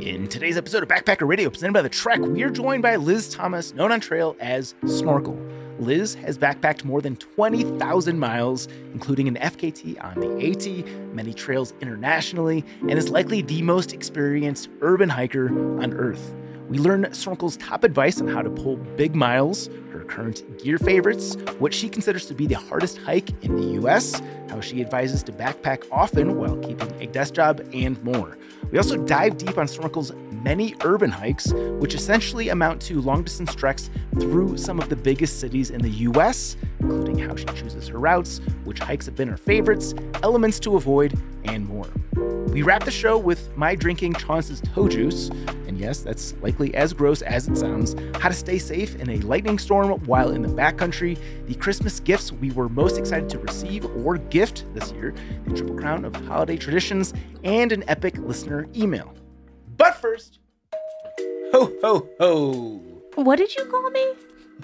In today's episode of Backpacker Radio, presented by The Trek, we are joined by Liz Thomas, known on trail as Snorkel. Liz has backpacked more than 20,000 miles, including an FKT on the AT, many trails internationally, and is likely the most experienced urban hiker on Earth. We learn Snorkel's top advice on how to pull big miles, current gear favorites, what she considers to be the hardest hike in the US, how she advises to backpack often while keeping a desk job, and more. We also dive deep on Snorkel's many urban hikes, which essentially amount to long distance treks through some of the biggest cities in the US, including how she chooses her routes, which hikes have been her favorites, elements to avoid, and more. We wrap the show with my drinking Chaunce's toe juice, and yes, that's likely as gross as it sounds, how to stay safe in a lightning storm while in the backcountry, the Christmas gifts we were most excited to receive or gift this year, the triple crown of holiday traditions, and an epic listener email. But first, ho ho ho! What did you call me?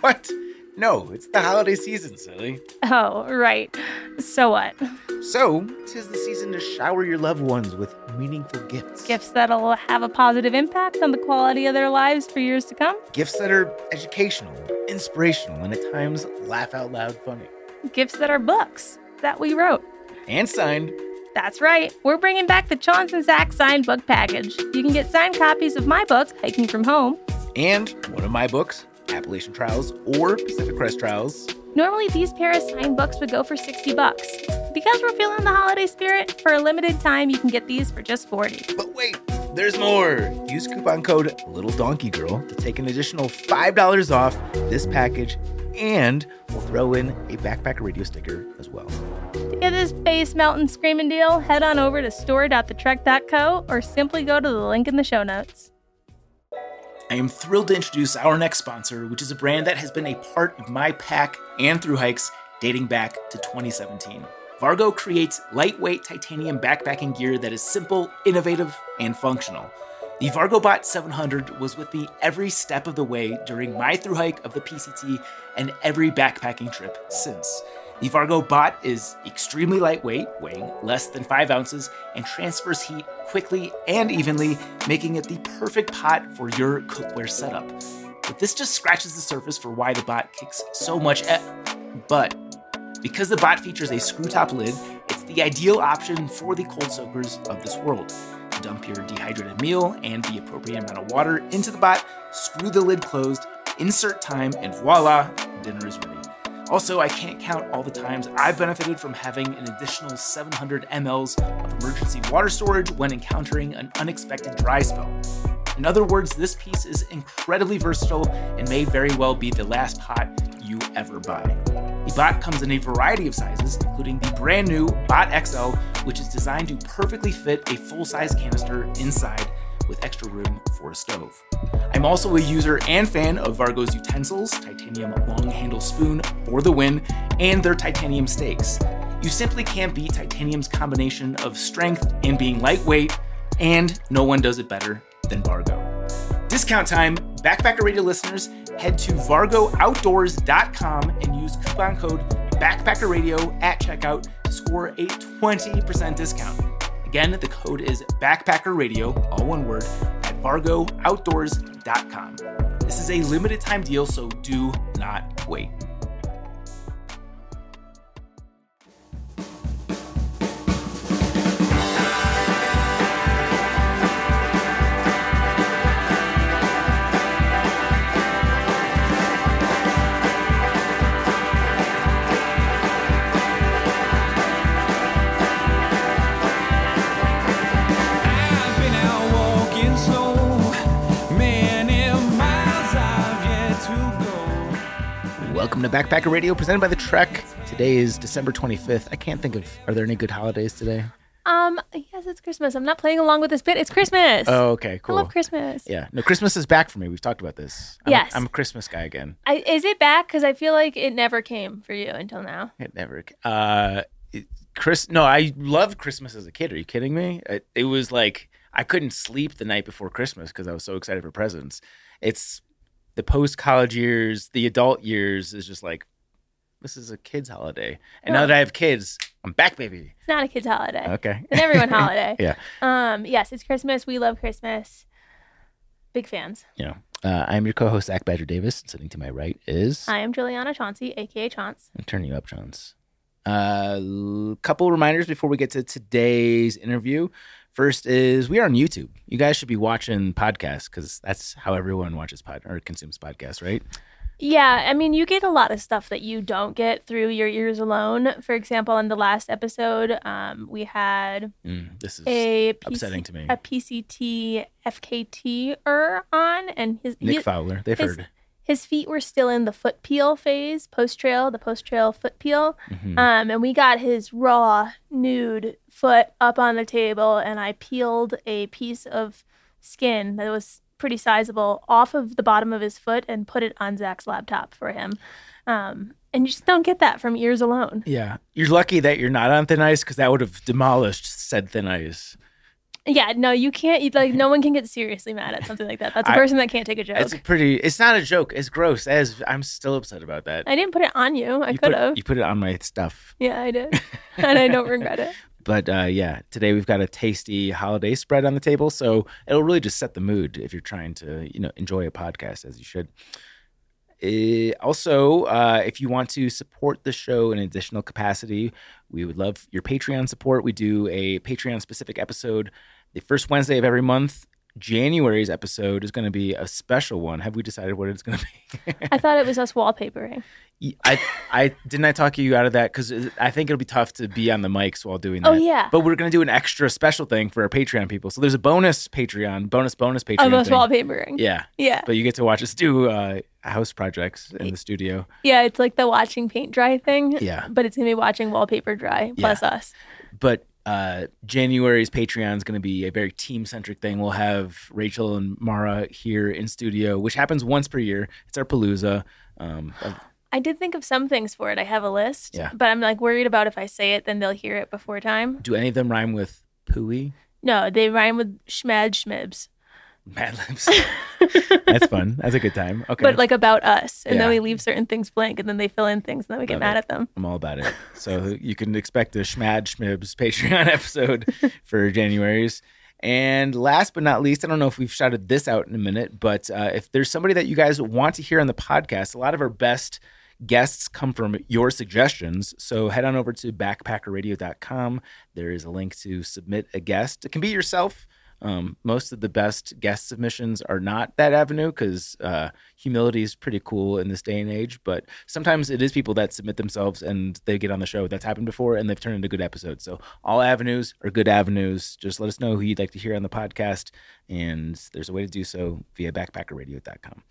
What? No, it's the holiday season, silly. Oh, right. So what? So, tis the season to shower your loved ones with meaningful gifts. Gifts that'll have a positive impact on the quality of their lives for years to come? Gifts that are educational, inspirational, and at times laugh out loud funny. Gifts that are books that we wrote. And signed. That's right. We're bringing back the Chaunce and Zach signed book package. You can get signed copies of my book, Hiking from Home, and one of my books, Appalachian Trials or Pacific Crest Trials. Normally, these pair of signed books would go for 60 bucks. Because we're feeling the holiday spirit, for a limited time, you can get these for just 40. But wait, there's more. Use coupon code Little Donkey Girl to take an additional $5 off this package, and we'll throw in a backpacker radio sticker as well. To get this base mountain screaming deal, head on over to store.thetrek.co or simply go to the link in the show notes. I am thrilled to introduce our next sponsor, which is a brand that has been a part of my pack and through hikes dating back to 2017. Vargo creates lightweight titanium backpacking gear that is simple, innovative, and functional. The VargoBot 700 was with me every step of the way during my through hike of the PCT and every backpacking trip since. The Vargo Bot is extremely lightweight, weighing less than 5 ounces, and transfers heat quickly and evenly, making it the perfect pot for your cookware setup. But this just scratches the surface for why the bot kicks so much at. But because the bot features a screw top lid, it's the ideal option for the cold soakers of this world. Dump your dehydrated meal and the appropriate amount of water into the bot, screw the lid closed, insert time, and voila, dinner is ready. Also, I can't count all the times I've benefited from having an additional 700 mLs of emergency water storage when encountering an unexpected dry spell. In other words, this piece is incredibly versatile and may very well be the last pot you ever buy. The bot comes in a variety of sizes, including the brand new Bot XL, which is designed to perfectly fit a full size canister inside with extra room for a stove. I'm also a user and fan of Vargo's utensils, titanium long handle spoon for the win, and their titanium stakes. You simply can't beat titanium's combination of strength and being lightweight, and no one does it better than Vargo. Discount time, Backpacker Radio listeners, head to vargooutdoors.com and use coupon code Backpacker Radio at checkout to score a 20% discount. Again, the code is Backpacker Radio, all one word, at vargooutdoors.com. This is a limited time deal, so do not wait. Welcome to Backpacker Radio, presented by The Trek. Today is December 25th. I can't think of, are there any good holidays today? Um, yes, it's Christmas. I'm not playing along with this bit. It's Christmas. Oh, okay, cool. I love Christmas. Yeah, no, Christmas is back for me. We've talked about this. I'm Yes. A, I'm a Christmas guy again. I, is it back? Because I feel like it never came for you until now. It never. Uh, it, Chris. No, I loved Christmas as a kid. Are you kidding me? It, it was like I couldn't sleep the night before Christmas because I was so excited for presents. It's the post college years, the adult years is just like this is a kid's holiday. And now that I have kids, I'm back, baby. It's not a kid's holiday. Okay. It's an everyone holiday. Yeah. Um, yes, it's Christmas. We love Christmas. Big fans. Yeah. uh, I'm your co-host Zach Badger Davis. Sitting to my right is I am Juliana Chauncey, aka Chaunce. I'm turning you up, Jones. A uh, couple reminders before we get to today's interview. First is we are on YouTube. You guys should be watching podcasts because that's how everyone watches pod or consumes podcasts, right? Yeah, I mean, you get a lot of stuff that you don't get through your ears alone. For example, in the last episode, um, we had Mm, this is a upsetting to me. a PCT FKT er on, and his Nick he- Fowler. They've his- heard. his feet were still in the foot peel phase, post trail, the post trail foot peel. Mhm. Um, and we got his raw, nude foot up on the table, and I peeled a piece of skin that was pretty sizable off of the bottom of his foot and put it on Zach's laptop for him. Um, and you just don't get that from ears alone. Yeah, you're lucky that you're not on thin ice because that would have demolished said thin ice. Yeah, no, you can't. Like, no one can get seriously mad at something like that. That's a person that can't take a joke. It's pretty. It's not a joke. It's gross. As I'm still upset about that. I didn't put it on you. I could have. you put it on my stuff. Yeah, I did, and I don't regret it. But uh, yeah, today we've got a tasty holiday spread on the table, so it'll really just set the mood if you're trying to, you know, enjoy a podcast as you should. Eh, also, uh, if you want to support the show in additional capacity, we would love your Patreon support. We do a Patreon specific episode the first Wednesday of every month. January's episode is going to be a special one. Have we decided what it's going to be? I thought it was us wallpapering. I, I didn't I talk you out of that because I think it'll be tough to be on the mics while doing that. Oh, yeah. But we're gonna do an extra special thing for our Patreon people. So there's a bonus Patreon, bonus bonus Patreon. Of us thing. wallpapering. Yeah, Yeah. but you get to watch us do uh, house projects in the studio. Yeah, it's like the watching paint dry thing. Yeah. But it's gonna be watching wallpaper dry plus us. But uh, January's Patreon is going to be a very team centric thing. We'll have Rachel and Mara here in studio, which happens once per year. It's our palooza. Um, I did think of some things for it. I have a list. Yeah. But I'm like worried about if I say it, then they'll hear it before time. do any of them rhyme with pooey? No, they rhyme with schmad schmibs. Mad Libs. That's fun. That's a good time. Okay. But like about us. And Yeah. then we leave certain things blank and then they fill in things and then we get Love mad it. at them. I'm all about it. So you can expect a Schmad Schmibs Patreon episode for January's. And last but not least, I don't know if we've shouted this out in a minute, but uh, if there's somebody that you guys want to hear on the podcast, a lot of our best guests come from your suggestions. So head on over to backpackerradio.com. There is a link to submit a guest. It can be yourself. Um, most of the best guest submissions are not that avenue because uh, humility is pretty cool in this day and age. But sometimes it is people that submit themselves and they get on the show. That's happened before and they've turned into good episodes. So all avenues are good avenues. Just let us know who you'd like to hear on the podcast. And there's a way to do so via backpackerradio.com.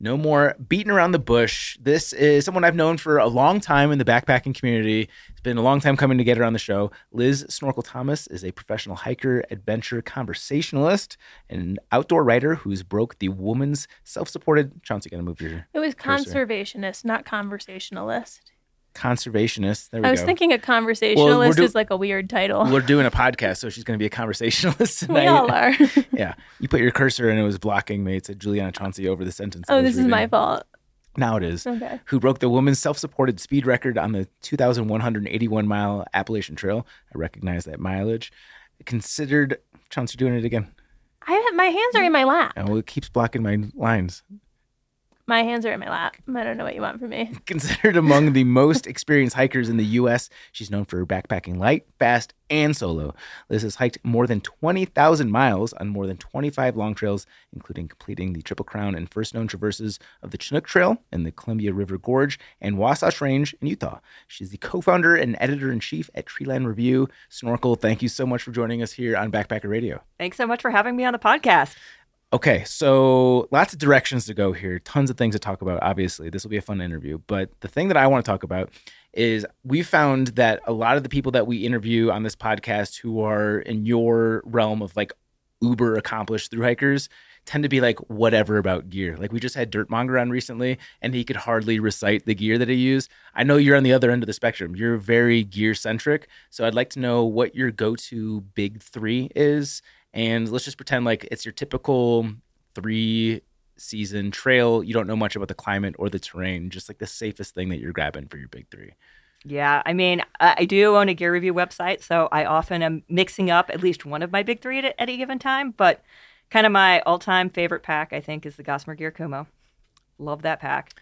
No more beating around the bush. This is someone I've known for a long time in the backpacking community. It's been a long time coming to get her on the show. Liz Snorkel Thomas is a professional hiker, adventure conversationalist, and an outdoor writer who's broke the woman's self-supported. Chauncey, gonna move your It was Cursor. conservationist, not conversationalist. Conservationist. There we I was thinking a conversationalist do- is like a weird title. We're doing a podcast, so she's going to be a conversationalist we tonight. all are. Yeah, you put your cursor and it was blocking me. It said Juliana Chauncey over the sentence. Oh, this is my fault. Now it is. Okay. Who broke the woman's self-supported speed record on the 2,181 mile Appalachian Trail? I recognize that mileage. Considered Chauncey doing it again. I have, my hands are in my lap. Oh, it keeps blocking my lines. My hands are in my lap. I don't know what you want from me. Considered among the most experienced hikers in the U.S., she's known for backpacking light, fast, and solo. Liz has hiked more than 20,000 miles on more than 25 long trails, including completing the Triple Crown and first known traverses of the Chinook Trail in the Columbia River Gorge and Wasatch Range in Utah. She's the co-founder and editor-in-chief at Treeline Review. Snorkel, thank you so much for joining us here on Backpacker Radio. Thanks so much for having me on the podcast. Okay, so lots of directions to go here, tons of things to talk about. Obviously, this will be a fun interview. But the thing that I want to talk about is we found that a lot of the people that we interview on this podcast who are in your realm of like uber accomplished through hikers tend to be like whatever about gear. Like we just had Dirtmonger on recently and he could hardly recite the gear that he used. I know you're on the other end of the spectrum. You're very gear centric. So I'd like to know what your go-to big 3 is and let's just pretend like it's your typical 3 season trail. You don't know much about the climate or the terrain, just like the safest thing that you're grabbing for your big 3. Yeah, I mean, I do own a gear review website, so I often am mixing up at least one of my big three at, at a given time. But kind of my all-time favorite pack. I think is the Gossamer Gear Kumo. Love that pack.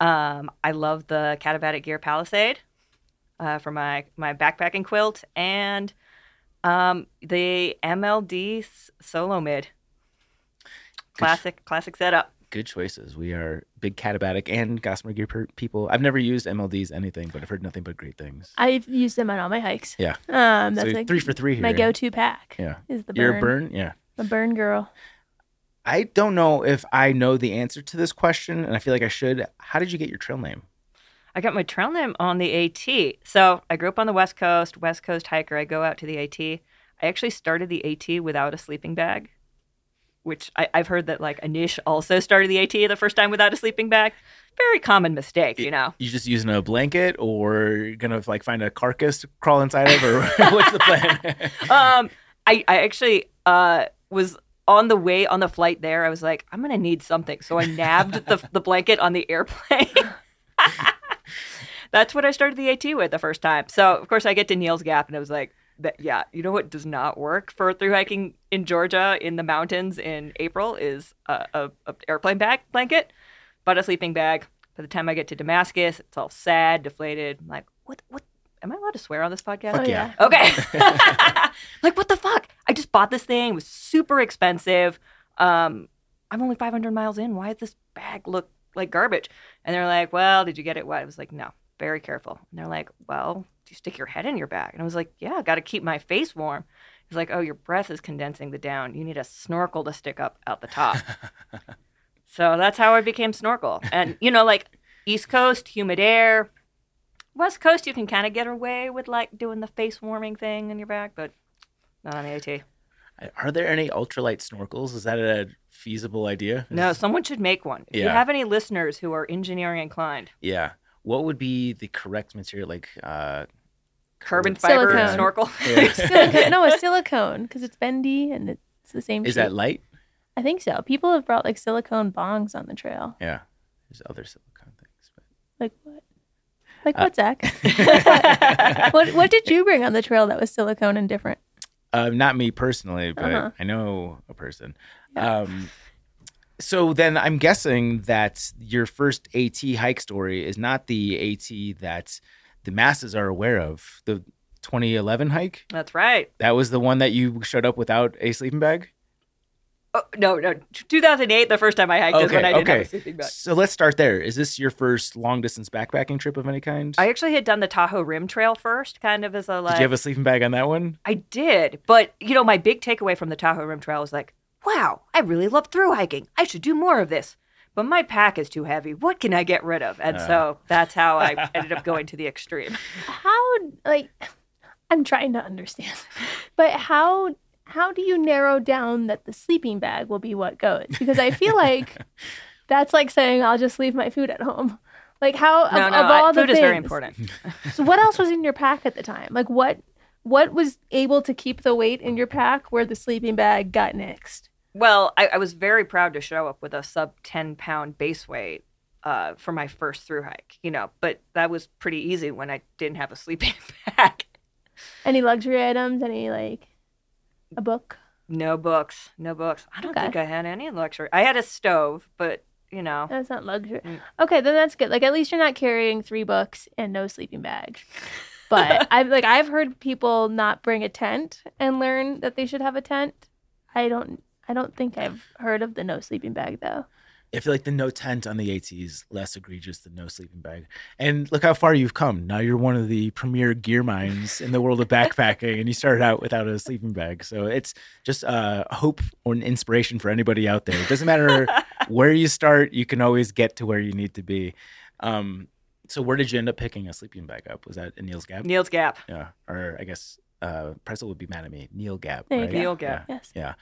Um, I love the Katabatic Gear Palisade uh, for my my backpacking quilt, and um, the MLD Solo Mid. Classic, classic setup. Good choices. We are big Katabatic and Gossamer Gear per- people. I've never used MLDs anything, but I've heard nothing but great things. I've used them on all my hikes. Yeah. Um, so that's like three for three here. my go-to pack. Yeah. Is the burn. You're a burn? Yeah. The burn girl. I don't know if I know the answer to this question, and I feel like I should. How did you get your trail name? I got my trail name on the AT. So I grew up on the West Coast, West Coast hiker. I go out to the AT. I actually started the AT without a sleeping bag, which I, I've heard that like Anish also started the AT the first time without a sleeping bag. Very common mistake, you know. You just using a blanket, or you're gonna like find a carcass to crawl inside of, or what's the plan? um, I, I actually uh, was on the way on the flight there. I was like, I'm gonna need something, so I nabbed the the blanket on the airplane. That's what I started the AT with the first time. So of course I get to Neels Gap, and I was like, that, yeah, you know what does not work for through hiking in Georgia in the mountains in April is a, a, a airplane bag blanket, but a sleeping bag. By the time I get to Damascus, it's all sad, deflated. I'm like, what? What? Am I allowed to swear on this podcast? Fuck oh yeah. yeah. Okay. like, what the fuck? I just bought this thing. It was super expensive. Um, I'm only 500 miles in. Why does this bag look like garbage? And they're like, well, did you get it wet? I was like, no, very careful. And they're like, well, do you stick your head in your bag? And I was like, yeah, I got to keep my face warm. He's like, oh, your breath is condensing the down. You need a snorkel to stick up out the top. so that's how I became snorkel. And, you know, like East Coast, humid air, West Coast, you can kind of get away with like doing the face warming thing in your back, but not on the AT. Are there any ultralight snorkels? Is that a feasible idea? No, someone should make one. If you have any listeners who are engineering inclined, Yeah. What would be the correct material? Like, uh, carbon fiber Silicone. snorkel. Yeah. silicone. no, a silicone because it's bendy and it's the same. is shape. that light? I think so. People have brought like silicone bongs on the trail. Yeah. There's other silicone things. But... Like what? Like Uh, what, Zach? what What did you bring on the trail that was silicone and different? Uh, not me personally, but Uh-huh. I know a person. Um, so then I'm guessing that your first AT hike story is not the AT that the masses are aware of. The 2011 hike? That's right. That was the one that you showed up without a sleeping bag? Oh, no, no. 2008, the first time I hiked is when I didn't have a sleeping bag. So let's start there. Is this your first long distance backpacking trip of any kind? I actually had done the Tahoe Rim Trail first, kind of as a like. Did you have a sleeping bag on that one? I did, but you know, my big takeaway from the Tahoe Rim Trail was like, wow, I really love through hiking. I should do more of this. But my pack is too heavy. What can I get rid of? And so that's how I ended up going to the extreme. How like I'm trying to understand, but how how do you narrow down that the sleeping bag will be what goes? Because I feel like that's like saying I'll just leave my food at home. Like how No, of, no, of all I, the food is very important. So what else was in your pack at the time? Like what what was able to keep the weight in your pack where the sleeping bag got nixed? Well, I, I was very proud to show up with a sub 10 pound base weight uh, for my first through hike, you know, but that was pretty easy when I didn't have a sleeping bag. Any luxury items? Any like a book? No books, no books. I don't Okay. think I had any luxury. I had a stove, but you know, That's not luxury. Mm. Okay, then that's good. Like at least you're not carrying three books and no sleeping bag. But I've like I've heard people not bring a tent and learn that they should have a tent. I don't I don't think I've heard of the no sleeping bag though. I feel like the no tent on the AT is less egregious than no sleeping bag. And look how far you've come. Now you're one of the premier gear minds in the world of backpacking, and you started out without a sleeping bag. So it's just uh, hope or an inspiration for anybody out there. It doesn't matter where you start, you can always get to where you need to be. Um, so where did you end up picking a sleeping bag up? Was that in Neels Gap? Neels Gap. Yeah, or I guess uh, Pretzel would be mad at me. Neel Gap. Right? Neel Gap. Yes. Yeah.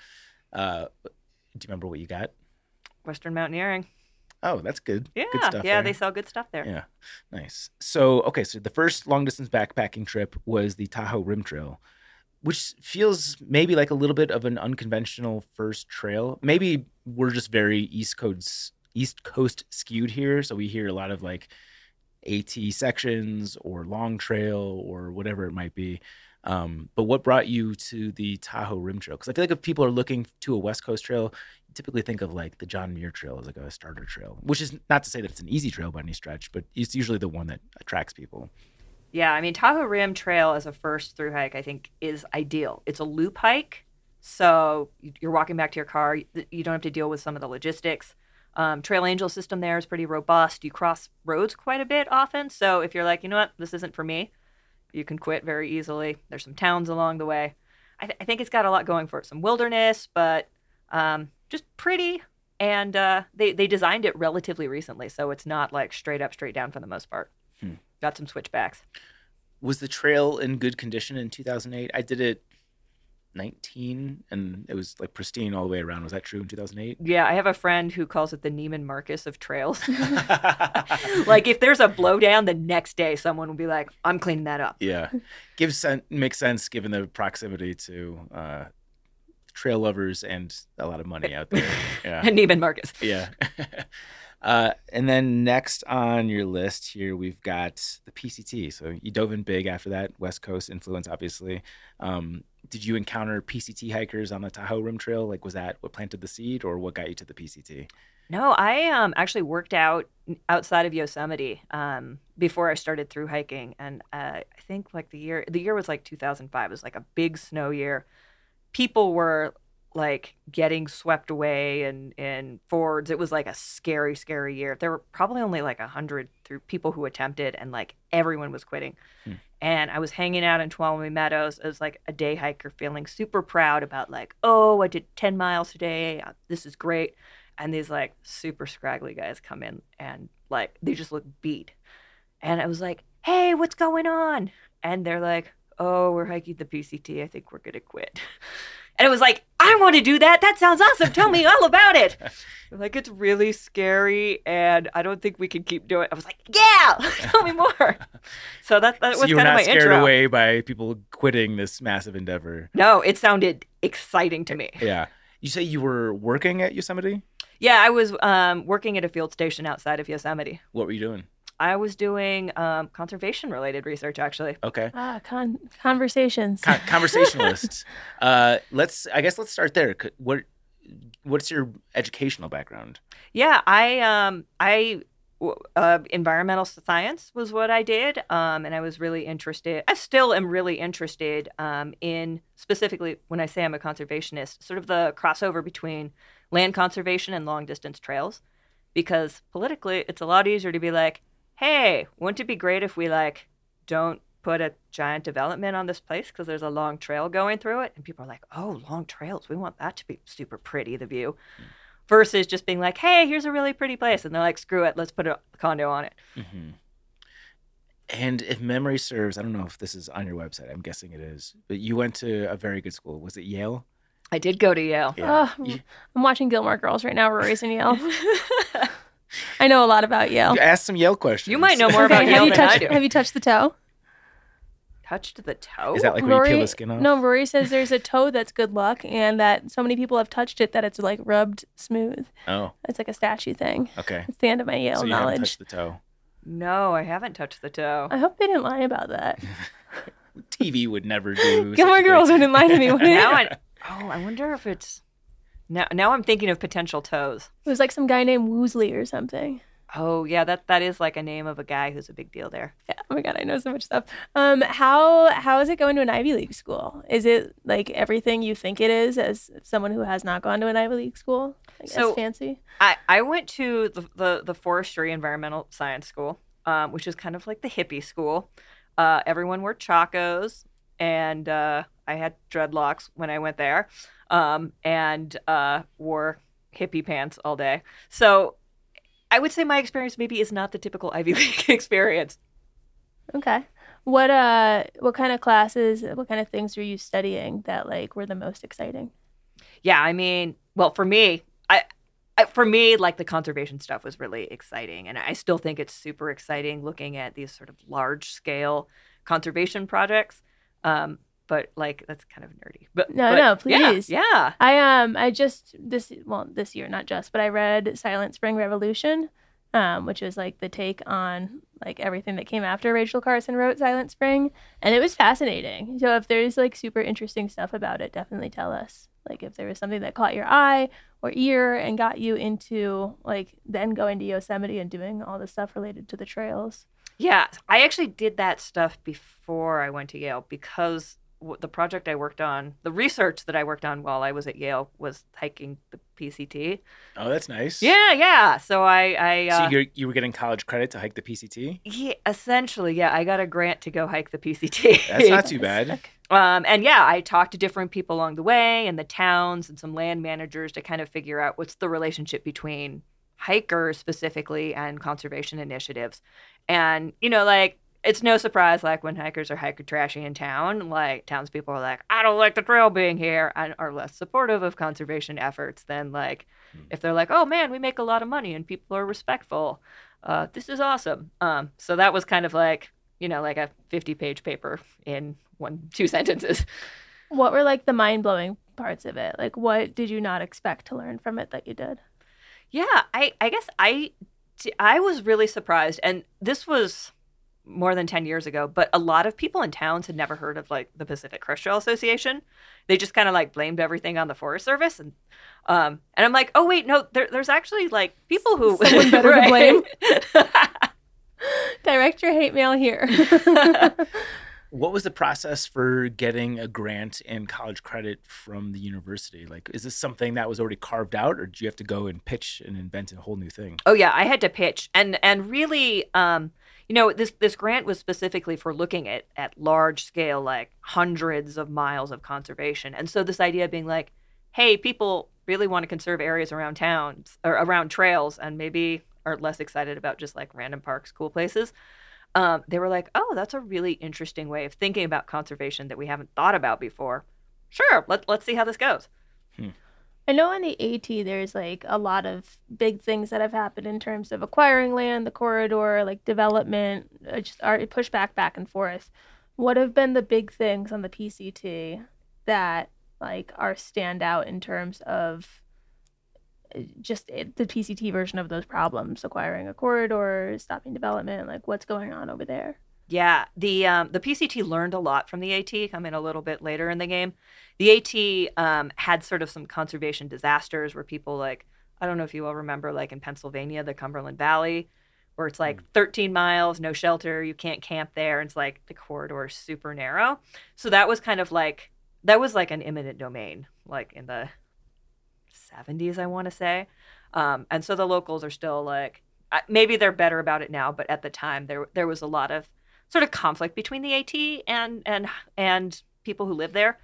Uh, do you remember what you got? Western Mountaineering. Oh, that's good. Yeah, good stuff yeah, there. they sell good stuff there. Yeah, nice. So, okay, so the first long distance backpacking trip was the Tahoe Rim Trail, which feels maybe like a little bit of an unconventional first trail. Maybe we're just very East Coast East Coast skewed here, so we hear a lot of like AT sections or long trail or whatever it might be. Um, but what brought you to the Tahoe Rim Trail? Because I feel like if people are looking to a West Coast trail, you typically think of like the John Muir Trail as like a starter trail, which is not to say that it's an easy trail by any stretch, but it's usually the one that attracts people. Yeah, I mean Tahoe Rim Trail as a first through hike, I think is ideal. It's a loop hike, so you- you're walking back to your car. You don't have to deal with some of the logistics. Um, Trail Angel system there is pretty robust. You cross roads quite a bit often, so if you're like, you know what, this isn't for me, you can quit very easily. There's some towns along the way. I, th- I think it's got a lot going for it. Some wilderness, but um, just pretty. And uh, they they designed it relatively recently, so it's not like straight up, straight down for the most part. Hmm. Got some switchbacks. Was the trail in good condition in 2008? I did it 19 and it was like pristine all the way around. Was that true in 2008? Yeah, I have a friend who calls it the Neiman Marcus of trails. like if there's a blowdown, the next day someone will be like, "I'm cleaning that up." yeah. Gives sense makes sense given the proximity to uh, trail lovers and a lot of money out there. Yeah. Neiman Marcus. Yeah. uh, and then next on your list here, we've got the PCT. So you dove in big after that, West Coast influence, obviously. Um, did you encounter PCT hikers on the Tahoe Rim Trail? Like, was that what planted the seed, or what got you to the PCT? No, I um actually worked out outside of Yosemite um before I started through hiking, and uh, I think like the year the year was like 2005. It was like a big snow year. People were like getting swept away in in Fords. It was like a scary, scary year. There were probably only like a hundred through people who attempted, and like everyone was quitting. Hmm. And I was hanging out in Tuolumne Meadows. As like a day hiker, feeling super proud about like, oh, I did 10 miles today. Uh, This is great. And these like super scraggly guys come in and like they just look beat. And i was like hey what's going on? And they're like oh we're hiking the pct i think we're gonna quit and it was like i want to do that that sounds awesome tell me all about it like it's really scary and i don't think we can keep doing it i was like yeah tell me more so that, that so was you were kind of not scared away by people quitting this massive endeavor. no it sounded exciting to me Yeah. You say you were working at Yosemite? yeah i was um, working at a field station outside of yosemite What were you doing? I was doing um, conservation related research actually. Okay. Ah, con- conversations. Con- conversationalist. uh, let's. I guess let's start there. What What's your educational background? Yeah, I um I w- uh, environmental science was what I did, um, and I was really interested. I still am really interested um, in specifically when I say I'm a conservationist, sort of the crossover between land conservation and long distance trails, because politically it's a lot easier to be like, hey, wouldn't it be great if we like don't put a giant development on this place because there's a long trail going through it, and people are like, oh, long trails, we want that to be super pretty, the view versus just being like, hey, here's a really pretty place. And they're like, screw it, let's put a condo on it. hmm And if memory serves, I don't know if this is on your website. I'm guessing it is. But you went to a very good school. Was it Yale? I did go to Yale. Oh, I'm watching Gilmore Girls right now. Rory's in Yale. I know a lot about Yale. you asked some Yale questions. You might know more about Okay, Yale have you than touched? I do. Have you touched the toe? Touched the toe? Is that like where you peel the skin off? No, Rory says there's a toe that's good luck, and that so many people have touched it that it's like rubbed smooth. Oh, It's like a statue thing. okay. It's the end of my Yale so you haven't knowledge. touched the toe. no, I haven't touched the toe. I hope they didn't lie about that. TV would never do. such Gilmore Girls wouldn't lie to me. would it? now I, oh, I wonder if it's now. Now I'm thinking of potential toes. It was like some guy named Woosley or something. Oh yeah, that that is like a name of a guy who's a big deal there. Yeah. Oh my god, I know so much stuff. Um, how how is it going to an Ivy League school? Is it like everything you think it is as someone who has not gone to an Ivy League school? So- fancy. I, I went to the, the, the forestry environmental science school, um, which is kind of like the hippie school. Uh, everyone wore chacos, and uh, I had dreadlocks when I went there, um, and uh, wore hippie pants all day. So I would say my experience maybe is not the typical Ivy League experience. Okay. What uh what kind of classes, what kind of things were you studying that like were the most exciting? Yeah, I mean, well, for me, I, I for me, like the conservation stuff was really exciting, and I still think it's super exciting looking at these sort of large scale conservation projects. Um, but like that's kind of nerdy. But No, but no, yeah, please. Yeah, I um I just this well this year not just but I read Silent Spring Revolution um, which was like the take on like everything that came after Rachel Carson wrote Silent Spring, and it was fascinating. So if there's like super interesting stuff about it, definitely tell us. Like if there was something that caught your eye or ear and got you into like then going to Yosemite and doing all the stuff related to the trails. Yeah, I actually did that stuff before I went to Yale because w- the project I worked on, the research that I worked on while I was at Yale was hiking the PCT. Oh, that's nice. Yeah, yeah. So I, I So uh, you you were getting college credit to hike the PCT. yeah, essentially, yeah, I got a grant to go hike the PCT. That's not too bad. Um, and yeah, I talked to different people along the way and the towns and some land managers to kind of figure out what's the relationship between hikers specifically and conservation initiatives. And, you know, like, it's no surprise, like, when hikers are hiker trashy in town, like, townspeople are like, I don't like the trail being here, and are less supportive of conservation efforts than, like, if they're like, oh man, we make a lot of money and people are respectful. Uh, this is awesome. Um, so that was kind of like, you know, like a 50 page paper in one, two sentences. What were like the mind blowing parts of it? Like what did you not expect to learn from it that you did? Yeah, I, I guess I, I was really surprised. And this was more than 10 years ago, but a lot of people in towns had never heard of like the Pacific Crest Trail Association. They just kind of like blamed everything on the Forest Service. And, um, and I'm like, oh, wait, no, there, there's actually like people who. Someone better to blame. Direct your hate mail here. What was the process for getting a grant and college credit from the university? Like, is this something that was already carved out, or do you have to go and pitch and invent a whole new thing? Oh yeah, I had to pitch, and and really, um, you know, this this grant was specifically for looking at at large scale, like hundreds of miles of conservation, and so this idea of being like, hey, people really want to conserve areas around towns or around trails, and maybe are less excited about just like random parks, cool places. Um, they were like, oh, that's a really interesting way of thinking about conservation that we haven't thought about before. Sure, let let's see how this goes. I know on the AT there's like a lot of big things that have happened in terms of acquiring land, the corridor, like development, uh, just our pushback back and forth. What have been the big things on the PCT that like are standout in terms of uh, just it, the PCT version of those problems, acquiring a corridor, stopping development, like what's going on over there? Yeah, the um, the PCT learned a lot from the AT. Coming a little bit later in the game, the AT um, had sort of some conservation disasters where people like I don't know if you all remember, like in Pennsylvania, the Cumberland Valley, where it's like 13 miles, no shelter, you can't camp there, and it's like the corridor is super narrow. So that was kind of like that was like an eminent domain, like in the 70s, I want to say. Um, and so the locals are still like maybe they're better about it now, but at the time there there was a lot of sort of conflict between the AT and and and people who live there.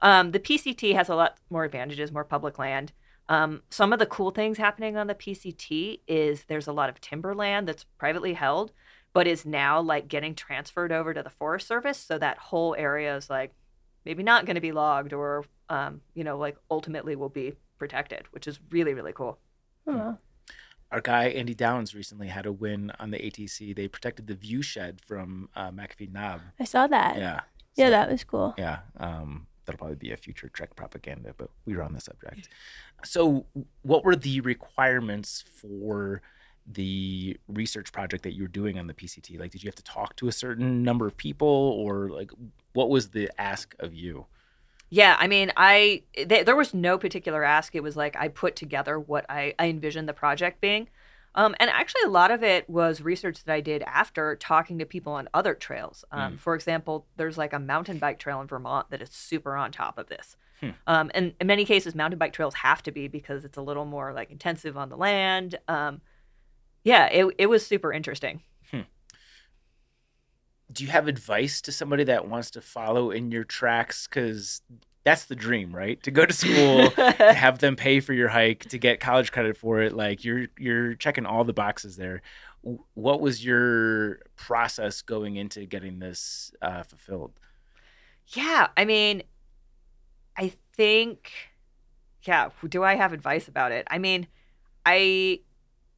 Um, the PCT has a lot more advantages, more public land. Um, some of the cool things happening on the PCT is there's a lot of timberland that's privately held, but is now like getting transferred over to the Forest Service. So that whole area is like maybe not going to be logged or, um, you know, like ultimately will be protected, which is really, really cool. Our guy Andy Downs recently had a win on the ATC. They protected the view shed from uh, McAfee Knob. I saw that. Yeah. Yeah, So- that was cool. Yeah, um, that'll probably be a future Trek propaganda, but we were on the subject. So, what were the requirements for the research project that you were doing on the PCT? Like, did you have to talk to a certain number of people, or like, what was the ask of you? Yeah, I mean, I th- there was no particular ask. It was like I put together what I, I envisioned the project being. Um, and actually, a lot of it was research that I did after talking to people on other trails. Um, For example, there's like a mountain bike trail in Vermont that is super on top of this. Um, and in many cases, mountain bike trails have to be because it's a little more like intensive on the land. Um, yeah, it, it was super interesting. Do you have advice to somebody that wants to follow in your tracks? Because that's the dream, right? To go to school, to have them pay for your hike, to get college credit for it. Like you're you're checking all the boxes there. What was your process going into getting this uh, fulfilled? Yeah, I mean, I think, yeah. Do I have advice about it? I mean, I,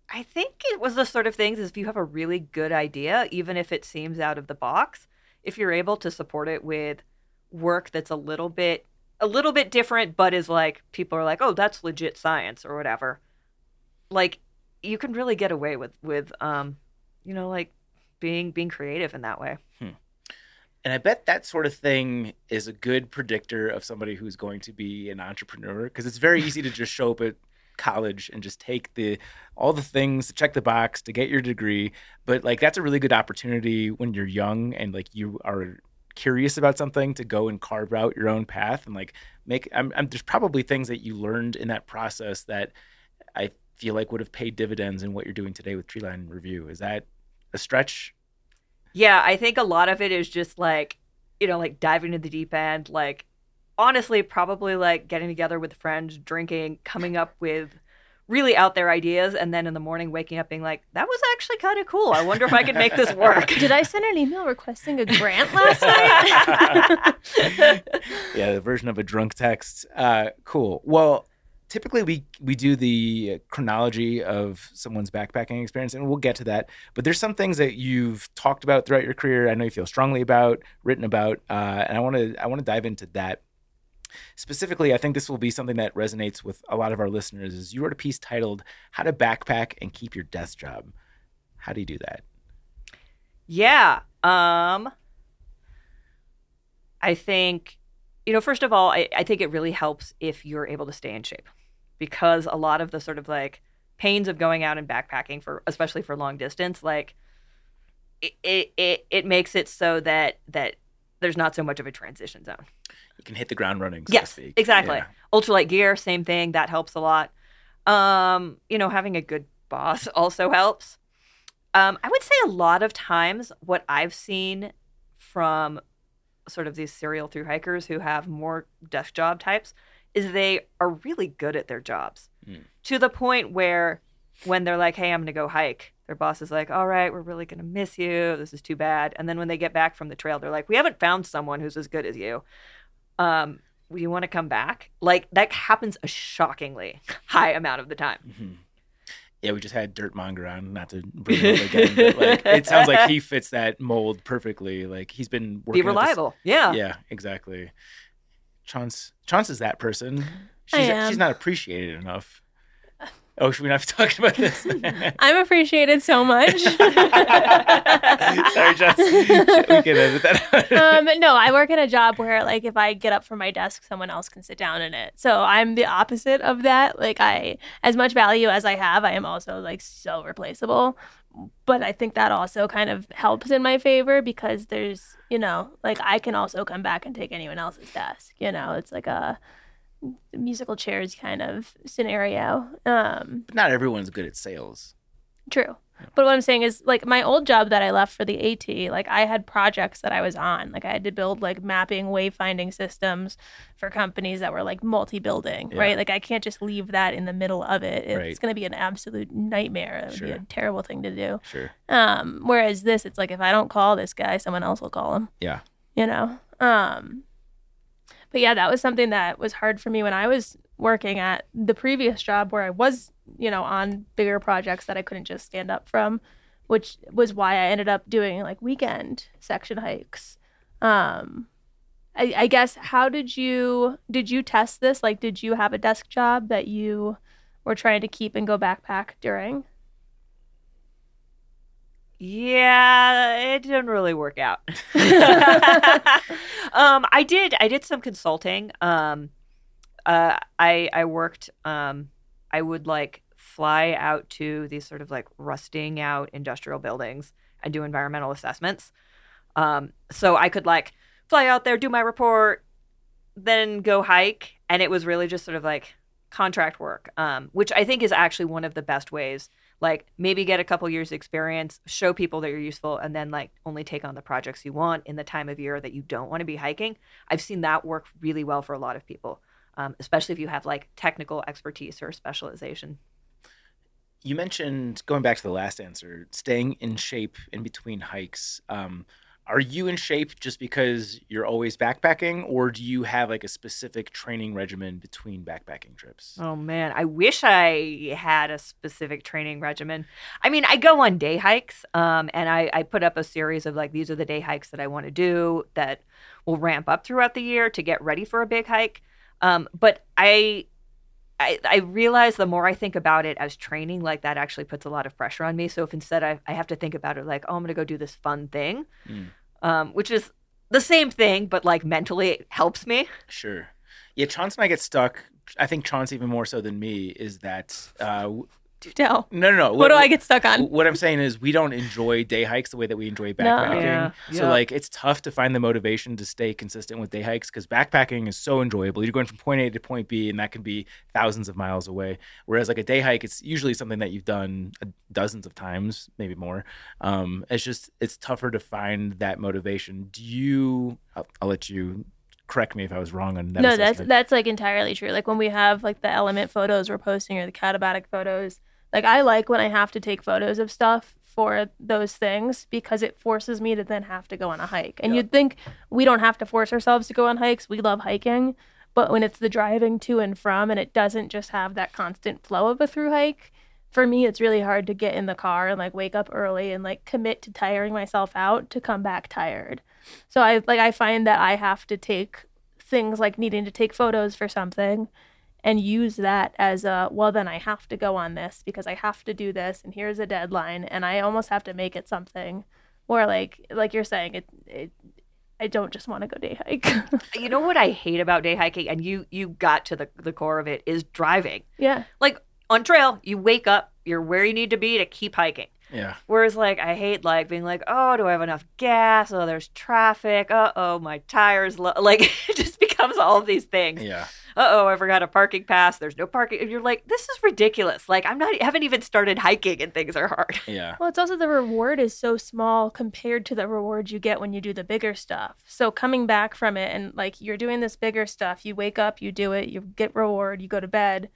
I think it was the sort of things. Is if you have a really good idea, even if it seems out of the box, if you're able to support it with work that's a little bit, a little bit different, but is like people are like, oh, that's legit science or whatever. Like, you can really get away with with um, you know, like being being creative in that way. And I bet that sort of thing is a good predictor of somebody who's going to be an entrepreneur because it's very easy to just show up at college and just take the all the things to check the box to get your degree. But like that's a really good opportunity when you're young and like you are curious about something to go and carve out your own path and like make I'm, I'm there's probably things that you learned in that process that I feel like would have paid dividends in what you're doing today with Treeline Review. Is that a stretch? Yeah, I think a lot of it is just like, you know, like diving into the deep end, like honestly, probably like getting together with friends, drinking, coming up with really out there ideas, and then in the morning waking up being like, that was actually kind of cool. I wonder if I could make this work. Did I send an email requesting a grant last night? yeah, the version of a drunk text. Uh, cool. Well, typically we we do the chronology of someone's backpacking experience, and we'll get to that. But there's some things that you've talked about throughout your career. I know you feel strongly about, written about, uh, and I want to I want to dive into that. Specifically, I think this will be something that resonates with a lot of our listeners. Is you wrote a piece titled "How to Backpack and Keep Your Desk Job." How do you do that? Yeah. Um I think you know, first of all, I, I think it really helps if you're able to stay in shape. Because a lot of the sort of like pains of going out and backpacking for especially for long distance, like it it, it, it makes it so that that there's not so much of a transition zone. You can hit the ground running. So yes, to speak. exactly. Yeah. Ultralight gear, same thing. That helps a lot. Um, you know, having a good boss also helps. Um, I would say a lot of times what I've seen from sort of these serial through hikers who have more desk job types is they are really good at their jobs Mm. to the point where when they're like, hey, I'm going to go hike, their boss is like, all right, we're really going to miss you. This is too bad. And then when they get back from the trail, they're like, we haven't found someone who's as good as you. Um, do you want to come back? Like that happens a shockingly high amount of the time. Mhm. Yeah, we just had Dirt Monger on, not to bring him up again, but like it sounds like he fits that mold perfectly. Like he's been working Be at this- reliable. Yeah. Yeah, exactly. Chaunce, Chaunce is that person. I She's am. she's not appreciated enough. Oh, should we not be talking about this? I'm appreciated so much. Sorry, Jess. We can edit that. out. um, no, I work in a job where, like, if I get up from my desk, someone else can sit down in it. So I'm the opposite of that. Like, I, as much value as I have, I am also like so replaceable. But I think that also kind of helps in my favor because there's, you know, like I can also come back and take anyone else's desk. You know, it's like a musical chairs kind of scenario. Um, but not everyone's good at sales. True. But what I'm saying is like my old job that I left for the AT, like I had projects that I was on. Like I had to build like mapping wayfinding systems for companies that were like multi-building, Yeah. right? Like I can't just leave that in the middle of it. It's Right. going to be an absolute nightmare. It would be a terrible thing to do. Sure. Um whereas this it's like if I don't call this guy, someone else will call him, Yeah. you know. Um but yeah, that was something that was hard for me when I was working at the previous job where I was, you know, on bigger projects that I couldn't just stand up from, which was why I ended up doing like weekend section hikes. Um, I, I guess how did you did you test this? Like, did you have a desk job that you were trying to keep and go backpack during? Yeah, it didn't really work out. um, I did. I did some consulting. Um, uh, I I worked. Um, I would like fly out to these sort of like rusting out industrial buildings and do environmental assessments. Um, so I could like fly out there, do my report, then go hike, and it was really just sort of like contract work, um, which I think is actually one of the best ways like maybe get a couple years experience show people that you're useful and then like only take on the projects you want in the time of year that you don't want to be hiking i've seen that work really well for a lot of people um, especially if you have like technical expertise or specialization You mentioned going back to the last answer, staying in shape in between hikes. Um, are you in shape just because you're always backpacking, or do you have like a specific training regimen between backpacking trips? oh man. I wish i had a specific training regimen. I mean i go on day hikes um, and I, I put up a series of like these are the day hikes that i want to do that will ramp up throughout the year to get ready for a big hike. Um, but i I, I realize the more I think about it as training, like that actually puts a lot of pressure on me. So if instead I, I have to think about it like, oh, I'm going to go do this fun thing, Mm. um, which is the same thing, but like mentally it helps me. Sure. Yeah, Chaunce and I get stuck. I think Chaunce even more so than me is that uh, Do tell. no, no, no. What do I get stuck on? What I'm saying is we don't enjoy day hikes the way that we enjoy backpacking. Yeah. So Yeah. like it's tough to find the motivation to stay consistent with day hikes because backpacking is so enjoyable. You're going from point A to point B, and that can be thousands of miles away. Whereas like a day hike, it's usually something that you've done dozens of times, maybe more. Um, it's just it's tougher to find that motivation. Do you? I'll, I'll let you correct me if I was wrong on that. no, that's that's like entirely true. Like when we have like the element photos we're posting or the Katabatic photos. Like I like when I have to take photos of stuff for those things because it forces me to then have to go on a hike. And you'd think we don't have to force ourselves to go on hikes. We love hiking, but when it's the driving to and from and it doesn't just have that constant flow of a through hike, for me it's really hard to get in the car and like wake up early and like commit to tiring myself out to come back tired. So I like I find that I have to take things like needing to take photos for something and use that as a well then I have to go on this because I have to do this and here's a deadline and I almost have to make it something where like like you're saying it, it I don't just want to go day hike. You know what I hate about day hiking, and you you got to the the core of it is driving. yeah. Like on trail, you wake up, you're where you need to be to keep hiking. yeah. Whereas like I hate like being like, oh, do I have enough gas? Oh, there's traffic. Uh oh, my tires. Lo-. Like it just becomes all of these things. Yeah. Uh oh, I forgot a parking pass. There's no parking. And you're like, this is ridiculous. Like I'm not I haven't even started hiking and things are hard. Yeah. Well, it's also the reward is so small compared to the reward you get when you do the bigger stuff. So coming back from it and like you're doing this bigger stuff, you wake up, you do it, you get reward, you go to bed.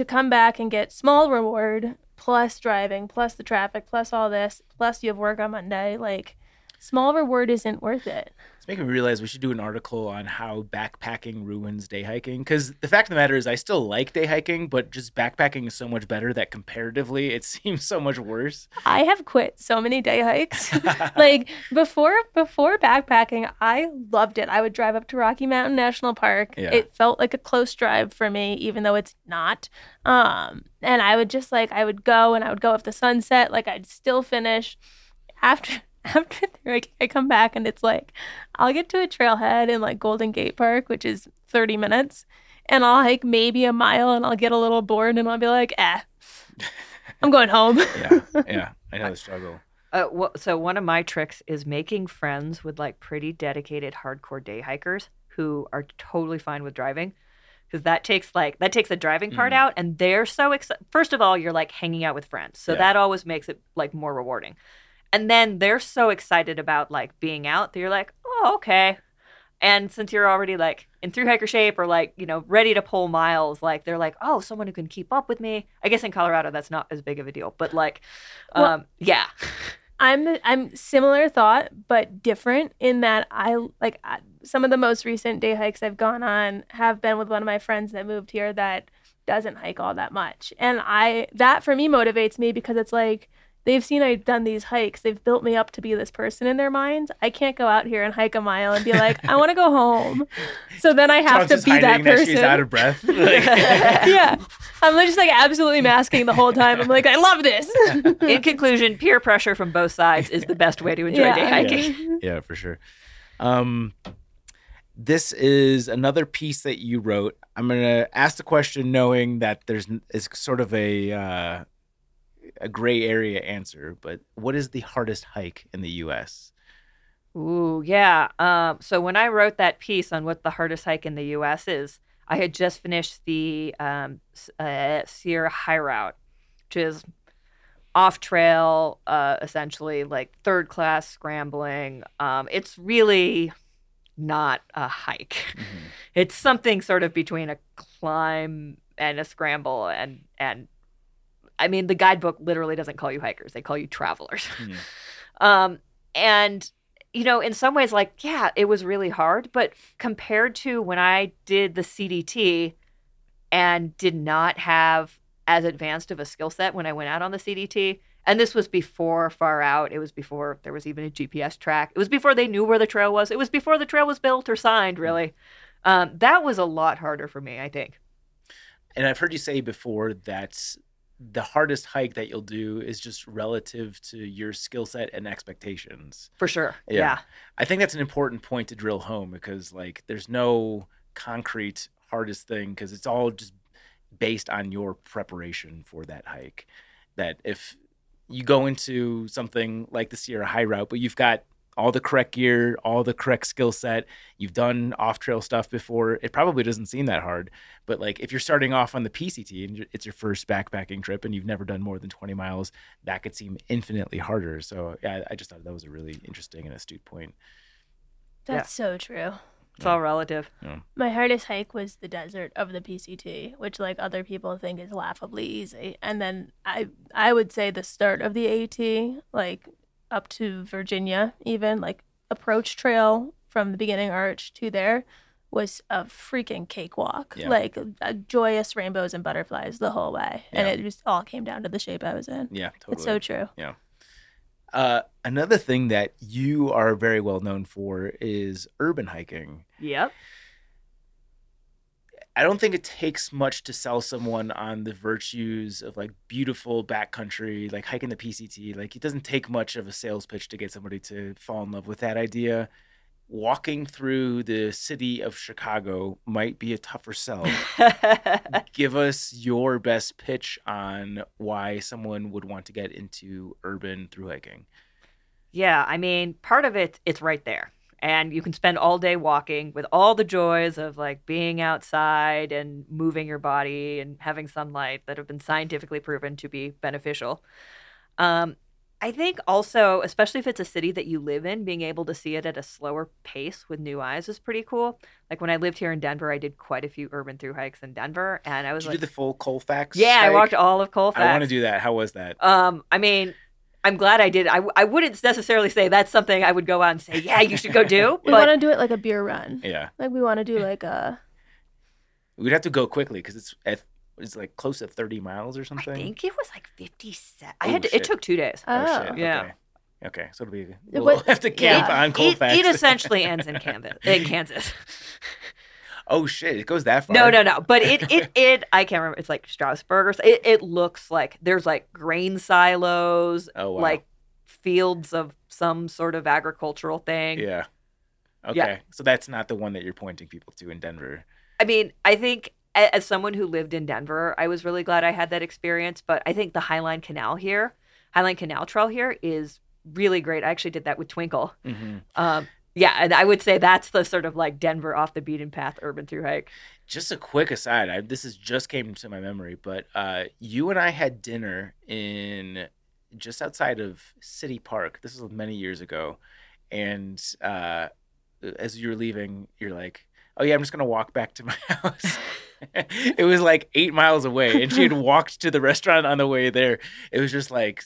To come back and get small reward plus driving, plus the traffic, plus all this, plus you have work on Monday, like small reward isn't worth it. Making me realize we should do an article on how backpacking ruins day hiking. Because the fact of the matter is, I still like day hiking, but just backpacking is so much better that comparatively it seems so much worse. I have quit so many day hikes. like before before backpacking, I loved it. I would drive up to Rocky Mountain National Park. Yeah. It felt like a close drive for me, even though it's not. Um, and I would just like I would go and I would go if the sun set, like I'd still finish. After after like I come back and it's like I'll get to a trailhead in like Golden Gate Park, which is 30 minutes, and I'll hike maybe a mile and I'll get a little bored and I'll be like, eh, I'm going home. Yeah, yeah, I know the struggle. Uh, wh- so one of my tricks is making friends with like pretty dedicated hardcore day hikers who are totally fine with driving because that takes like that takes the driving part Mhm. out and they're so excited first of all you're like hanging out with friends so Yeah. that always makes it like more rewarding and then they're so excited about like being out that you're like oh okay. And since you're already like in through hiker shape or like you know ready to pull miles like they're like oh someone who can keep up with me. I guess in colorado that's not as big of a deal but like Well- um yeah. I'm I'm similar thought, but different in that I like I, some of the most recent day hikes I've gone on have been with one of my friends that moved here that doesn't hike all that much, and I that for me motivates me because it's like they've seen I've done these hikes, they've built me up to be this person in their minds. I can't go out here and hike a mile and be like I want to go home, so then I have Chauncey's to be that hiding person. she's out of breath. Like, yeah, I'm just like absolutely masking the whole time. I'm like I love this. in conclusion, peer pressure from both sides is the best way to enjoy Yeah. day hiking. yeah, for sure. Um, this is another piece that you wrote. I'm gonna ask the question, knowing that there's is sort of a uh, a gray area answer. But what is the hardest hike in the U.S.? Ooh, yeah. Um, so when I wrote that piece on what the hardest hike in the U.S. is, I had just finished the um, uh, Sierra High Route, which is off trail, uh, essentially like third class scrambling. Um, it's really not a hike. It's something sort of between a climb and a scramble, and and I mean the guidebook literally doesn't call you hikers; they call you travelers. Hmm. Um, and you know, in some ways, like yeah, it was really hard, but compared to when I did the CDT and did not have as advanced of a skill set when I went out on the CDT. And this was before far out. It was before there was even a GPS track. It was before they knew where the trail was. It was before the trail was built or signed, really. Um, that was a lot harder for me, I think. and I've heard you say before that the hardest hike that you'll do is just relative to your skill set and expectations. For sure. Yeah. yeah. I think that's an important point to drill home because like there's no concrete hardest thing because it's all just based on your preparation for that hike. That if you go into something like the Sierra High Route, but you've got all the correct gear, all the correct skill set, you've done off trail stuff before, it probably doesn't seem that hard. But like if you're starting off on the PCT and it's your first backpacking trip and you've never done more than 20 miles, that could seem infinitely harder. So yeah, I just thought that was a really interesting and astute point. That's so true. It's all relative. My hardest hike was the desert of the PCT, which like other people think is laughably easy. And then I I would say the start of the AT, like up to Virginia, even like approach trail from the beginning arch to there was a freaking cakewalk. Yeah. Like uh, joyous rainbows and butterflies the whole way. And it just all came down to the shape I was in. Yeah, totally. It's so true. Uh, another thing that you are very well known for is urban hiking. Yep. I don't think it takes much to sell someone on the virtues of like beautiful backcountry, like hiking the PCT. Like it doesn't take much of a sales pitch to get somebody to fall in love with that idea. Walking through the city of Chicago might be a tougher sell. Give us your best pitch on why someone would want to get into urban through hiking. Yeah, I mean, part of it, it's right there. And you can spend all day walking with all the joys of like being outside and moving your body and having sunlight that have been scientifically proven to be beneficial. Um, I think also, especially if it's a city that you live in, being able to see it at a slower pace with new eyes is pretty cool. Like when I lived here in Denver, I did quite a few urban through hikes in Denver, and I was Did you like, do the full Colfax? "Yeah, I walked all of Colfax." I want to do that. How was that? Um, I mean, I'm glad I did. I, I wouldn't necessarily say that's something I would go out and say, yeah, you should go do. We But want to do it like a beer run. Yeah, Like we want to do like a we'd have to go quickly because it's at it's like close to thirty miles or something. I think it was like 57. I Oh, had to, shit. it took two days. Oh, Oh. shit. Yeah. Okay. Okay, so it'll be It we'll was- have to camp yeah. on It, Colfax. it essentially ends in Kansas. In Kansas. oh shit, it goes that far. No, no, no. But it, it, it. I can't remember. It's like Strasburg it. It looks like there's like grain silos, Oh wow. like fields of some sort of agricultural thing. yeah. Okay, Yeah. so that's not the one that you're pointing people to in Denver. I mean, I think as someone who lived in Denver, I was really glad I had that experience. But I think the Highline Canal here, Highline Canal Trail here, is really great. I actually did that with Twinkle. hmm Um, yeah, and I would say that's the sort of like Denver off the beaten path urban through hike. Just a quick aside, I, this is just came to my memory, but uh, you and I had dinner in just outside of City Park. This was many years ago, and uh, as you were leaving, you're like, "Oh yeah, I'm just gonna walk back to my house." it was like eight miles away, and she had walked to the restaurant on the way there. It was just like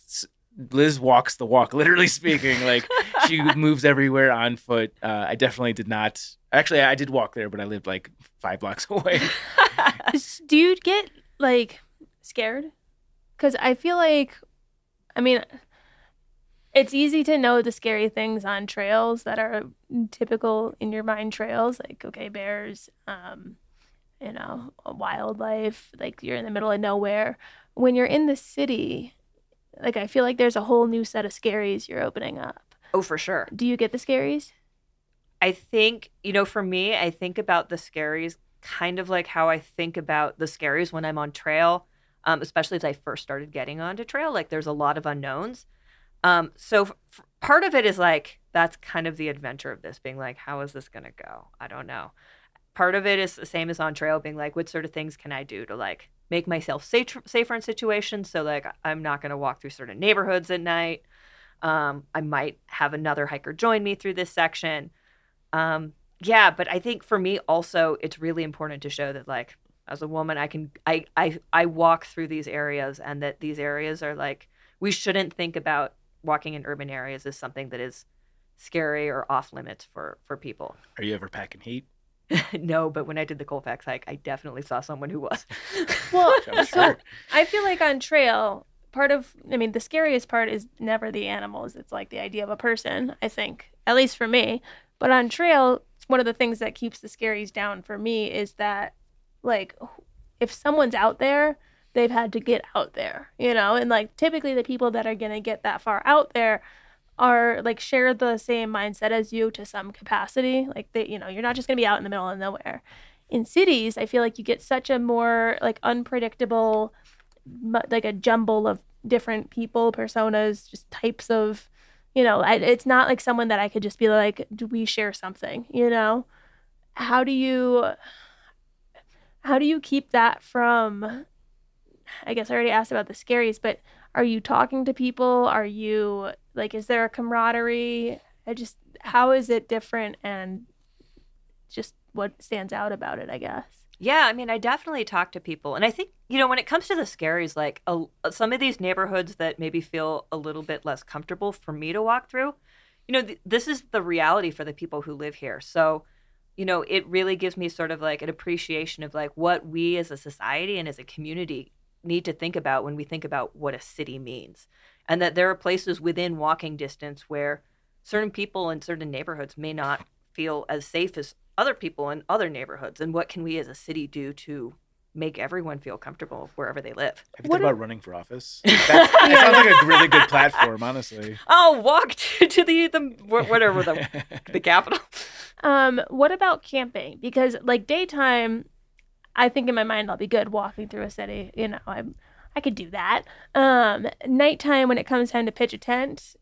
Liz walks the walk, literally speaking. Like she moves everywhere on foot. Uh, I definitely did not. Actually, I did walk there, but I lived like five blocks away. Do you get like scared because i feel like i mean it's easy to know the scary things on trails that are typical in your mind trails like okay bears um you know wildlife like you're in the middle of nowhere when you're in the city like i feel like there's a whole new set of scaries you're opening up Oh, for sure. do you get the scaries I think, you know, for me, I think about the scaries kind of like how I think about the scaries when I'm on trail, um, especially as I first started getting onto trail. Like there's a lot of unknowns. Um, so f- f- part of it is like, that's kind of the adventure of this being like, how is this going to go? I don't know. Part of it is the same as on trail being like, what sort of things can I do to like make myself safe, safer in situations? So like, I'm not going to walk through certain neighborhoods at night. Um, I might have another hiker join me through this section. Um, yeah, but I think for me also, it's really important to show that like as a woman, I can I I I walk through these areas, and that these areas are like we shouldn't think about walking in urban areas as something that is scary or off limits for for people. Are you ever packing heat? no, but when I did the Colfax hike, I definitely saw someone who was. well I'm so. I feel like on trail, part of I mean, the scariest part is never the animals. It's like the idea of a person, I think. At least for me. But on trail, one of the things that keeps the scaries down for me is that like if someone's out there, they've had to get out there, you know? And like typically the people that are going to get that far out there are like share the same mindset as you to some capacity. Like they, you know, you're not just to be out in the middle of nowhere. In cities, I feel like you get such a more like unpredictable like a jumble of different people, personas, just types of, you know, I, it's not like someone that I could just be like, do we share something, you know? How do you how do you keep that from I guess I already asked about the scaries, but are you talking to people? Are you like is there a camaraderie? I just how is it different and just what stands out about it, I guess. Yeah, I mean, I definitely talk to people, and I think you know when it comes to the scaries, like a, some of these neighborhoods that maybe feel a little bit less comfortable for me to walk through. You know, th- this is the reality for the people who live here. So, you know, it really gives me sort of like an appreciation of like what we as a society and as a community need to think about when we think about what a city means, and that there are places within walking distance where certain people in certain neighborhoods may not feel as safe as other people in other neighborhoods and what can we as a city do to make everyone feel comfortable wherever they live Have you What thought about running for office? That's, that sounds like a really good platform, honestly. i'll walk to, to the, the whatever the, the capital Um, what about camping? Because like daytime, I think in my mind I'll be good walking through a city. You know, I'm I could do that. Um, nighttime when it comes time to pitch a tent,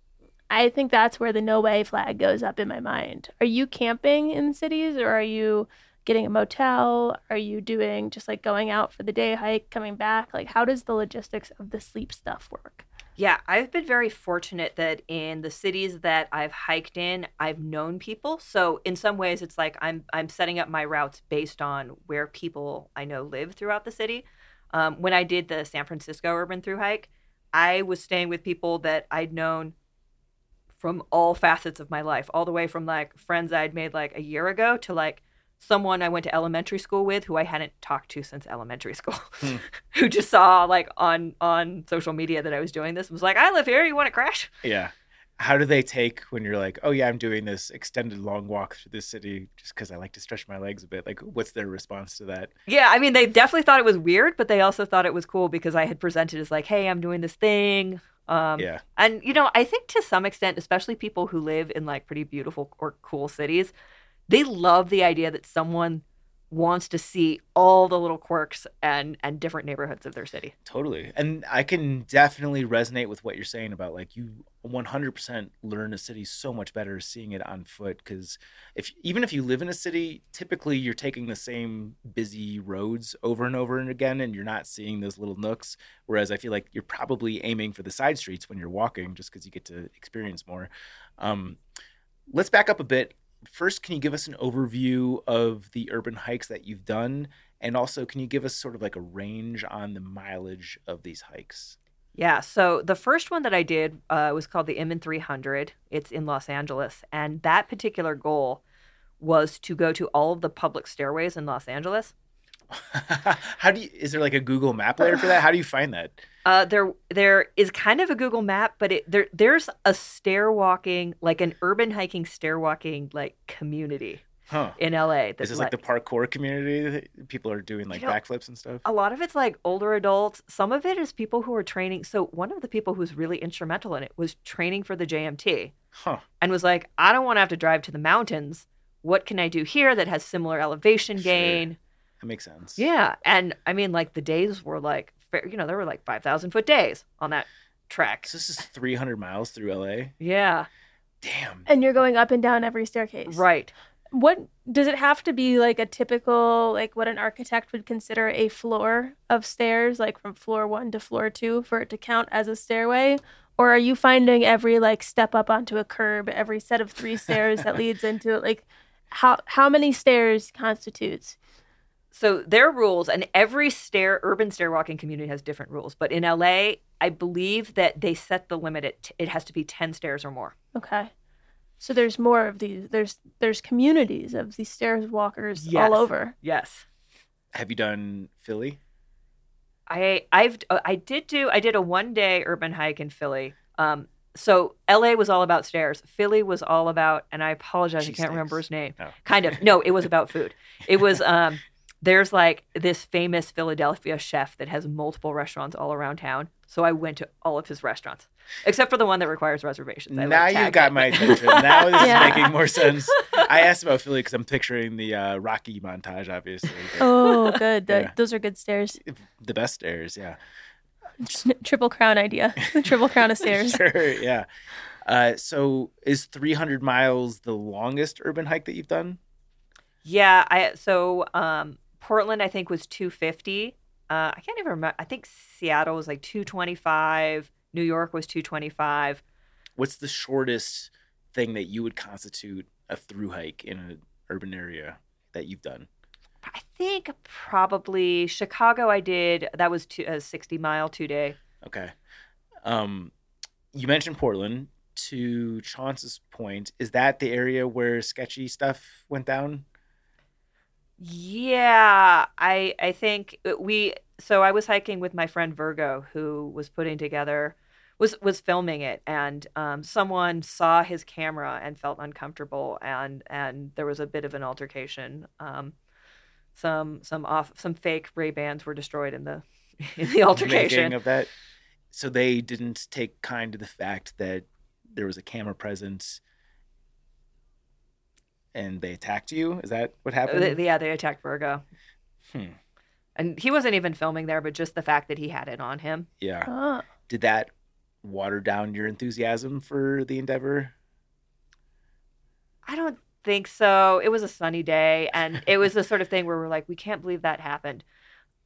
I think that's where the no way flag goes up in my mind. Are you camping in cities or are you getting a motel? Are you doing just like going out for the day hike, coming back? Like how does the logistics of the sleep stuff work? Yeah i've been very fortunate that in the cities that i've hiked in i've known people. So in some ways it's like i'm i'm setting up my routes based on where people i know live throughout the city. Um, when i did the san francisco urban through hike i was staying with people that i'd known from all facets of my life, all the way from like friends I'd made like a year ago to like someone I went to elementary school with who I hadn't talked to since elementary school, Hmm. who just saw like on on social media that I was doing this and was like, "I live here. You want to crash?" Yeah. How do they take when you're like, oh yeah, I'm doing this extended long walk through the city just because I like to stretch my legs a bit? Like, what's their response to that? Yeah, I mean, they definitely thought it was weird, but they also thought it was cool because I had presented as like, "Hey, I'm doing this thing." Um, yeah. And you know, I think to some extent, especially people who live in like pretty beautiful or cool cities, they love the idea that someone wants to see all the little quirks and and different neighborhoods of their city. Totally. And I can definitely resonate with what you're saying about like you 100% learn a city so much better seeing it on foot cuz if even if you live in a city, typically you're taking the same busy roads over and over and again and you're not seeing those little nooks whereas I feel like you're probably aiming for the side streets when you're walking just cuz you get to experience more. Um let's back up a bit. First, can you give us an overview of the urban hikes that you've done and also, can you give us sort of like a range on the mileage of these hikes? Yeah. So the first one that I did uh, was called the Inman 300. It's in Los Angeles, and that particular goal was to go to all of the public stairways in Los Angeles. How do you, is there like a Google map layer for that? How do you find that? Uh, there, there is kind of a Google map, but it, there, there's a stair walking, like an urban hiking stair walking, like community Huh. in LA. This is like the parkour community. that People are doing like You know- backflips and stuff. a lot of it's like older adults. Some of it is people who are training. So one of the people who's really instrumental in it was training for the JMT Huh. and was like, I don't want to have to drive to the mountains. What can I do here that has similar elevation Sure. Gain? That makes sense. Yeah, and I mean, like the days were like, fair- you know, there were like five thousand foot days on that trek. So this is 300 miles through LA. Yeah, Damn. And you're going up and down every staircase. right. What does it have to be like a typical like what an architect would consider a floor of stairs, like from floor one to floor two, for it to count as a stairway? Or are you finding every like step up onto a curb, every set of three stairs that leads into it? Like how how many stairs constitutes? So their rules, and every stair urban stair walking community has different rules. But in LA, I believe that they set the limit at it has to be ten stairs or more. Okay. So there's more of these. There's there's communities of these stairs walkers Yes. all over. Yes. Have you done Philly? I I've uh, I did do I did a one day urban hike in Philly. Um, so L.A. was all about stairs. Philly was all about, and I apologize, I can't Cheesesteaks. remember his name. Oh. Kind of. No, it was about food. It was um, there's like this famous Philadelphia chef that has multiple restaurants all around town. So I went to all of his restaurants, except for the one that requires reservations. I, like, now you've got it. my attention. Now this Yeah. is making more sense. I asked about Philly because I'm picturing the uh, Rocky montage, obviously. but Oh, good. Th- Yeah. Those are good stairs. The best stairs, yeah. Triple crown idea. The triple crown of stairs. Sure, yeah. Uh, so is 300 miles the longest urban hike that you've done? Yeah, I so um Portland I think was 250. Uh I can't even remember. I think Seattle was like 225. New York was 225. What's the shortest thing that you would constitute a through hike in an urban area that you've done? I think probably Chicago I did that was two, a 60 mile 2 day. Okay. Um, you mentioned Portland. To Chaunce's point, is that the area where sketchy stuff went down? Yeah, I I think we so I was hiking with my friend Virgo who was putting together was was filming it and um, someone saw his camera and felt uncomfortable and and there was a bit of an altercation. Um, some some off some fake Ray Bans were destroyed in the in the altercation. Of that. So they didn't take kind to the fact that there was a camera present and they attacked you. Is that what happened? Uh, yeah, they attacked Virgo. Hmm. And he wasn't even filming there, but just the fact that he had it on him. Yeah. Oh. Did that water down your enthusiasm for the endeavor? I don't think so. It was a sunny day, and it was the sort of thing where we're like, we can't believe that happened.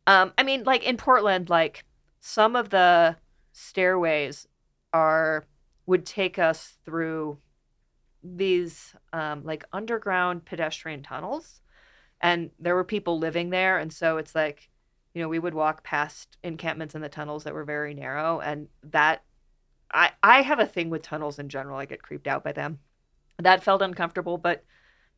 Um, I mean, like in Portland, like some of the stairways are would take us through these um, like underground pedestrian tunnels, and there were people living there, and so it's like, you know, we would walk past encampments in the tunnels that were very narrow, and that I I have a thing with tunnels in general. I get creeped out by them that felt uncomfortable but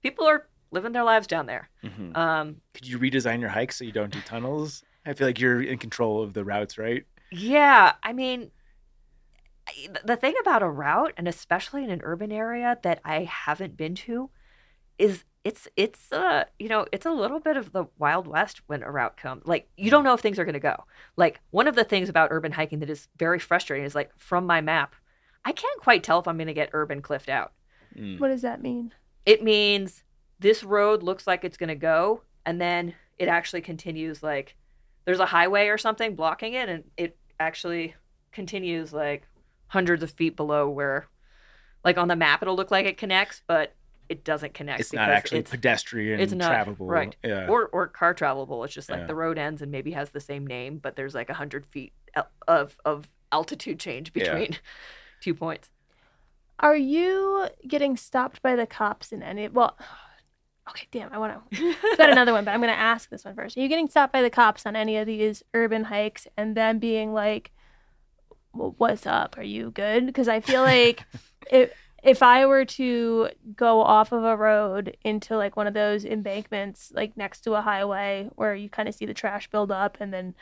people are living their lives down there Mhm. um Could you redesign your hike so you don't do tunnels? I feel like you're in control of the routes, right? yeah i mean the thing about a route and especially in an urban area that i haven't been to is it's it's uh you know it's a little bit of the wild west when a route comes like you don't know if things are going to go like one of the things about urban hiking that is very frustrating is like from my map i can't quite tell if i'm going to get urban cliffed out Mm. What does that mean? it means this road looks like it's going to go and then it actually continues like there's a highway or something blocking it and it actually continues like hundreds of feet below where like on the map it'll look like it connects but it doesn't connect It's not actually it's, pedestrian it's not travelable. right Yeah. or or car travelable it's just like Yeah. the road ends and maybe has the same name but there's like 100 feet of of altitude change Yeah. between two points Are you getting stopped by the cops in any? Well, okay, damn. I want to. I've got another one, but I'm going to ask this one first. Are you getting stopped by the cops on any of these urban hikes, and then being like, well, "What's up? Are you good?" Because I feel like if if I were to go off of a road into like one of those embankments, like next to a highway, where you kind of see the trash build up, and then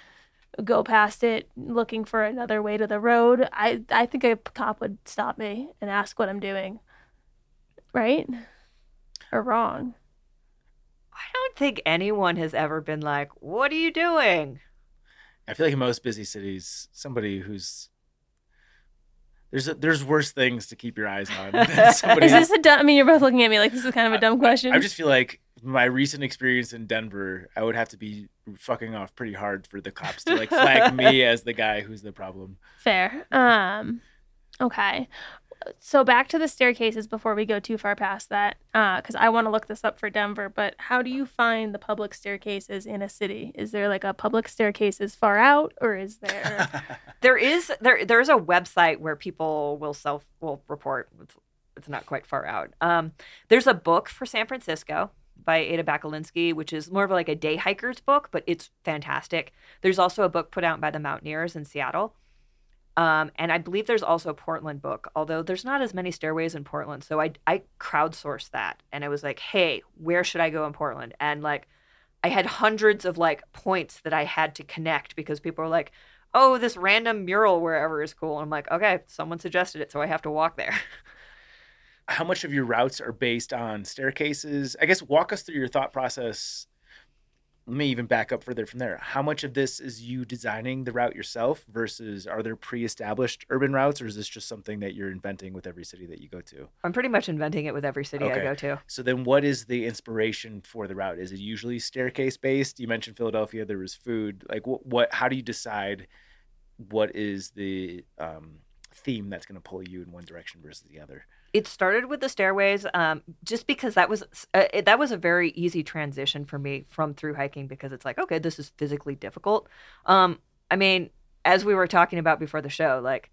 go past it looking for another way to the road, I I think a cop would stop me and ask what I'm doing. Right? Or wrong. i don't think anyone has ever been like what are you doing I feel like in most busy cities, somebody who's there's a, there's worse things to keep your eyes on. Is this a dumb I mean you're both looking at me like this is kind of a dumb question. I just feel like my recent experience in Denver, I would have to be fucking off pretty hard for the cops to like flag me as the guy who's the problem. Fair. Um okay. So back to the staircases before we go too far past that, because I want to look this up for Denver. But how do you find the public staircases in a city? Is there like a public staircases far out, or is there? There is there there's a website where people will self will report. It's, it's not quite far out. Um, there's a book for San Francisco by Adah Bakalinsky, which is more of like a day hiker's book, but it's fantastic. There's also a book put out by the Mountaineers in Seattle. Um, and I believe there's also a Portland book, although there's not as many stairways in Portland. So I, I crowdsourced that and I was like, hey, where should I go in Portland? And like, I had hundreds of like points that I had to connect because people were like, oh, this random mural wherever is cool. And I'm like, okay, someone suggested it, so I have to walk there. How much of your routes are based on staircases? I guess walk us through your thought process let me even back up further from there. How much of this is you designing the route yourself versus are there pre-established urban routes, or is this just something that you're inventing with every city that you go to? I'm pretty much inventing it with every city I go to. So then, what is the inspiration for the route? Is it usually staircase based? You mentioned Philadelphia. There was food. Like, what? what how do you decide what is the um, theme that's going to pull you in one direction versus the other? It started with the stairways um, just because that was uh, it, that was a very easy transition for me from through hiking because it's like okay this is physically difficult. Um, i mean as we were talking about before the show like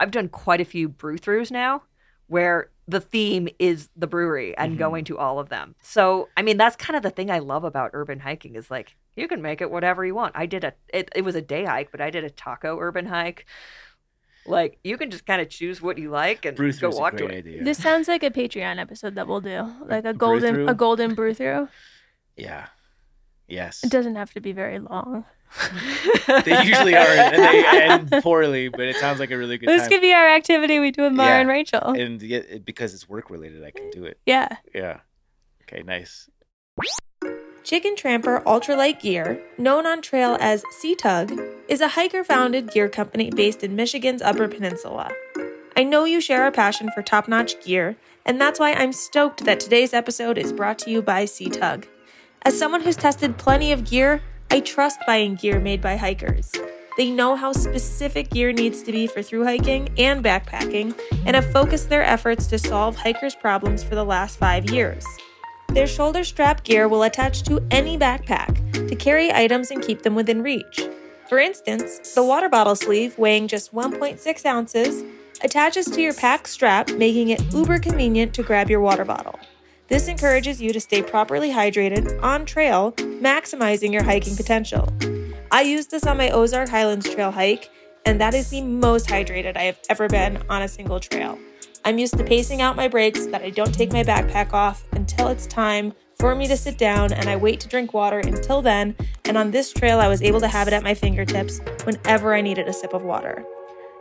i've done quite a few brew throughs now where the theme is the brewery and Mhm. going to all of them. So i mean that's kind of the thing i love about urban hiking is like you can make it whatever you want. I did a it, it was a day hike but i did a taco urban hike like you can just kind of choose what you like and Brew go walk to it idea. This sounds like a Patreon episode that we'll do, like a brew golden a golden brew through. yeah. Yes. It doesn't have to be very long. they usually are, and they end poorly, but it sounds like a really good This time. could be our activity we do with Mara Yeah. and Rachel. and yet, because it's work related, I can do it. yeah. Yeah. Okay. Nice. Chicken Tramper Ultralight Gear, known on trail as CTUG, is a hiker founded gear company based in Michigan's Upper Peninsula. I know you share a passion for top notch gear, and that's why I'm stoked that today's episode is brought to you by CTUG. As someone who's tested plenty of gear, I trust buying gear made by hikers. They know how specific gear needs to be for through hiking and backpacking, and have focused their efforts to solve hikers' problems for the last five years. Their shoulder strap gear will attach to any backpack to carry items and keep them within reach. For instance, the water bottle sleeve, weighing just 1.6 ounces, attaches to your pack strap, making it uber convenient to grab your water bottle. This encourages you to stay properly hydrated on trail, maximizing your hiking potential. I used this on my Ozark Highlands Trail hike, and that is the most hydrated I have ever been on a single trail. I'm used to pacing out my breaks that I don't take my backpack off until it's time for me to sit down and I wait to drink water until then. And on this trail, I was able to have it at my fingertips whenever I needed a sip of water.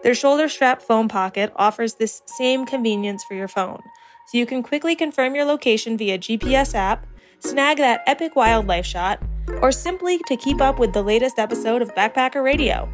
Their shoulder strap phone pocket offers this same convenience for your phone, so you can quickly confirm your location via GPS app, snag that epic wildlife shot, or simply to keep up with the latest episode of Backpacker Radio.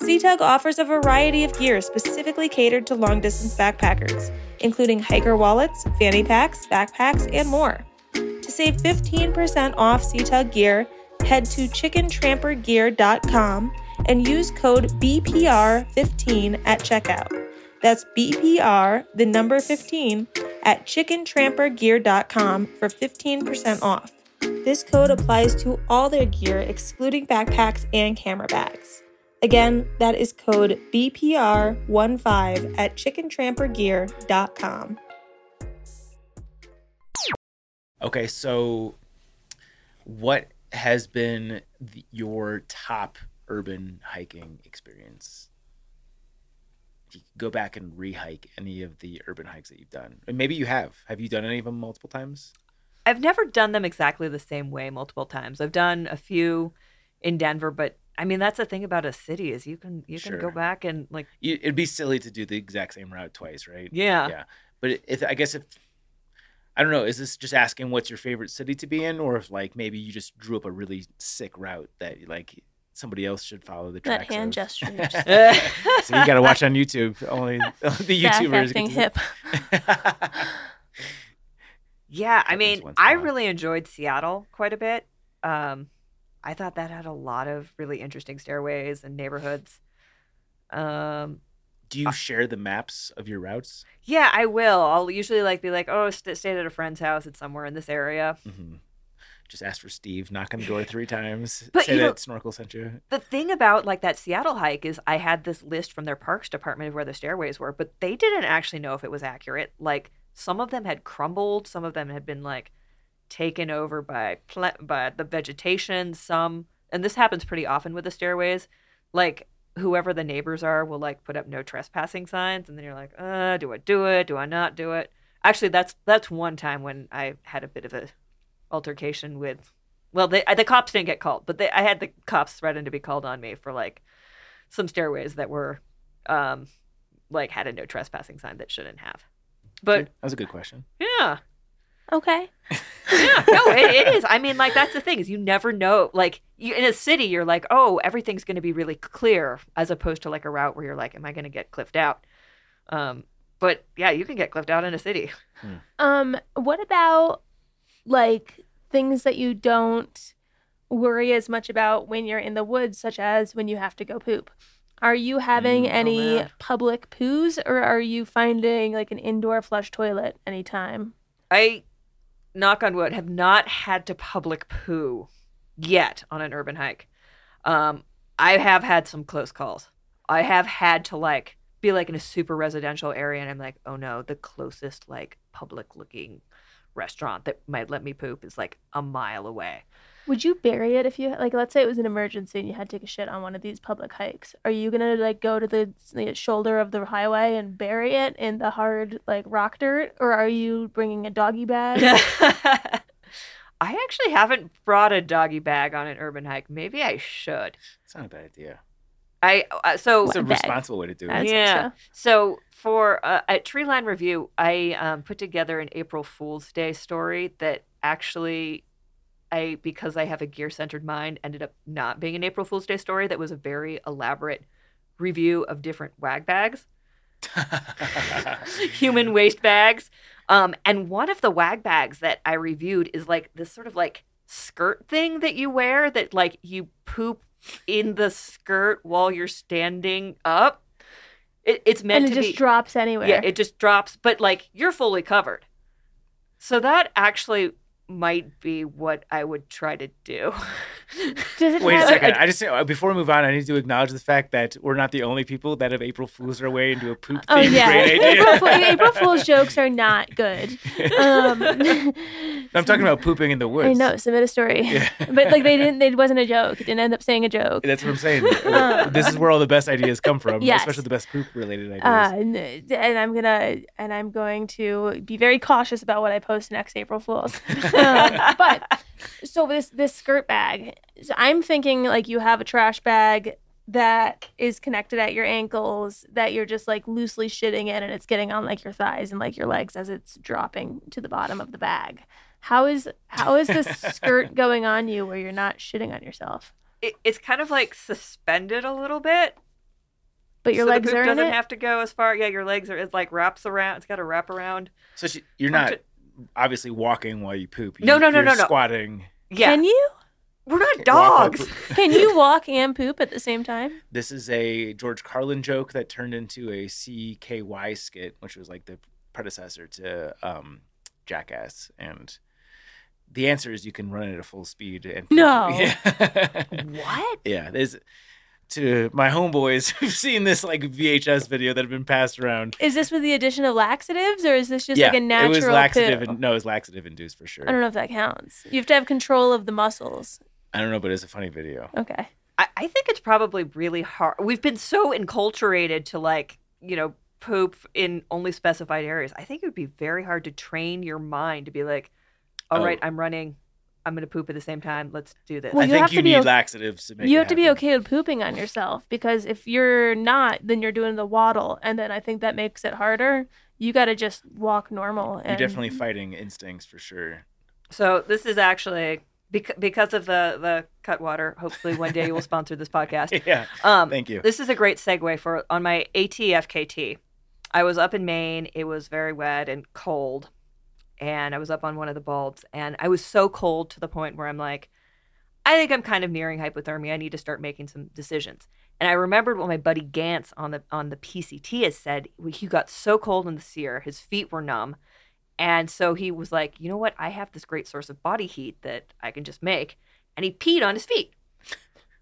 CTUG offers a variety of gear specifically catered to long distance backpackers, including hiker wallets, fanny packs, backpacks, and more. To save 15% off CTUG gear, head to chickentrampergear.com and use code BPR15 at checkout. That's BPR, the number 15, at chickentrampergear.com for 15% off. This code applies to all their gear, excluding backpacks and camera bags. Again, that is code BPR15 at chickentrampergear.com. Okay, so what has been the, your top urban hiking experience? If you could go back and re-hike any of the urban hikes that you've done, and maybe you have. Have you done any of them multiple times? I've never done them exactly the same way multiple times. I've done a few in Denver, but I mean that's the thing about a city is you can you can go back and like You, it'd be silly to do the exact same route twice, right? yeah. Yeah, but if I guess if I don't know, is this just asking what's your favorite city to be in, or if like maybe you just drew up a really sick route that like somebody else should follow the That tracks hand of? gesture. so you got to watch on YouTube. Only the YouTubers. acting get hip. Yeah, I mean, once in a I while. really enjoyed Seattle quite a bit. Um, I thought that had a lot of really interesting stairways and neighborhoods. Um, Do you share the maps of your routes? yeah, I will. I'll usually like be like, oh, st- stayed at a friend's house. It's somewhere in this area. hmm Just ask for Steve. Knock on the door three times. But say you know- Snorkel sent you. The thing about like that Seattle hike is I had this list from their parks department of where the stairways were, but they didn't actually know if it was accurate. Like some of them had crumbled, some of them had been like taken over by pla- by the vegetation, some and this happens pretty often with the stairways. Like whoever the neighbors are will like put up no trespassing signs and then you're like, "Uh, do I do it? Do I not do it?" Actually, that's that's one time when I had a bit of a altercation with well, they, the cops didn't get called, but they, I had the cops threaten to be called on me for like some stairways that were, um, like had a no trespassing sign that shouldn't have. But that was a good question. yeah, Okay. yeah, no, it, it is. I mean, like that's the thing is you never know. Like you, in a city, you're like, oh, everything's going to be really clear, as opposed to like a route where you're like, am I going to get cliffed out? Um, but yeah, you can get cliffed out in a city. Um, what about like things that you don't worry as much about when you're in the woods, such as when you have to go poop? Are you having Mm, oh, any man. public poos or are you finding like an indoor flush toilet anytime? I, knock on wood, have not had to public poo yet on an urban hike. Um, I have had some close calls. I have had to like be like in a super residential area, and I'm like, oh no, the closest like public looking restaurant that might let me poop is like a mile away. Would you bury it if you like let's say it was an emergency and you had to take a shit on one of these public hikes? Are you going to like go to the, the shoulder of the highway and bury it in the hard like rock dirt or are you bringing a doggy bag? I actually haven't brought a doggy bag on an urban hike. Maybe I should. It's not a bad idea. I uh, so It's a bag. responsible way to do it. think Yeah. so. So for uh, at Treeline Review, I um, put together an April Fool's Day story that actually, I because I have a gear centered mind, ended up not being an April Fool's Day story. That was a very elaborate review of different wag bags, human waste bags. Um, and one of the wag bags that I reviewed is like this sort of like skirt thing that you wear that like you poop in the skirt while you're standing up. It, it's meant And it to just be. drops anywhere. Yeah, it just drops, but like you're fully covered. So that actually might be what I would try to do. Does it Wait a second. I just uh, before we move on, I need to acknowledge the fact that we're not the only people that have April Fools their way into a poop Oh yeah. April, Fool- April Fool's jokes are not good. Um, I'm talking about pooping in the woods. I know. Submit a story, Yeah. but like they didn't. It wasn't a joke. It didn't end up saying a joke. That's what I'm saying. this is where all the best ideas come from, Yes. especially the best poop related ideas. Uh, and, and I'm gonna and I'm going to be very cautious about what I post next April Fools. but so this this skirt bag, so I'm thinking like you have a trash bag that is connected at your ankles that you're just like loosely shitting in and it's getting on like your thighs and like your legs as it's dropping to the bottom of the bag. How is how is this skirt going on you where you're not shitting on yourself, it, it's kind of like suspended a little bit. but your so legs the poop are in doesn't it? have to go as far. Yeah, your legs are. It's like wraps around. It's got a wrap around. so she, you're not it. Obviously walking while you poop. No, You- no, no, you're no, no. Squatting. Yeah, Can you? we're not dogs. Can you walk and poop at the same time? This is a George Carlin joke that turned into a CKY skit, which was like the predecessor to um, Jackass. And the answer is you can run it at a full speed. And No. Yeah. What? yeah. There's to my homeboys who've seen this like VHS video that have been passed around. Is this with the addition of laxatives, or is this just yeah, like a natural it was laxative. poo? And, no, it was laxative induced for sure. I don't know if that counts. You have to have control of the muscles. I don't know, but it's a funny video. Okay. I, I think it's probably really hard. We've been so enculturated to like, you know, poop in only specified areas. I think it would be very hard to train your mind to be like, all Oh. right, I'm running. I'm going to poop at the same time. Let's do this. Well, I you think have you to be need o- laxatives to make you it have to be okay with pooping on yourself because if you're not, then you're doing the waddle, and then I think that makes it harder. You got to just walk normal. You're And definitely fighting instincts for sure. So this is actually because of the the Cutwater. Hopefully, one day you will sponsor this podcast. yeah. Um, Thank you. This is a great segue for on my ATFKT. I was up in Maine. It was very wet and cold, and I was up on one of the bulbs, and I was so cold to the point where I'm like, I think I'm kind of nearing hypothermia. I need to start making some decisions. And I remembered what my buddy Gantz on the on the PCT has said. He got so cold in the sear, his feet were numb, and so he was like, you know what? I have this great source of body heat that I can just make, and he peed on his feet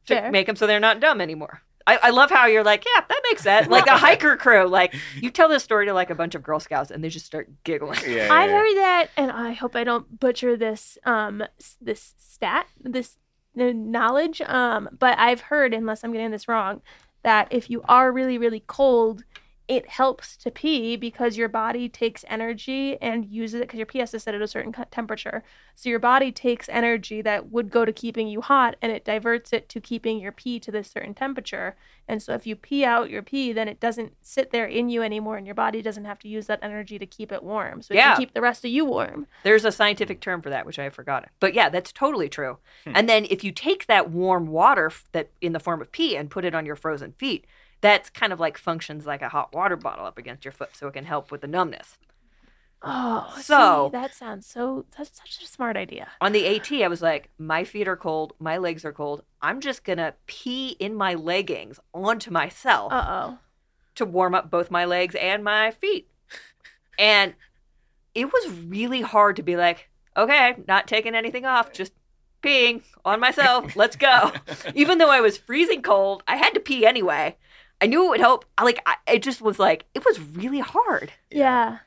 to Fair. make them so they're not dumb anymore. I, I love how you're like, yeah, that makes sense. Like a hiker crew, like you tell this story to like a bunch of Girl Scouts, and they just start giggling. Yeah, I yeah, yeah. heard that, and I hope I don't butcher this um this stat this knowledge um but I've heard unless I'm getting this wrong that if you are really really cold it helps to pee because your body takes energy and uses it because your pee has to sit at a certain temperature. So your body takes energy that would go to keeping you hot and it diverts it to keeping your pee to this certain temperature. And so if you pee out your pee, then it doesn't sit there in you anymore and your body doesn't have to use that energy to keep it warm. So it Yeah. can keep the rest of you warm. There's a scientific term for that, which I have forgotten. But yeah, that's totally true. Hmm. And then if you take that warm water that in the form of pee and put it on your frozen feet, that's kind of like functions like a hot water bottle up against your foot, so it can help with the numbness. Oh, So- see, that sounds so. That's such a smart idea. On the AT, I was like, my feet are cold, my legs are cold. I'm just gonna pee in my leggings onto myself Uh oh. to warm up both my legs and my feet. And it was really hard to be like, okay, not taking anything off, just peeing on myself. Let's go. Even though I was freezing cold, I had to pee anyway. I knew it would help. I like I, it just was like it was really hard. Yeah.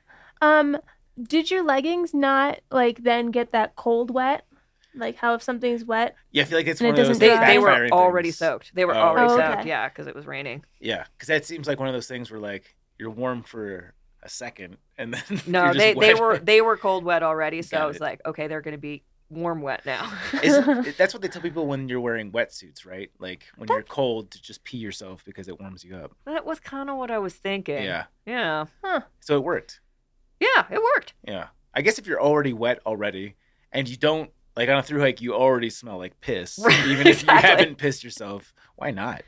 Um, did your leggings not like then get that cold wet? Like how if something's wet, Yeah, I feel like it's one it of those doesn't They they were already things. soaked. They were Oh, already okay. soaked. Yeah, because it was raining. Yeah, because that seems like one of those things where like you're warm for a second and then No, you're just they they were they were cold wet already. So Got I was it. like, okay, they're gonna be warm wet now. Is, that's what they tell people when you're wearing wetsuits, right? Like when you're cold to just pee yourself because it warms you up. that was kind of what I was thinking. Yeah. Yeah. So it worked. Yeah, it worked. Yeah. I guess if you're already wet already and you don't like on a through hike, you already smell like piss. Right, Even if you haven't pissed yourself, why not?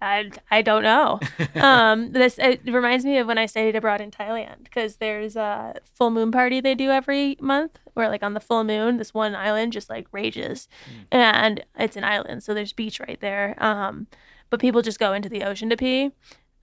I I don't know. um, this it reminds me of when I studied abroad in Thailand because there's a full moon party they do every month where like on the full moon this one island just like rages, and it's an island so there's beach right there. Um, but people just go into the ocean to pee.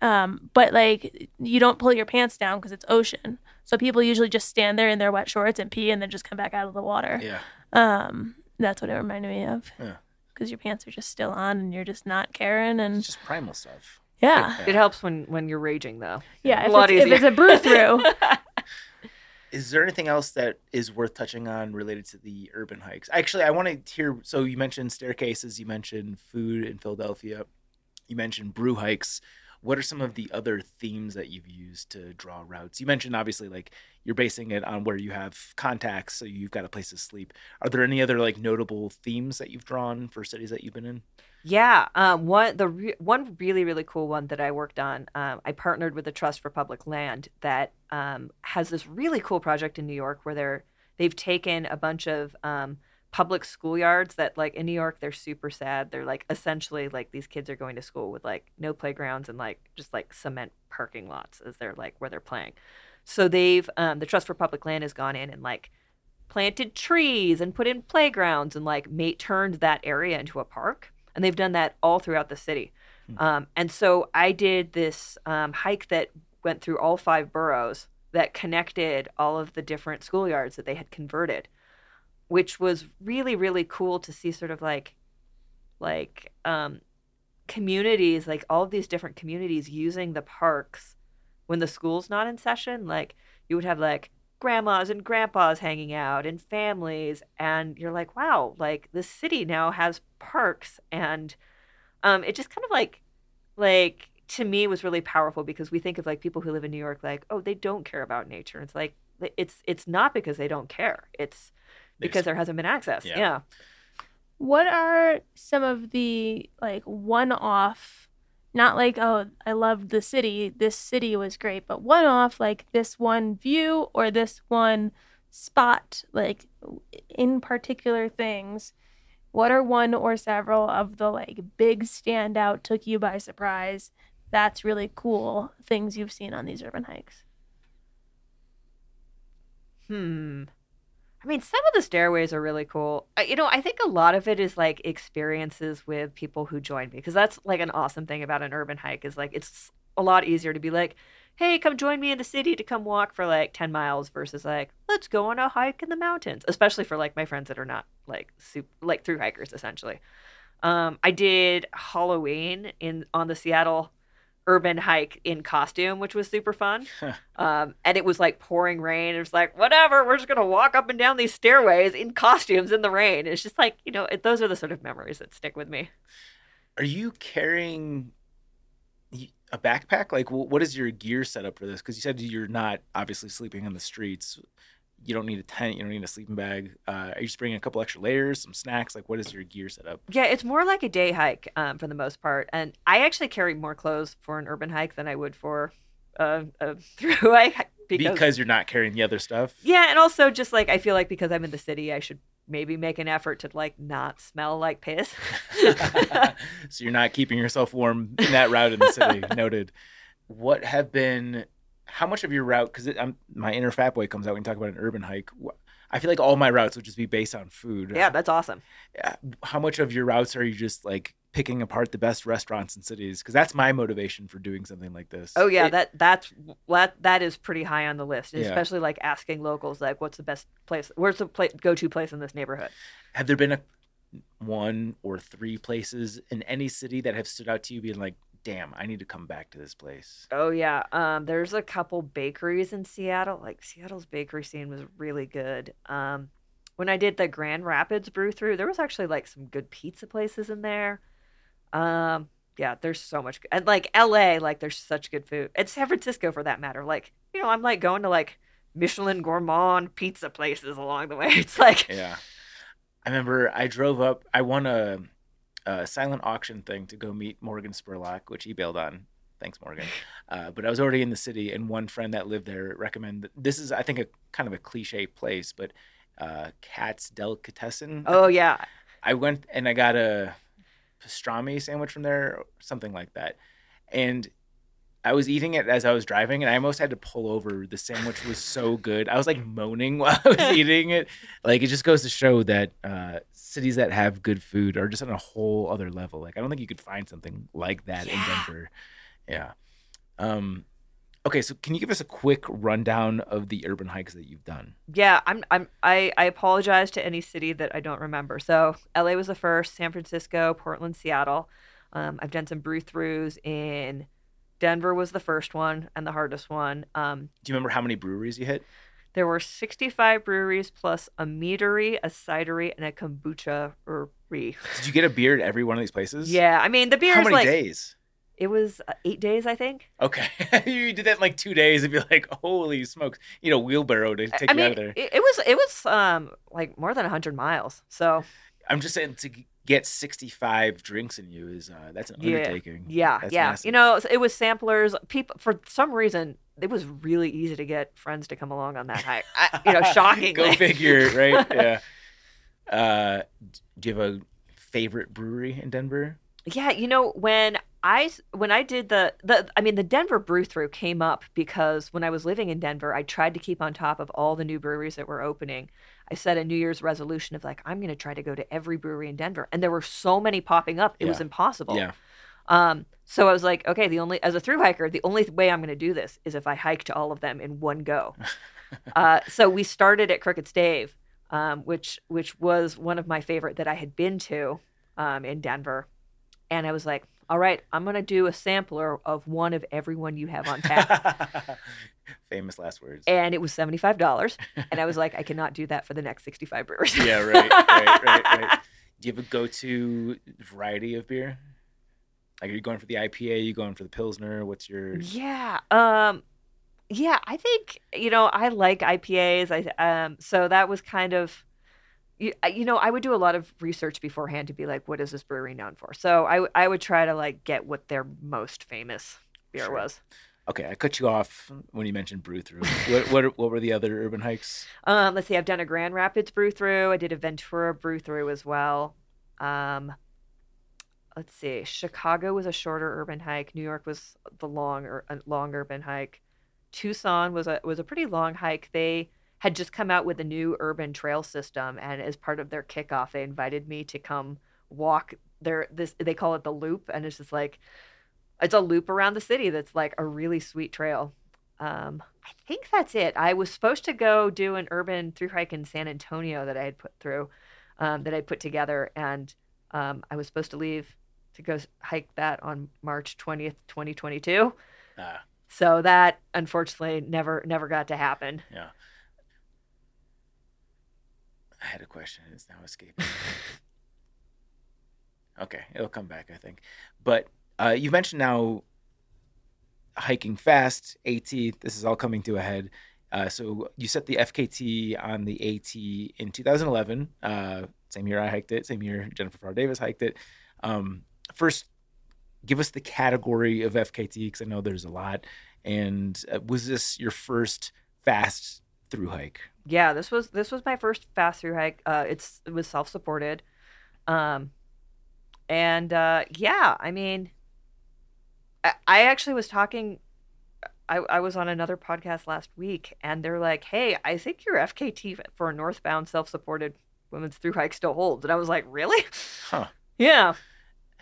Um, but like you don't pull your pants down because it's ocean, so people usually just stand there in their wet shorts and pee and then just come back out of the water. yeah. Um, that's what it reminded me of. Yeah. Because your pants are just still on and you're just not caring and It's just primal stuff. yeah. It helps when when you're raging though. Yeah, A if, lot it's, if easier. it's a brew through. Is there anything else that is worth touching on related to the urban hikes? Actually, I want to hear. So you mentioned staircases, you mentioned food in Philadelphia, you mentioned brew hikes. What are some of the other themes that you've used to draw routes? You mentioned obviously like you're basing it on where you have contacts, so you've got a place to sleep. Are there any other like notable themes that you've drawn for cities that you've been in? Yeah, um, one the re- one really really cool one that I worked on. Um, I partnered with the Trust for Public Land that um, has this really cool project in New York where they're they've taken a bunch of um, public schoolyards that like in New York they're super sad. They're like essentially like these kids are going to school with like no playgrounds and like just like cement parking lots as they're like where they're playing. So they've um, the Trust for Public Land has gone in and like planted trees and put in playgrounds and like made turned that area into a park and they've done that all throughout the city um, and so i did this um, hike that went through all five boroughs that connected all of the different schoolyards that they had converted which was really really cool to see sort of like like um, communities like all of these different communities using the parks when the school's not in session. Like you would have like grandmas and grandpas hanging out and families and you're like wow like the city now has parks. And um it just kind of like like to me was really powerful because we think of like people who live in New York like oh they don't care about nature. It's like it's it's not because they don't care. It's because there hasn't been access Yeah. yeah. what are some of the like one off not like oh i loved the city this city was great but one off like this one view or this one spot like in particular things what are one or several of the like big standout took you by surprise that's really cool things you've seen on these urban hikes Hmm. I mean, some of the stairways are really cool. You know, I think a lot of it is like experiences with people who join me because that's like an awesome thing about an urban hike is like it's a lot easier to be like, hey, come join me in the city to come walk for like 10 miles versus like, let's go on a hike in the mountains, especially for like my friends that are not like super, like through hikers essentially. Um, I did Halloween in on the Seattle urban hike in costume, which was super fun. Um, and it was like pouring rain. It was like, whatever, we're just going to walk up and down these stairways in costumes in the rain. It's just like, you know, it, those are the sort of memories that stick with me. Are you carrying? a backpack? Like, what is your gear setup for this? Because you said you're not obviously sleeping on the streets. You don't need a tent. You don't need a sleeping bag. Uh, are you just bringing a couple extra layers, some snacks? Like, what is your gear setup? Yeah, it's more like a day hike um, for the most part, and I actually carry more clothes for an urban hike than I would for a, a through hike Because, you're not carrying the other stuff. Yeah, and also just like I feel like because I'm in the city, I should maybe make an effort to like not smell like piss. so you're not keeping yourself warm in that route in the city. Noted. What have been? How much of your route? Because I'm my inner fat boy comes out when you talk about an urban hike. I feel like all my routes would just be based on food. yeah, that's awesome. How much of your routes are you just like picking apart the best restaurants in cities? Because that's my motivation for doing something like this. Oh yeah, It- that that's that that is pretty high on the list, Yeah. especially like asking locals like, what's the best place? Where's the pla- go-to place in this neighborhood? have there been a one or three places in any city that have stood out to you, being like, "Damn, I need to come back to this place." Oh yeah, um, there's a couple bakeries in Seattle. Like Seattle's bakery scene was really good. Um, when I did the Grand Rapids brew through, there was actually like some good pizza places in there. Um, yeah, there's so much, and like L.A., like there's such good food, and San Francisco for that matter. Like you know, I'm like going to like Michelin gourmand pizza places along the way. It's like Yeah. I remember I drove up. I won a, a silent auction thing to go meet Morgan Spurlock, which he bailed on. Thanks, Morgan. Uh, but I was already in the city, and one friend that lived there recommended. This is, I think, a kind of a cliche place, but uh, Katz's Delicatessen. oh yeah, I went and I got a pastrami sandwich from there, or something like that. And I was eating it as I was driving, and I almost had to pull over. The sandwich was so good. I was like moaning while I was eating it. Like it just goes to show that uh, cities that have good food are just on a whole other level. Like I don't think you could find something like that in Denver. Yeah. Um. Okay, so can you give us a quick rundown of the urban hikes that you've done? Yeah, I'm I'm I, I apologize to any city that I don't remember. So LA was the first, San Francisco, Portland, Seattle. Um, I've done some brew throughs in Denver was the first one and the hardest one. Um, Do you remember how many breweries you hit? there were 65 breweries plus a meadery, a cidery, and a kombucha Did Did you get a beer at every one of these places? Yeah, I mean the beer How many like days? it was uh, eight days, I think. Okay, you did that in like two days and be like, "Holy smokes!" You know, wheelbarrow to take I you mean, out of there. it, it was it was um like more than 100 miles. So I'm just saying to get 65 drinks in you is uh, that's an Yeah. undertaking. Yeah, That's yeah. massive. You know, it was samplers. People for some reason it was really easy to get friends to come along on that hike. I, you know, shockingly. Go figure, right? Yeah. Uh, do you have a favorite brewery in Denver? Yeah, you know when I when I did the the I mean the Denver Brew Through came up because when I was living in Denver, I tried to keep on top of all the new breweries that were opening. I set a New Year's resolution of like I'm going to try to go to every brewery in Denver, and there were so many popping up, it was impossible. Yeah. Um, so I was like, okay, the only as a through hiker, the only way I'm going to do this is if I hike to all of them in one go. uh, so we started at Crooked Stave, um, which which was one of my favorite that I had been to um, in Denver, and I was like, all right, I'm going to do a sampler of one of everyone you have on tap, Famous last words. and it was seventy five dollars, and I was like, I cannot do that for the next sixty five brewers. yeah, right, right, right, right. Do you have a go-to variety of beer? Like, are you going for the IPA? Are you going for the Pilsner? What's your? Yeah. Um yeah, I think you know, I like IPAs. I um so that was kind of you, you know, I would do a lot of research beforehand to be like what is this brewery known for? So I, I would try to like get what their most famous beer Sure. was. Okay, I cut you off when you mentioned brew through. what, what what were the other urban hikes? Um let's see, I've done a Grand Rapids brew through. I did a Ventura brew through as well. Um let's see. Chicago was a shorter urban hike. New York was the long or long urban hike. Tucson was a was a pretty long hike. They had just come out with a new urban trail system, and as part of their kickoff, they invited me to come walk their this. They call it the loop, and it's just like it's a loop around the city that's like a really sweet trail. Um, I think that's it. I was supposed to go do an urban through hike in San Antonio that I had put through, um, that I put together, and um, I was supposed to leave to go hike that on March twentieth, twenty twenty two. Ah, So that unfortunately never never got to happen. yeah. I had a question. It's now escaping. okay, it'll come back, I think. But uh, you mentioned now hiking fast, AT. This is all coming to a head. Uh, so you set the FKT on the AT in 2011. Uh, same year I hiked it. Same year Jennifer Pharr Davis hiked it. Um, first, give us the category of FKT because I know there's a lot. And uh, was this your first fast through hike? Yeah, this was this was my first fast through hike. Uh, it's it was self supported, um, and uh, yeah, I mean, I, I actually was talking. I, I was on another podcast last week, and they're like, "Hey, I think your FKT for a northbound self supported women's through hike still holds," and I was like, "Really? Huh. Yeah,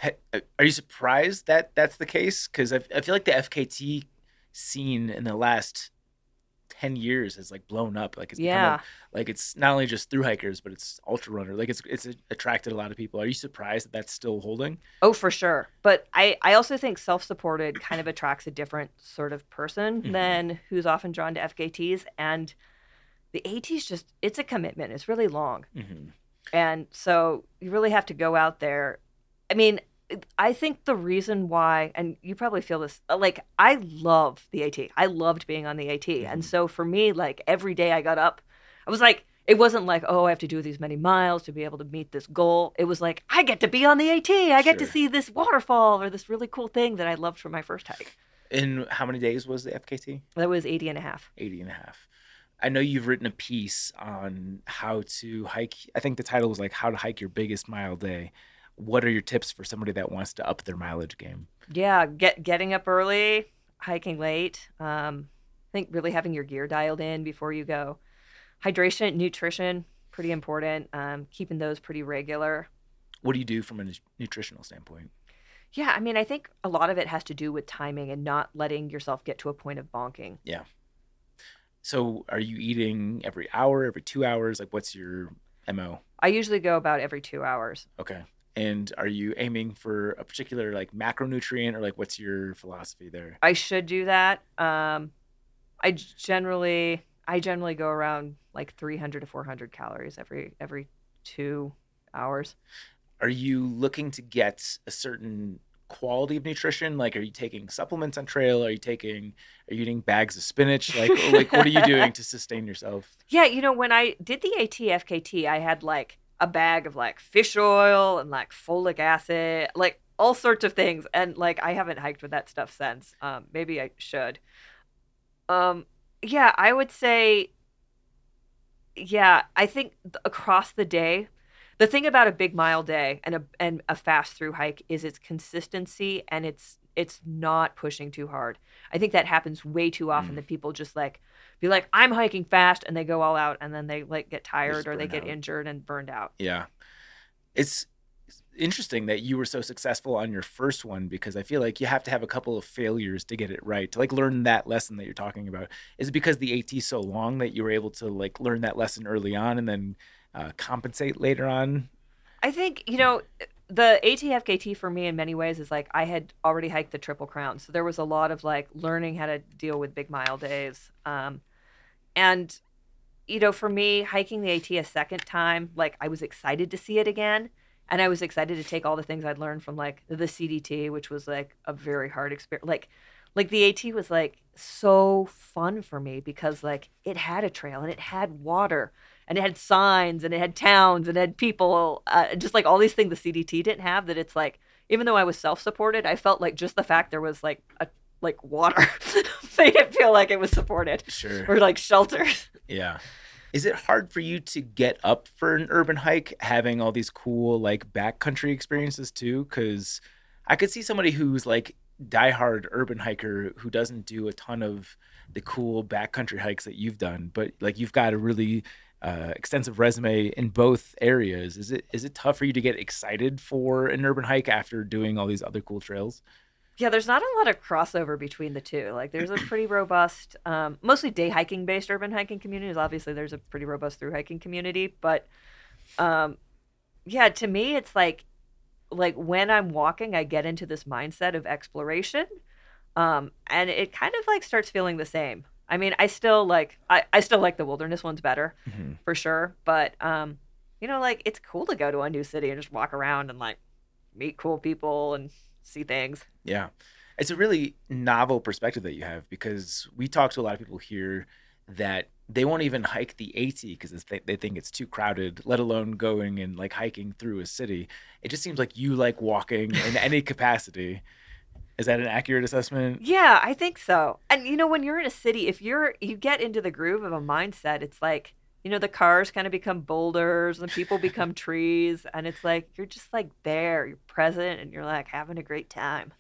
uh, Are you surprised that that's the case? Because I, I feel like the FKT scene in the last 10 years has like blown up. Like it's become a- yeah." like it's not only just through hikers, but it's ultra runner. Like it's it's attracted a lot of people. Are you surprised that that's still holding? Oh, for sure. But I, I also think self supported kind of attracts a different sort of person Mhm. than who's often drawn to FKTs. And the AT's just, it's a commitment. It's really long. Mm-hmm. And so you really have to go out there. I mean, I think the reason why, and you probably feel this, uh, like I love the AT. I loved being on the AT. Mhm. And so for me, like every day I got up, I was like, it wasn't like, oh, I have to do these many miles to be able to meet this goal. It was like, I get to be on the AT. I get to see this waterfall or this really cool thing that I loved from my first hike. In how many days was the FKT? That was 80 and a half. 80 and a half. I know you've written a piece on how to hike. I think the title was like how to hike your biggest mile day. What are your tips for somebody that wants to up their mileage game? Yeah, get getting up early, hiking late. Um, I think really having your gear dialed in before you go. Hydration, nutrition, pretty important. Um, keeping those pretty regular. What do you do from a nutritional standpoint? Yeah, I mean, I think a lot of it has to do with timing and not letting yourself get to a point of bonking. Yeah. So, are you eating every hour, every two hours? Like, what's your MO? I usually go about every two hours. Okay. And are you aiming for a particular like macronutrient or like what's your philosophy there? I should do that. Um, I generally, I generally go around like 300 to 400 calories every every two hours. Are you looking to get a certain quality of nutrition? Like, are you taking supplements on trail? Are you taking, are you eating bags of spinach? Like, like what are you doing to sustain yourself? Yeah, you know, when I did the ATFKT, I had like a bag of like fish oil and like folic acid, like all sorts of things. And like I haven't hiked with that stuff since. Um, maybe I should. Um, yeah, I would say, yeah, I think th- across the day, the thing about a big mile day and a and a fast through hike is its consistency and it's it's not pushing too hard. I think that happens way too often Mm. that people just like be like, I'm hiking fast, and they go all out, and then they like get tired or they get out. injured and burned out. Yeah. It's interesting that you were so successful on your first one because I feel like you have to have a couple of failures to get it right, to like learn that lesson that you're talking about. Is it because the AT is so long that you were able to like learn that lesson early on and then uh, compensate later on? I think you know the ATFKT for me in many ways is like I had already hiked the Triple Crown, so there was a lot of like learning how to deal with big mile days. Um, and you know, for me, hiking the AT a second time, like I was excited to see it again, and I was excited to take all the things I'd learned from like the CDT, which was like a very hard experience. Like, like the AT was like so fun for me because like it had a trail and it had water and it had signs and it had towns and it had people uh, just like all these things the cdt didn't have that it's like even though i was self-supported i felt like just the fact there was like a like water made it feel like it was supported Sure. or like shelters Yeah. Is it hard for you to get up for an urban hike having all these cool like backcountry experiences too? Because I could see somebody who's like diehard urban hiker who doesn't do a ton of the cool backcountry hikes that you've done, but like you've got a really uh, extensive resume in both areas. Is it is it tough for you to get excited for an urban hike after doing all these other cool trails? yeah there's not a lot of crossover between the two like there's a pretty robust um, mostly day hiking based urban hiking communities obviously there's a pretty robust through hiking community but um, yeah to me it's like like when i'm walking i get into this mindset of exploration um, and it kind of like starts feeling the same i mean i still like i, I still like the wilderness ones better Mhm. for sure but um, you know like it's cool to go to a new city and just walk around and like meet cool people and see things Yeah. It's a really novel perspective that you have because we talk to a lot of people here that they won't even hike the AT because they think it's too crowded, let alone going and like hiking through a city. It just seems like you like walking in any capacity. Is that an accurate assessment? Yeah, I think so. And you know, when you're in a city, if you're you get into the groove of a mindset, it's like you know the cars kind of become boulders and people become trees, and it's like you're just like there, you're present, and you're like having a great time.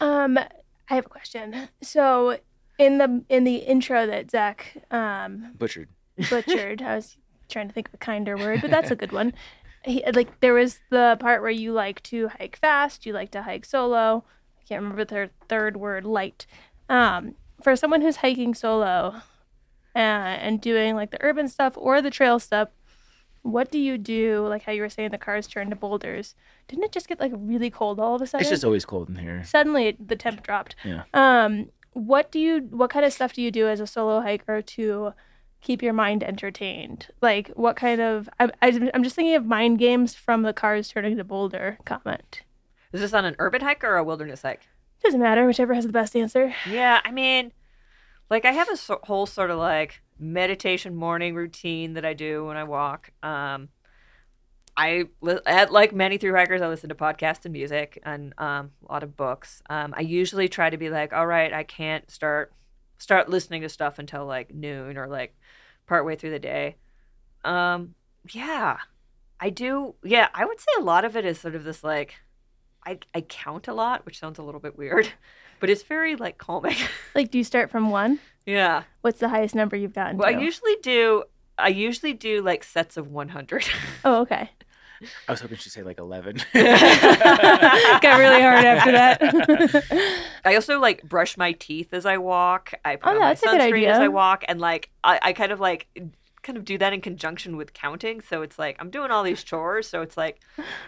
Um, I have a question. So in the in the intro that Zach um Butchered. butchered, I was trying to think of a kinder word, but that's a good one. He, like there was the part where you like to hike fast, you like to hike solo. Can't remember their third word, light. Um, for someone who's hiking solo uh, and doing like the urban stuff or the trail stuff, what do you do? Like how you were saying, the cars turn to boulders. Didn't it just get like really cold all of a sudden? It's just always cold in here. suddenly the temp dropped. Yeah. Um, what do you? What kind of stuff do you do as a solo hiker to keep your mind entertained? Like, what kind of? I, I, I'm just thinking of mind games from the cars turning to boulder comment. Is this on an urban hike or a wilderness hike? Doesn't matter, whichever has the best answer. Yeah, I mean, like I have a so- whole sort of like meditation morning routine that I do when I walk. Um, I at- like many through hikers, I listen to podcasts and music and um, a lot of books. Um, I usually try to be like, all right, I can't start start listening to stuff until like noon or like partway through the day. Um, yeah, I do. Yeah, I would say a lot of it is sort of this like, I I count a lot, which sounds a little bit weird, but it's very like calming. Like, do you start from one? yeah. What's the highest number you've gotten Well, I usually do. I usually do like sets of 100. oh, okay. I was hoping she'd say like 11. Got really hard after that. I also like brush my teeth as I walk. I put Oh, on my that's a good sunscreen as. I walk, and like I, I kind of like kind of do that in conjunction with counting. So it's like I'm doing all these chores. So it's like,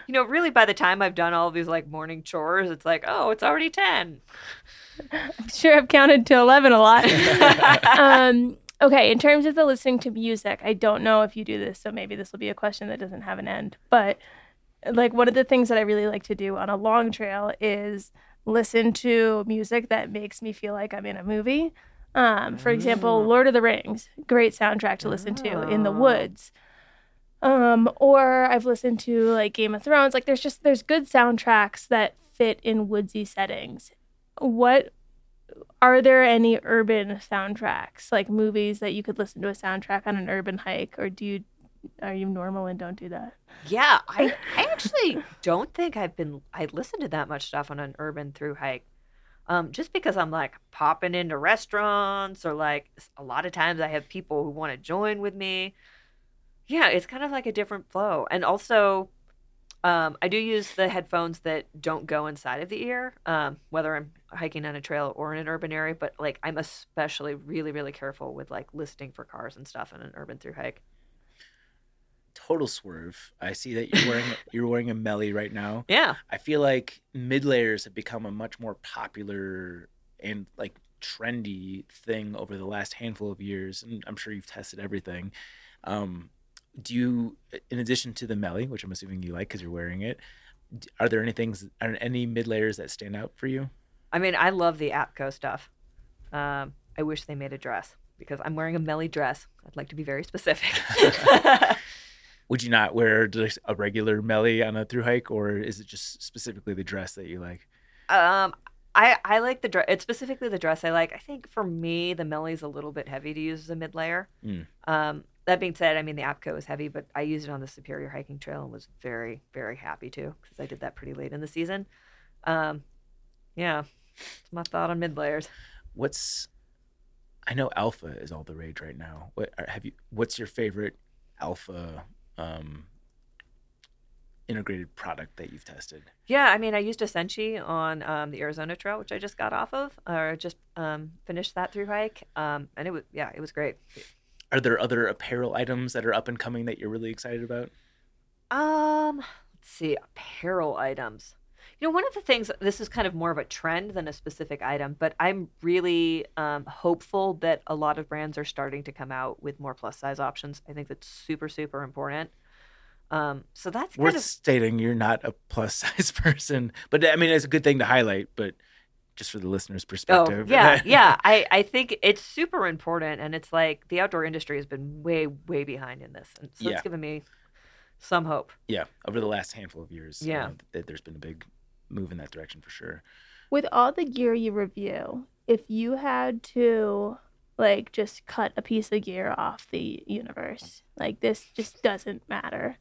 you know, really by the time I've done all of these like morning chores, it's like, oh, it's already 10. I'm sure I've counted to 11 a lot. um, okay, in terms of the listening to music, I don't know if you do this, so maybe this will be a question that doesn't have an end. But like one of the things that I really like to do on a long trail is listen to music that makes me feel like I'm in a movie. Um, for example, Lord of the Rings, great soundtrack to listen to in the Oh. woods. Um, or I've listened to like Game of Thrones. Like there's just there's good soundtracks that fit in woodsy settings. What are there any urban soundtracks, like movies that you could listen to a soundtrack on an urban hike, or do you are you normal and don't do that? Yeah, I, I actually don't think I've been I listened to that much stuff on an urban through hike. Um, just because I'm like popping into restaurants or like a lot of times I have people who want to join with me. Yeah, it's kind of like a different flow. And also um, I do use the headphones that don't go inside of the ear, um, whether I'm hiking on a trail or in an urban area. But like, I'm especially really, really careful with like listening for cars and stuff in an urban through hike. Total swerve. I see that you're wearing you're wearing a melly right now. Yeah, I feel like mid layers have become a much more popular and like trendy thing over the last handful of years, and I'm sure you've tested everything. Um, do you, in addition to the melly, which I'm assuming you like because you're wearing it, are there any things, are any mid layers that stand out for you? I mean, I love the Apco stuff. Um, I wish they made a dress because I'm wearing a Melly dress. I'd like to be very specific. Would you not wear just a regular melly on a through hike, or is it just specifically the dress that you like? um, I I like the dress. It's specifically the dress I like. I think for me, the Melly's a little bit heavy to use as a mid layer. Mm. Um, that being said, I mean the Apco is heavy, but I used it on the Superior hiking trail and was very very happy to because I did that pretty late in the season. Um, yeah, it's my thought on mid layers. What's I know alpha is all the rage right now. What have you? What's your favorite alpha um, integrated product that you've tested? Yeah, I mean, I used a on um, the Arizona Trail, which I just got off of, or just um, finished that through hike, um, and it was yeah, it was great. Are there other apparel items that are up and coming that you're really excited about? Um, let's see, apparel items. You know, one of the things this is kind of more of a trend than a specific item, but I'm really um, hopeful that a lot of brands are starting to come out with more plus size options. I think that's super super important. Um, so that's kind Worth of stating you're not a plus size person, but I mean it's a good thing to highlight. But just for the listeners' perspective. Oh yeah, yeah. I, I think it's super important, and it's like the outdoor industry has been way way behind in this, and so Yeah. it's given me some hope. yeah. Over the last handful of years, you Yeah. know, th- there's been a big move in that direction for sure. With all the gear you review, if you had to like just cut a piece of gear off the universe, like this just doesn't matter.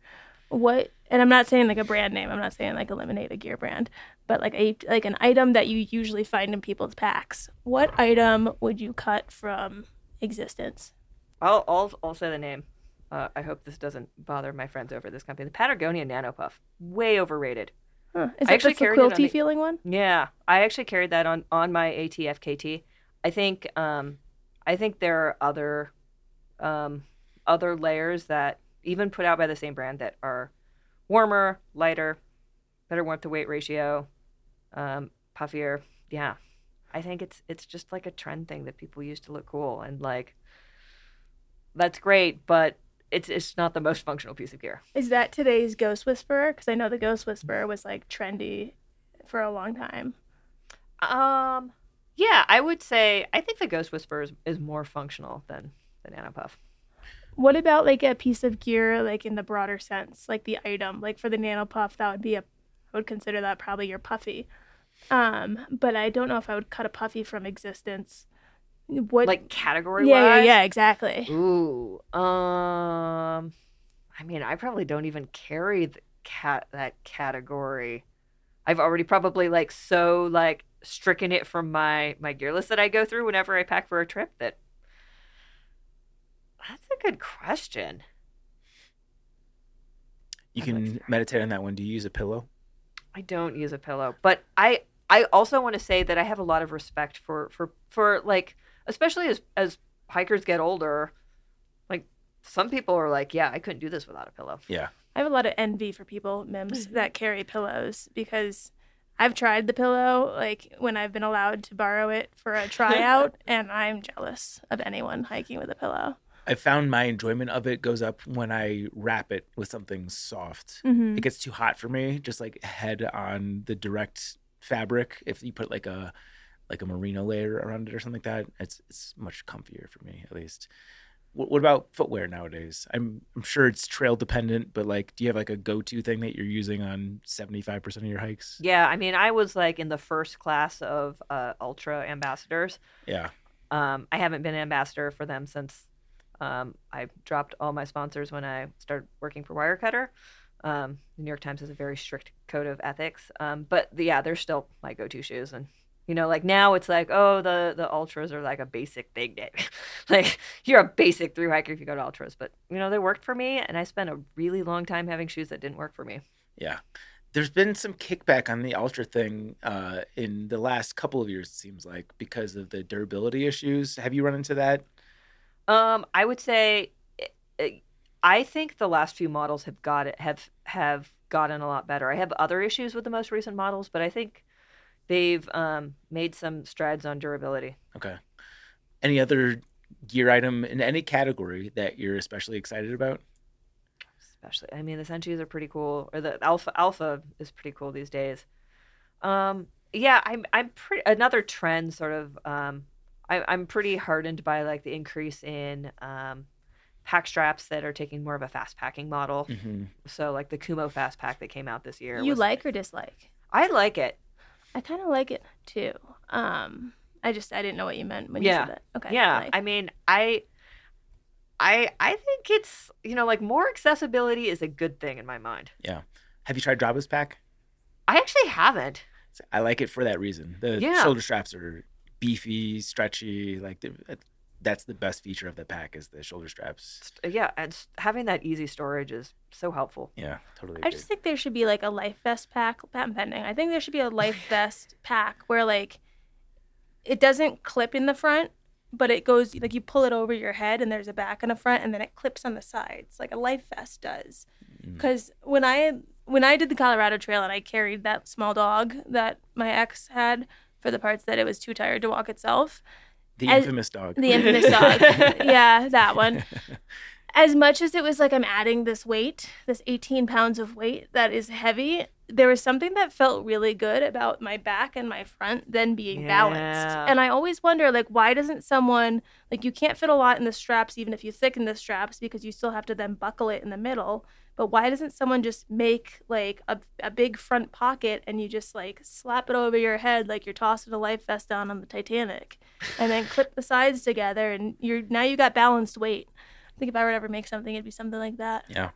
What and I'm not saying like a brand name, I'm not saying like eliminate a gear brand, but like a like an item that you usually find in people's packs. What item would you cut from existence? I'll I'll, I'll say the name. Uh, I hope this doesn't bother my friends over this company. The Patagonia Nano Puff, way overrated. Huh. Is I that actually just the it on quilty the- feeling one? Yeah, I actually carried that on on my ATFKT. I think um, I think there are other um, other layers that even put out by the same brand that are warmer, lighter, better warmth to weight ratio, um, puffier. Yeah, I think it's it's just like a trend thing that people use to look cool and like that's great, but it's it's not the most functional piece of gear. Is that today's Ghost Whisperer? Because I know the Ghost Whisperer was like trendy for a long time. Um, yeah, I would say I think the Ghost Whisperer is, is more functional than the Nanopuff. What about like a piece of gear, like in the broader sense, like the item, like for the nano puff, that would be a, I would consider that probably your puffy. Um, but I don't know if I would cut a puffy from existence. What? Like category yeah, yeah, yeah, exactly. Ooh. Um, I mean, I probably don't even carry the cat that category. I've already probably like so like stricken it from my my gear list that I go through whenever I pack for a trip that. That's a good question. You I'd can to- meditate on that one. Do you use a pillow? I don't use a pillow, but I I also want to say that I have a lot of respect for for for like especially as as hikers get older, like some people are like, yeah, I couldn't do this without a pillow. Yeah. I have a lot of envy for people, Mims, that carry pillows because I've tried the pillow like when I've been allowed to borrow it for a tryout, and I'm jealous of anyone hiking with a pillow. I found my enjoyment of it goes up when I wrap it with something soft. Mm-hmm. It gets too hot for me. Just like head on the direct fabric. If you put like a like a merino layer around it or something like that, it's it's much comfier for me at least. What, what about footwear nowadays? I'm I'm sure it's trail dependent, but like, do you have like a go to thing that you're using on seventy five percent of your hikes? Yeah, I mean, I was like in the first class of uh, Altra ambassadors. Yeah. Um, I haven't been an ambassador for them since um, I dropped all my sponsors when I started working for Wirecutter. Um, the New York Times has a very strict code of ethics, um, but the, yeah, they're still my go-to shoes. And you know, like now it's like, oh, the the Altras are like a basic thing. like you're a basic through hiker if you go to Altras, but you know they worked for me, and I spent a really long time having shoes that didn't work for me. Yeah. There's been some kickback on the Altra thing uh, in the last couple of years, it seems like, because of the durability issues. Have you run into that? Um, I would say, eh, I think the last few models have got it have have gotten a lot better. I have other issues with the most recent models, but I think they've um, made some strides on durability. Okay. Any other gear item in any category that you're especially excited about? Especially, I mean, the Senchis are pretty cool, or the Alpha Alpha is pretty cool these days. Um, yeah, I'm I'm pretty another trend sort of. Um, I, I'm pretty hardened by like the increase in um, pack straps that are taking more of a fast packing model. Mm-hmm. So like the Kumo fast pack that came out this year. You was- like or dislike? I like it. I kind of like it too. Um, I just I didn't know what you meant when you said that. Okay. yeah like- i mean i i i think it's you know like more accessibility is a good thing in my mind Yeah. Have you tried Draba's pack? i actually haven't I like it for that reason. The Yeah. shoulder straps are beefy, stretchy. Like the, that's the best feature of the pack is the shoulder straps. yeah and having that easy storage is so helpful Yeah, totally. I just think there should be like a life vest pack. Patent pending. I think there should be a life vest pack where like it doesn't clip in the front, but it goes like you pull it over your head and there's a back and a front, and then it clips on the sides like a life vest does. Mm. Because when I when I did the Colorado Trail and I carried that small dog that my ex had for the parts that it was too tired to walk itself, the as- infamous dog. the infamous dog. yeah, that one. As much as it was like I'm adding this weight, this 18 pounds of weight that is heavy, there was something that felt really good about my back and my front then being balanced. And I always wonder like why doesn't someone like you can't fit a lot in the straps even if you thicken the straps because you still have to then buckle it in the middle. But why doesn't someone just make like a, a big front pocket and you just like slap it over your head like you're tossing a life vest down on the Titanic and then clip the sides together and you're now you got balanced weight. I think if I were to ever make something it'd be something like that. Yeah.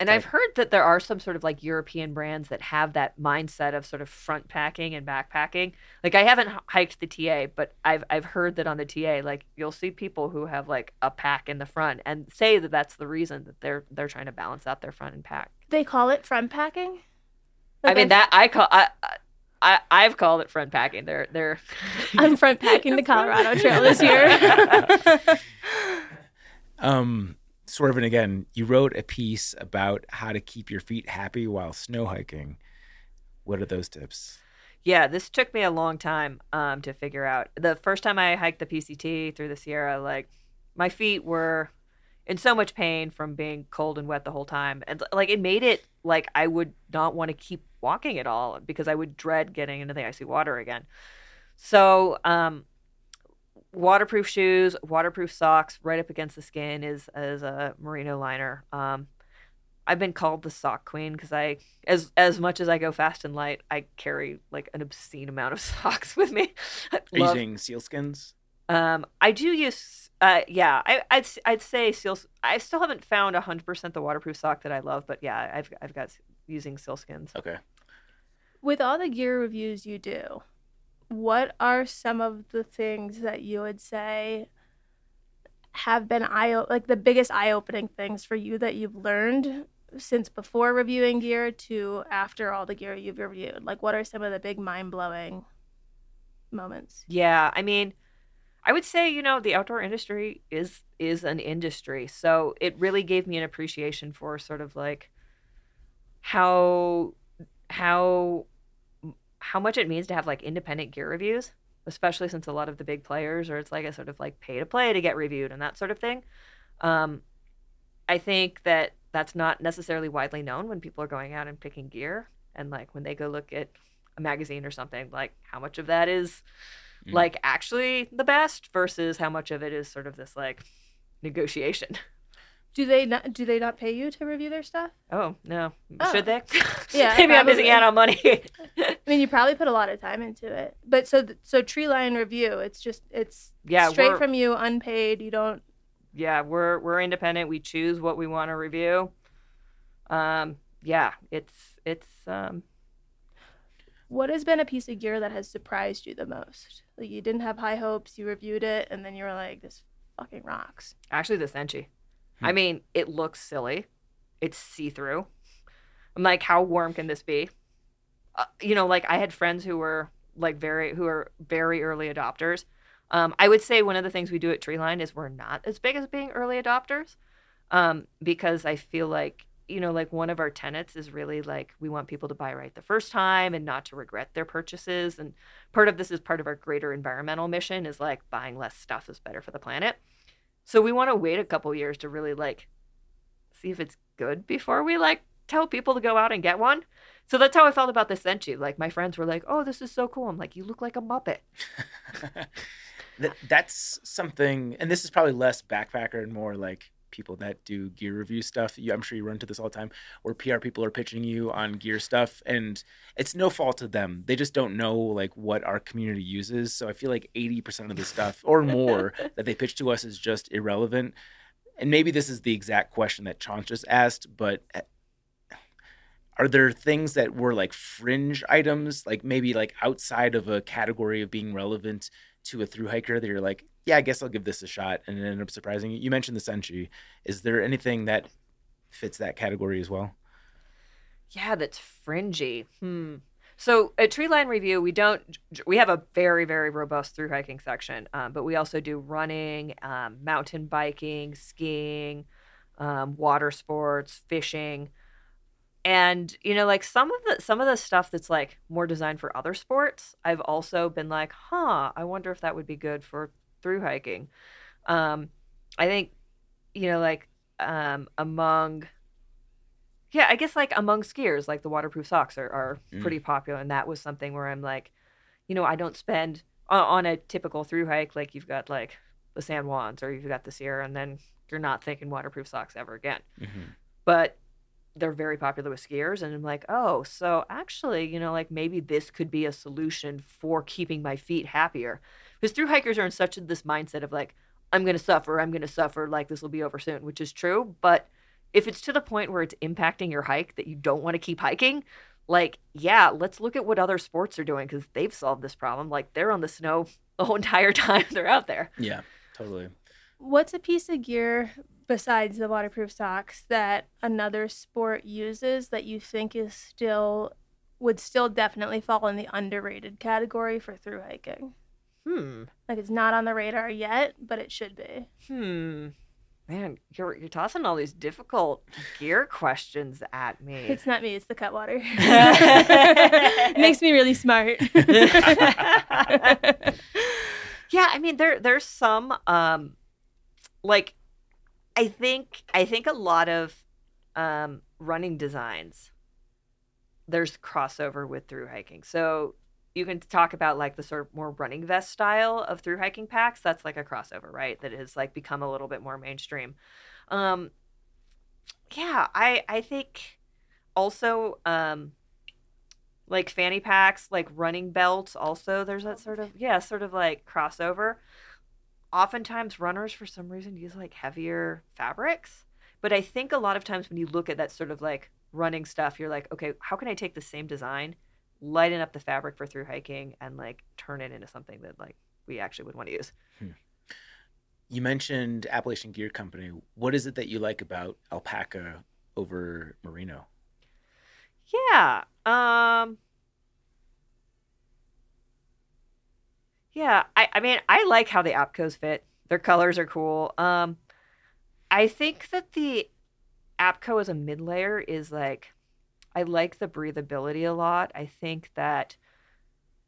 And I've heard that there are some sort of like European brands that have that mindset of sort of front packing and backpacking. Like I haven't hiked the TA, but I've I've heard that on the TA, like you'll see people who have like a pack in the front and say that that's the reason that they're they're trying to balance out their front and pack. They call it front packing? I Like mean that I call I. I, I've called it front packing. They're they're I'm front packing the Colorado Trail this year. Um, swerving again, you wrote a piece about how to keep your feet happy while snow hiking. What are those tips? Yeah, this took me a long time um, to figure out. The first time I hiked the PCT through the Sierra, like my feet were in so much pain from being cold and wet the whole time, and like it made it like I would not want to keep walking at all because I would dread getting into the icy water again. So, um, waterproof shoes, waterproof socks, right up against the skin is as a merino liner. Um, I've been called the sock queen because I, as as much as I go fast and light, I carry like an obscene amount of socks with me. I Are you love- using SealSkinz? um, I do use, uh, yeah, I, I'd s- I'd say seals. I still haven't found hundred percent the waterproof sock that I love, but yeah, I've I've got using SealSkinz. Okay. With all the gear reviews you do, what are some of the things that you would say have been eye like the biggest eye opening things for you that you've learned since before reviewing gear to after all the gear you've reviewed? Like what are some of the big mind blowing moments? Yeah, I mean, I would say you know the outdoor industry is is an industry, so it really gave me an appreciation for sort of like how how how much it means to have like independent gear reviews, especially since a lot of the big players or it's like a sort of like pay to play to get reviewed and that sort of thing. Um, I think that that's not necessarily widely known when people are going out and picking gear and like when they go look at a magazine or something like how much of that is Mm. like actually the best versus how much of it is sort of this like negotiation. Do they not do they not pay you to review their stuff? Oh no, Oh. should they? Yeah, maybe I'm missing out on money. I mean, you probably put a lot of time into it. But so so Treeline Review, it's just it's Yeah, straight from you, unpaid. You don't yeah, we're we're independent. We choose what we want to review. Um, yeah, it's it's um What has been a piece of gear that has surprised you the most? Like you didn't have high hopes, you reviewed it, and then you were like, "This fucking rocks." actually the Senchi. Hmm. I mean, it looks silly. It's see through. I'm like, how warm can this be? Uh, you know, like I had friends who were like very who are very early adopters. Um, I would say one of the things we do at Treeline is we're not as big as being early adopters, um, because I feel like you know, like one of our tenets is really like we want people to buy right the first time and not to regret their purchases. And part of this is part of our greater environmental mission is like buying less stuff is better for the planet. So we want to wait a couple years to really like see if it's good before we like tell people to go out and get one. So that's how I felt about the Senchi. Like my friends were like, "Oh, this is so cool." I'm like, "You look like a muppet." that, that's something, and this is probably less backpacker and more like people that do gear review stuff. You, I'm sure you run into this all the time, where PR people are pitching you on gear stuff, and it's no fault of them. They just don't know like what our community uses. So I feel like 80% of the stuff or more that they pitch to us is just irrelevant. And maybe this is the exact question that Chaunce just asked, but eh, are there things that were like fringe items, like maybe like outside of a category of being relevant to a through hiker that you're like, yeah, I guess I'll give this a shot, and it ended up surprising you? You mentioned the Senchi. Is there anything that fits that category as well? Yeah, that's fringy. Hmm. So at Treeline Review, we don't. We have a very very robust through hiking section, um, but we also do running, um, mountain biking, skiing, um, water sports, fishing, and you know, like some of the some of the stuff that's like more designed for other sports. I've also been like, huh, I wonder if that would be good for through hiking. Um, I think, you know, like um, among Yeah, I guess like among skiers, like the waterproof socks are, are Mm. pretty popular, and that was something where I'm like, you know, I don't spend on, on a typical through hike like you've got like the San Juans or you've got the Sierra, and then you're not thinking waterproof socks ever again. Mhm. But they're very popular with skiers, and I'm like, oh, so actually, you know, like maybe this could be a solution for keeping my feet happier, because through hikers are in such a, this mindset of like, I'm gonna suffer, I'm gonna suffer, like this will be over soon, which is true, but if it's to the point where it's impacting your hike that you don't want to keep hiking, like, yeah, let's look at what other sports are doing because they've solved this problem. Like, they're on the snow the whole entire time they're out there. Yeah, totally. What's a piece of gear besides the waterproof socks that another sport uses that you think is still would still definitely fall in the underrated category for through hiking? Hmm. Like it's not on the radar yet, but it should be. Hmm. Man, you're you're tossing all these difficult gear questions at me. It's not me, it's the cut water. Makes me really smart. yeah, I mean there there's some um like I think I think a lot of um running designs there's crossover with through hiking. So you can talk about like the sort of more running vest style of through hiking packs. That's like a crossover, right? That has like become a little bit more mainstream. Um yeah, I I think also um like fanny packs, like running belts. Also, there's that sort of yeah, sort of like crossover. Oftentimes, runners for some reason use like heavier fabrics, but I think a lot of times when you look at that sort of like running stuff, you're like, okay, how can I take the same design, lighten up the fabric for through hiking, and like turn it into something that like we actually would want to use. You mentioned Appalachian Gear Company. What is it that you like about alpaca over merino? Yeah. Um Yeah, I, I mean I like how the Apcos fit. Their colors are cool. Um I think that the Apco as a mid layer is like I like the breathability a lot. I think that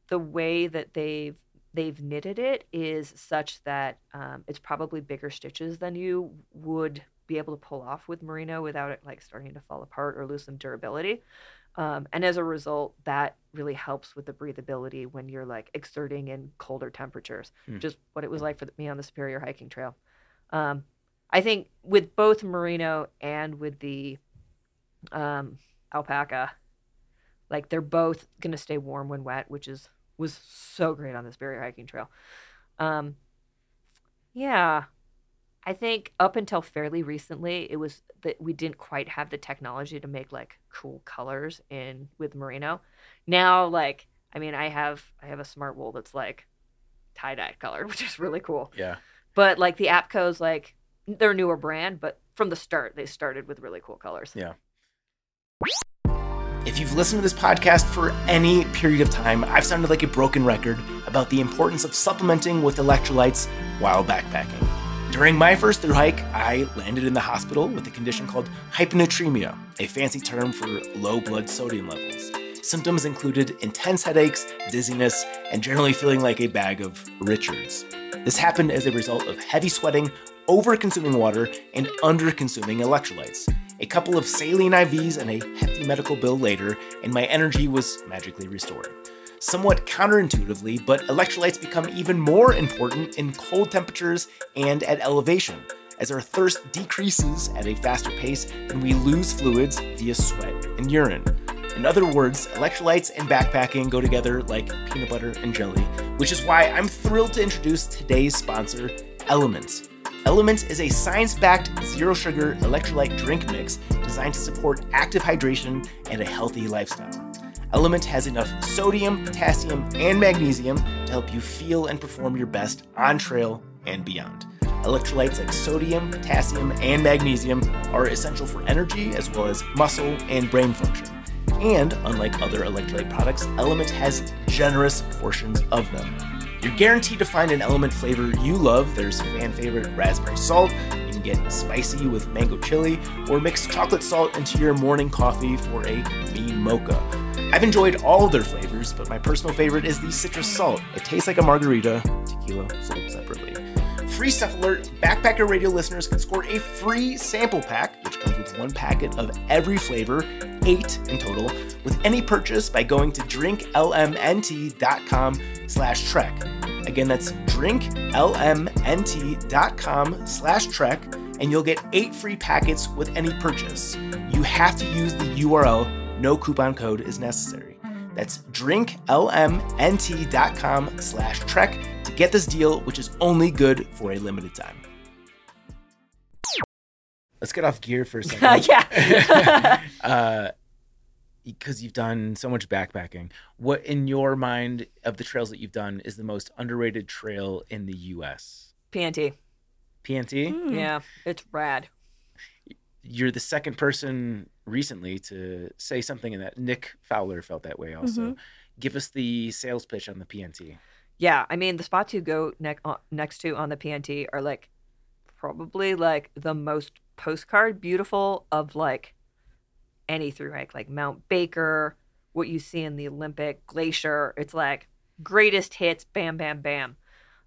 the way that they've they've knitted it is such that um, it's probably bigger stitches than you would be able to pull off with merino without it like starting to fall apart or lose some durability. Um, and as a result, that really helps with the breathability when you're like exerting in colder temperatures, Hmm. just what it was like for me on the Superior Hiking Trail. Um, I think with both merino and with the um, alpaca, like they're both gonna stay warm when wet, which is was so great on this Superior Hiking Trail. Um, yeah, I think up until fairly recently, it was that we didn't quite have the technology to make like cool colors in with merino. Now, like, I mean, I have I have a Smartwool that's like tie dye colored, which is really cool. Yeah. But like the Apco's, like they're newer brand, but from the start they started with really cool colors. Yeah. If you've listened to this podcast for any period of time, I've sounded like a broken record about the importance of supplementing with electrolytes while backpacking. During my first through hike, I landed in the hospital with a condition called hyponatremia, a fancy term for low blood sodium levels. Symptoms included intense headaches, dizziness, and generally feeling like a bag of Richards. This happened as a result of heavy sweating, over consuming water, and under consuming electrolytes. A couple of saline IVs and a hefty medical bill later, and my energy was magically restored. Somewhat counterintuitively, but electrolytes become even more important in cold temperatures and at elevation, as our thirst decreases at a faster pace and we lose fluids via sweat and urine. In other words, electrolytes and backpacking go together like peanut butter and jelly, which is why I'm thrilled to introduce today's sponsor, Elements. Elements is a science backed, zero sugar electrolyte drink mix designed to support active hydration and a healthy lifestyle. LMNT has enough sodium, potassium, and magnesium to help you feel and perform your best on trail and beyond. Electrolytes like sodium, potassium, and magnesium are essential for energy as well as muscle and brain function. And unlike other electrolyte products, LMNT has generous portions of them. You're guaranteed to find an LMNT flavor you love. There's fan favorite raspberry salt. You can get spicy with mango chili, or mix chocolate salt into your morning coffee for a mean mocha. I've enjoyed all their flavors, but my personal favorite is the citrus salt. It tastes like a margarita, tequila sold separately. free stuff alert, Backpacker Radio listeners can score a free sample pack, which comes with one packet of every flavor, eight in total, with any purchase by going to drinklmnt.com slash trek. Again, that's drinklmnt.com slash trek, and you'll get eight free packets with any purchase. You have to use the URL, no coupon code is necessary. That's drinklmnt.com slash trek to get this deal, which is only good for a limited time. Let's get off gear for a second. yeah. uh, because you've done so much backpacking. What, in your mind, of the trails that you've done, is the most underrated trail in the U.S.? PNT. PNT. Hmm. Yeah, it's rad. You're the second person recently to say something in that. Nick Fowler felt that way also. Mhm. Give us the sales pitch on the PNT. Yeah, I mean the spots you go ne- uh, next to on the PNT are like probably like the most postcard beautiful of like any through hike, like Mount Baker, what you see in the Olympic Glacier. It's like greatest hits, bam, bam, bam,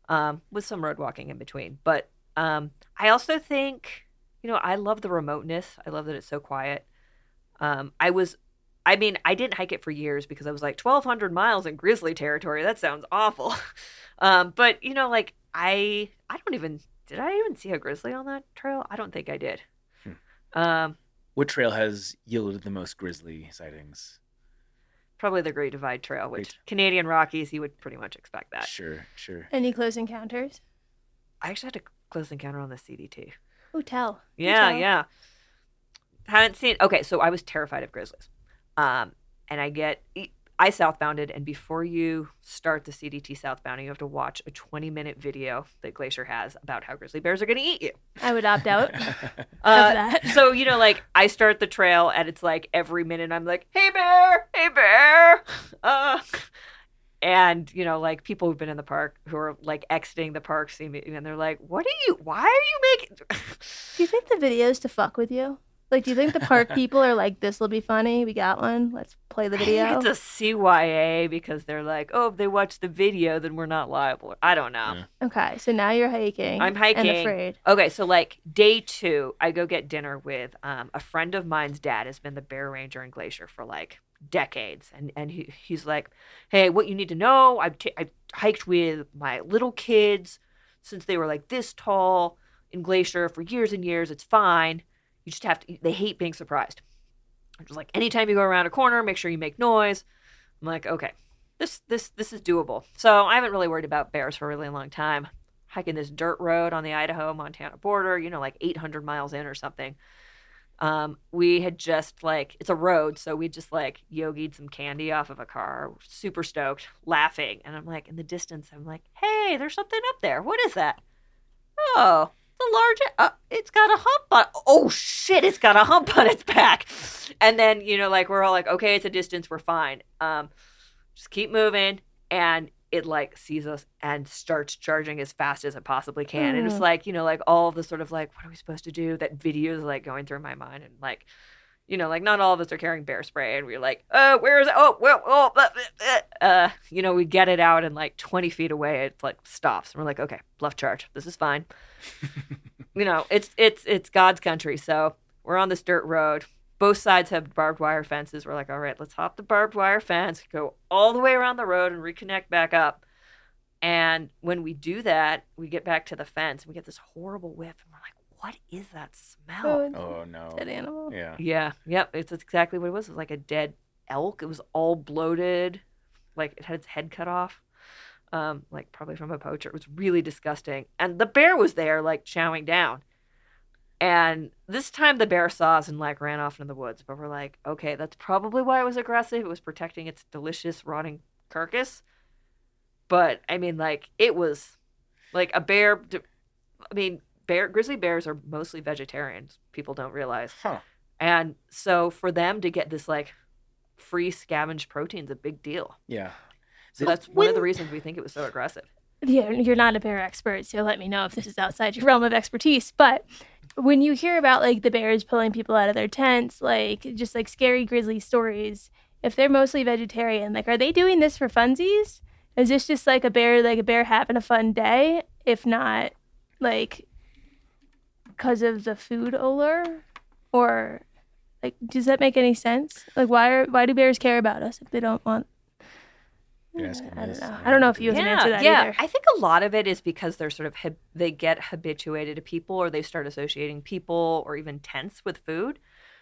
um, with some road walking in between. But um, I also think, you know, I love the remoteness. I love that it's so quiet. Um, I was I mean, I didn't hike it for years because I was like 1,200 miles in grizzly territory. That sounds awful. um, but you know, like I, I don't even did I even see a grizzly on that trail? I don't think I did. Um, What trail has yielded the most grizzly sightings? probably the Great Divide Trail, which Great. Canadian Rockies, you would pretty much expect that. Sure, sure. Any close encounters? I actually had a close encounter on the CDT. Oh, tell. Yeah, tell. yeah. Haven't seen. Okay, so I was terrified of grizzlies. Um, and I get I southbounded, and before you start the CDT southbounding, you have to watch a 20 minute video that Glacier has about how grizzly bears are going to eat you. I would opt out. Uh, that. so you know, like I start the trail, and it's like every minute I'm like, "Hey bear, hey bear," uh, and you know, like people who've been in the park who are like exiting the park see me, and they're like, "What are you? Why are you making?" Do you think the video's to fuck with you? Like, do you think the park people are like, this will be funny? We got one. Let's play the video. I think video. it's a CYA because they're like, oh, if they watch the video, then we're not liable. I don't know. Yeah. Okay, so now you're hiking. I'm hiking. And afraid. Okay, so like day two, I go get dinner with um, a friend of mine's dad has been the bear ranger in Glacier for like decades, and and he, he's like, hey, what you need to know, I've t- I've hiked with my little kids since they were like this tall in Glacier for years and years. It's fine. You just have to. They hate being surprised. I'm just like anytime you go around a corner, make sure you make noise. I'm like, okay, this this this is doable. So I haven't really worried about bears for a really long time. Hiking this dirt road on the Idaho Montana border, you know, like 800 miles in or something. Um, we had just like it's a road, so we just like yogied some candy off of a car, super stoked, laughing, and I'm like in the distance, I'm like, hey, there's something up there. What is that? Oh, the large. Uh, it's got a hump on. Oh shit! It's got a hump on its back. And then you know, like we're all like, okay, it's a distance, we're fine. Um, just keep moving, and it like sees us and starts charging as fast as it possibly can. And it's Mhm. like you know, like all the sort of like, what are we supposed to do? That video is like going through my mind, and like. You know, like not all of us are carrying bear spray, and we're like, "Oh, where is it? Oh, well, oh, blah, blah, blah." uh, you know, we get it out, and like twenty feet away, it like stops, and we're like, "Okay, bluff charge. This is fine." you know, it's it's it's God's country. So we're on this dirt road. Both sides have barbed wire fences. We're like, all right, let's hop the barbed wire fence, go all the way around the road, and reconnect back up. And when we do that, we get back to the fence and we get this horrible whiff, and we're like, what is that smell? Oh, Oh no. a dead animal. Yeah. Yeah, yep, it's it's exactly what it was. It was like a dead elk. It was all bloated, like it had its head cut off, um, like probably from a poacher. It was really disgusting. And the bear was there, like chowing down. And this time the bear saw us and like ran off into the woods. But we're like, okay, that's probably why it was aggressive. It was protecting its delicious rotting carcass. But I mean, like it was like a bear. I mean, bear grizzly bears are mostly vegetarians. People don't realize. Huh. And so for them to get this like free scavenged protein is a big deal. Yeah. So The- that's one of the reasons we think it was so aggressive. Yeah, you're not a bear expert, so let me know if this is outside your realm of expertise. But when you hear about like the bears pulling people out of their tents, like just like scary grizzly stories, if they're mostly vegetarian, like are they doing this for funsies? Is this just like a bear, like a bear having a fun day? If not, like because of the food allure or like does that make any sense? Like why are why do bears care about us if they don't want You're asking I don't know. I don't know if you have an answer to that yeah. either. I think a lot of it is because they're sort of hab- they get habituated to people, or they start associating people or even tents with food.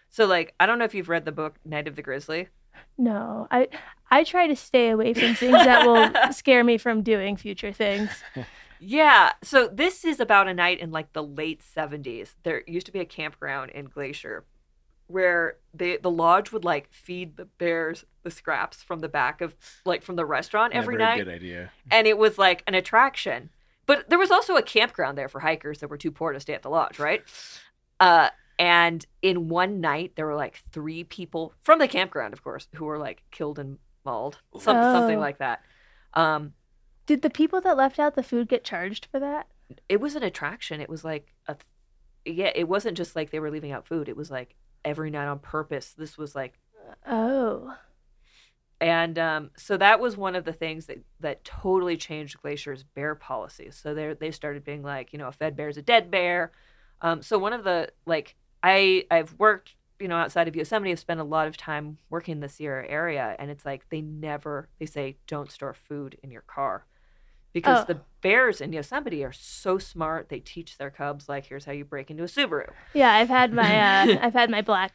So, like, I don't know if you've read the book Night of the Grizzly. No, I I try to stay away from things that will scare me from doing future things. Yeah. So this is about a night in like the late 70s. There used to be a campground in Glacier where they the lodge would like feed the bears the scraps from the back of like from the restaurant every Never a night. Good idea. and it was like an attraction. But there was also a campground there for hikers that were too poor to stay at the lodge, right? Uh, and in one night, there were like three people from the campground, of course, who were like killed and mauled, some, something Oh. like that. Um, Did the people that left out the food get charged for that? it was an attraction. It was like a, yeah, it wasn't just like they were leaving out food. It was like every night on purpose. This was like Oh. and um, so that was one of the things that, that totally changed Glacier's bear policy. So they they started being like, you know, a fed bear is a dead bear. Um, so one of the like I I've worked you know outside of Yosemite, I've spent a lot of time working in the Sierra area, and it's like they never they say don't store food in your car because Oh. the bears in Yosemite are so smart. They teach their cubs like here's how you break into a Subaru. Yeah, I've had my uh, I've had my black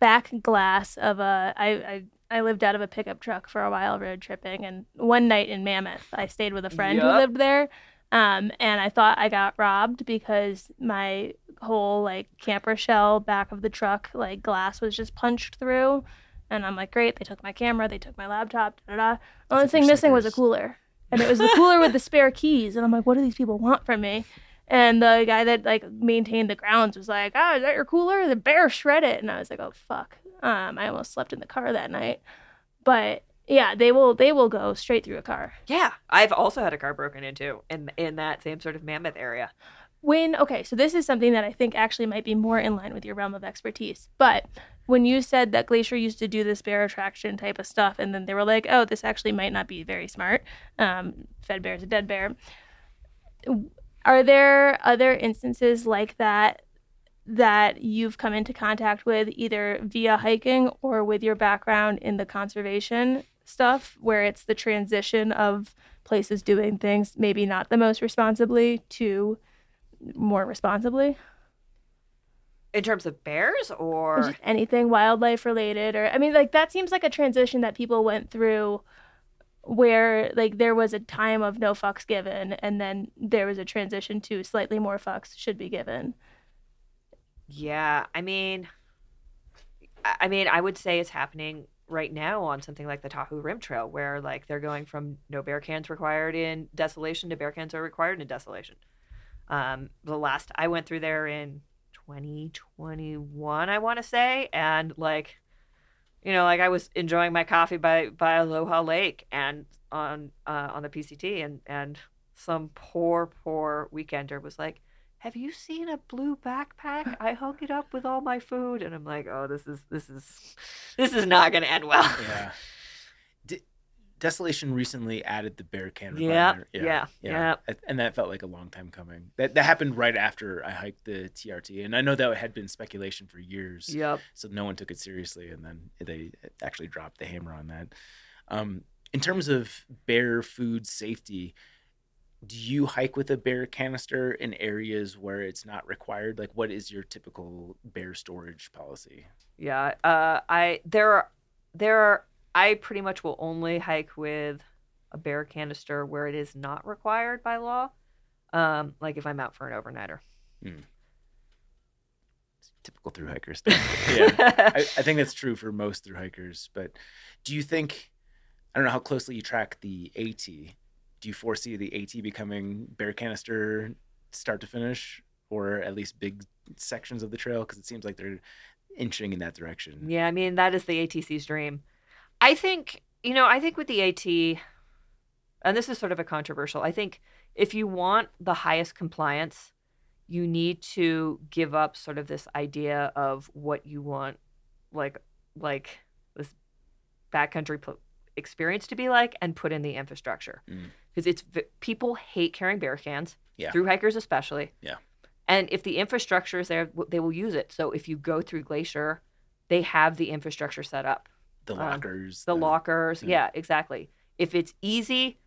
back glass of a I, I I lived out of a pickup truck for a while road tripping, and one night in Mammoth, I stayed with a friend who lived there, um, and I thought I got robbed because my whole like camper shell back of the truck like glass was just punched through, and I'm like, great, they took my camera, they took my laptop, da da. da. Only thing missing was a cooler, and it was the cooler with the spare keys, and I'm like, what do these people want from me? And the guy that like maintained the grounds was like, "Oh, is that your cooler? The bear shred it." And I was like, "Oh fuck!" Um, I almost slept in the car that night. But yeah, they will they will go straight through a car. Yeah, I've also had a car broken into in in that same sort of Mammoth area. When okay, so this is something that I think actually might be more in line with your realm of expertise. But when you said that Glacier used to do this bear attraction type of stuff, and then they were like, "Oh, this actually might not be very smart. Um, fed bear is a dead bear." Are there other instances like that that you've come into contact with either via hiking or with your background in the conservation stuff where it's the transition of places doing things maybe not the most responsibly to more responsibly In terms of bears, or just anything wildlife related or i mean like that seems like a transition that people went through where like there was a time of no fucks given and then there was a transition to slightly more fucks should be given yeah, I mean, I I mean, I would say it's happening right now on something like the Tahoe Rim Trail, where like they're going from no bear cans required in desolation to bear cans are required in desolation. Um, the last I went through there in 2021, I want to say, and like, you know, like I was enjoying my coffee by by Aloha Lake and on uh, on the PCT, and and some poor poor weekender was like, "Have you seen a blue backpack? I hung it up with all my food," and I'm like, "Oh, this is this is this is not going to end well." Yeah. Desolation recently added the bear can Yeah, requirement. yeah, yeah. And that felt like a long time coming. That that happened right after I hiked the TRT, and I know that had been speculation for years. Yep. So no one took it seriously, and then they actually dropped the hammer on that. Um, in terms of bear food safety, do you hike with a bear canister in areas where it's not required? Like, what is your typical bear storage policy? Yeah. Uh, I there are there are I pretty much will only hike with a bear canister where it is not required by law. Um, like if I'm out for an overnighter. Typical through hikers. yeah. I, I think that's true for most through hikers. But do you think, I don't know how closely you track the AT. Do you foresee the AT becoming bear canister start to finish, or at least big sections of the trail? Because it seems like they're inching in that direction. Yeah, I mean that is the ATC's dream. I think you know, I think with the AT, and this is sort of a controversial. I think if you want the highest compliance, you need to give up sort of this idea of what you want, like like this backcountry pl- experience to be like, and put in the infrastructure Mm. because it's v- people hate carrying bear cans. Yeah. through hikers especially. Yeah. And if the infrastructure is there, w- they will use it. So if you go through Glacier, they have the infrastructure set up, The Um, lockers. the lockers. yeah. Yeah, exactly. If it's easy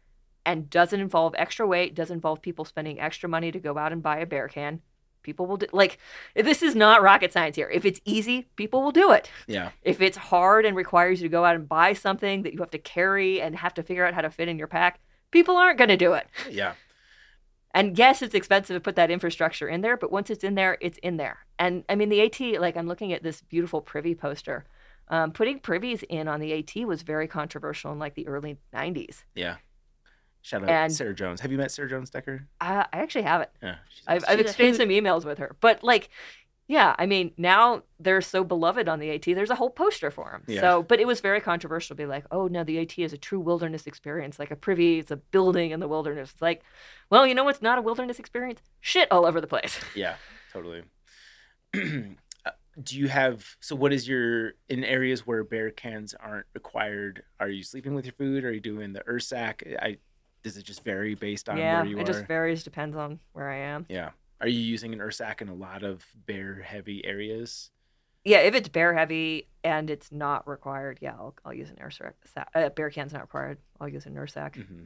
and doesn't involve extra weight, doesn't involve people spending extra money to go out and buy a bear can, people will do. Like this is not rocket science here. If it's easy, people will do it. Yeah. If it's hard and requires you to go out and buy something that you have to carry and have to figure out how to fit in your pack, people aren't going to do it. Yeah. And yes, it's expensive to put that infrastructure in there, but once it's in there, it's in there. And I mean, the AT, like I'm looking at this beautiful privy poster. Um, putting privies in on the AT was very controversial in like the early 90s. Yeah. Shout out And- Sarah Jones. Have you met Sarah Jones Decker? I, I actually haven't. Yeah. I've. I've exchanged some emails with her, but like, yeah, I mean, now they're so beloved on the AT. There's a whole poster for them. Yeah. So, but it was very controversial to be like, oh no, the AT is a true wilderness experience, like a privy, it's a building in the wilderness. It's like, well, you know what's not a wilderness experience? Shit all over the place. Yeah, totally. Do you have so? What is your in areas where bear cans aren't required? Are you sleeping with your food? Are you doing the Ursack? I does it just vary based on yeah, where you are? it are? just varies, depends on where I am. yeah. Are you using an Ursack in a lot of bear heavy areas? Yeah, if it's bear heavy and it's not required, yeah, I'll, I'll use an Ursack. Uh, bear can's not required. I'll use an Ursack. hmm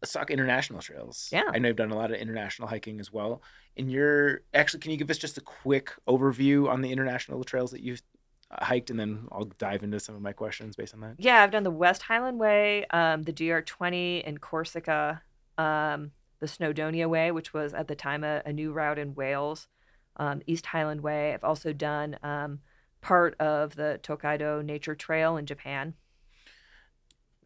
Let's talk international trails. Yeah. I know you've done a lot of international hiking as well. And you're actually, can you give us just a quick overview on the international trails that you've uh, hiked, and then I'll dive into some of my questions based on that. Yeah, I've done the West Highland Way, um, the GR20 in Corsica, um, the Snowdonia Way, which was at the time a, a new route in Wales, um, East Highland Way. I've also done um, part of the Tokaido Nature Trail in Japan.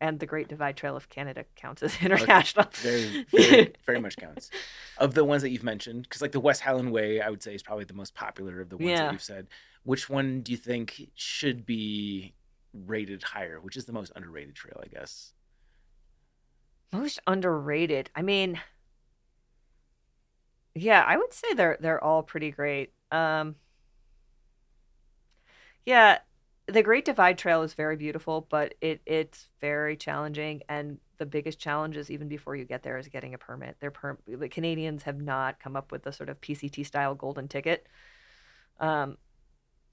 And the Great Divide Trail of Canada counts as international. very, very, very much counts. Of the ones that you've mentioned, because like the West Highland Way, I would say is probably the most popular of the ones Yeah. that you've said. Which one do you think should be rated higher? Which is the most underrated trail, I guess? Most underrated. I mean, yeah, I would say they're they're all pretty great. Um, yeah, the Great Divide Trail is very beautiful, but it it's very challenging, and the biggest challenge is even before you get there is getting a permit. Their per- the Canadians have not come up with the sort of PCT style golden ticket. Um,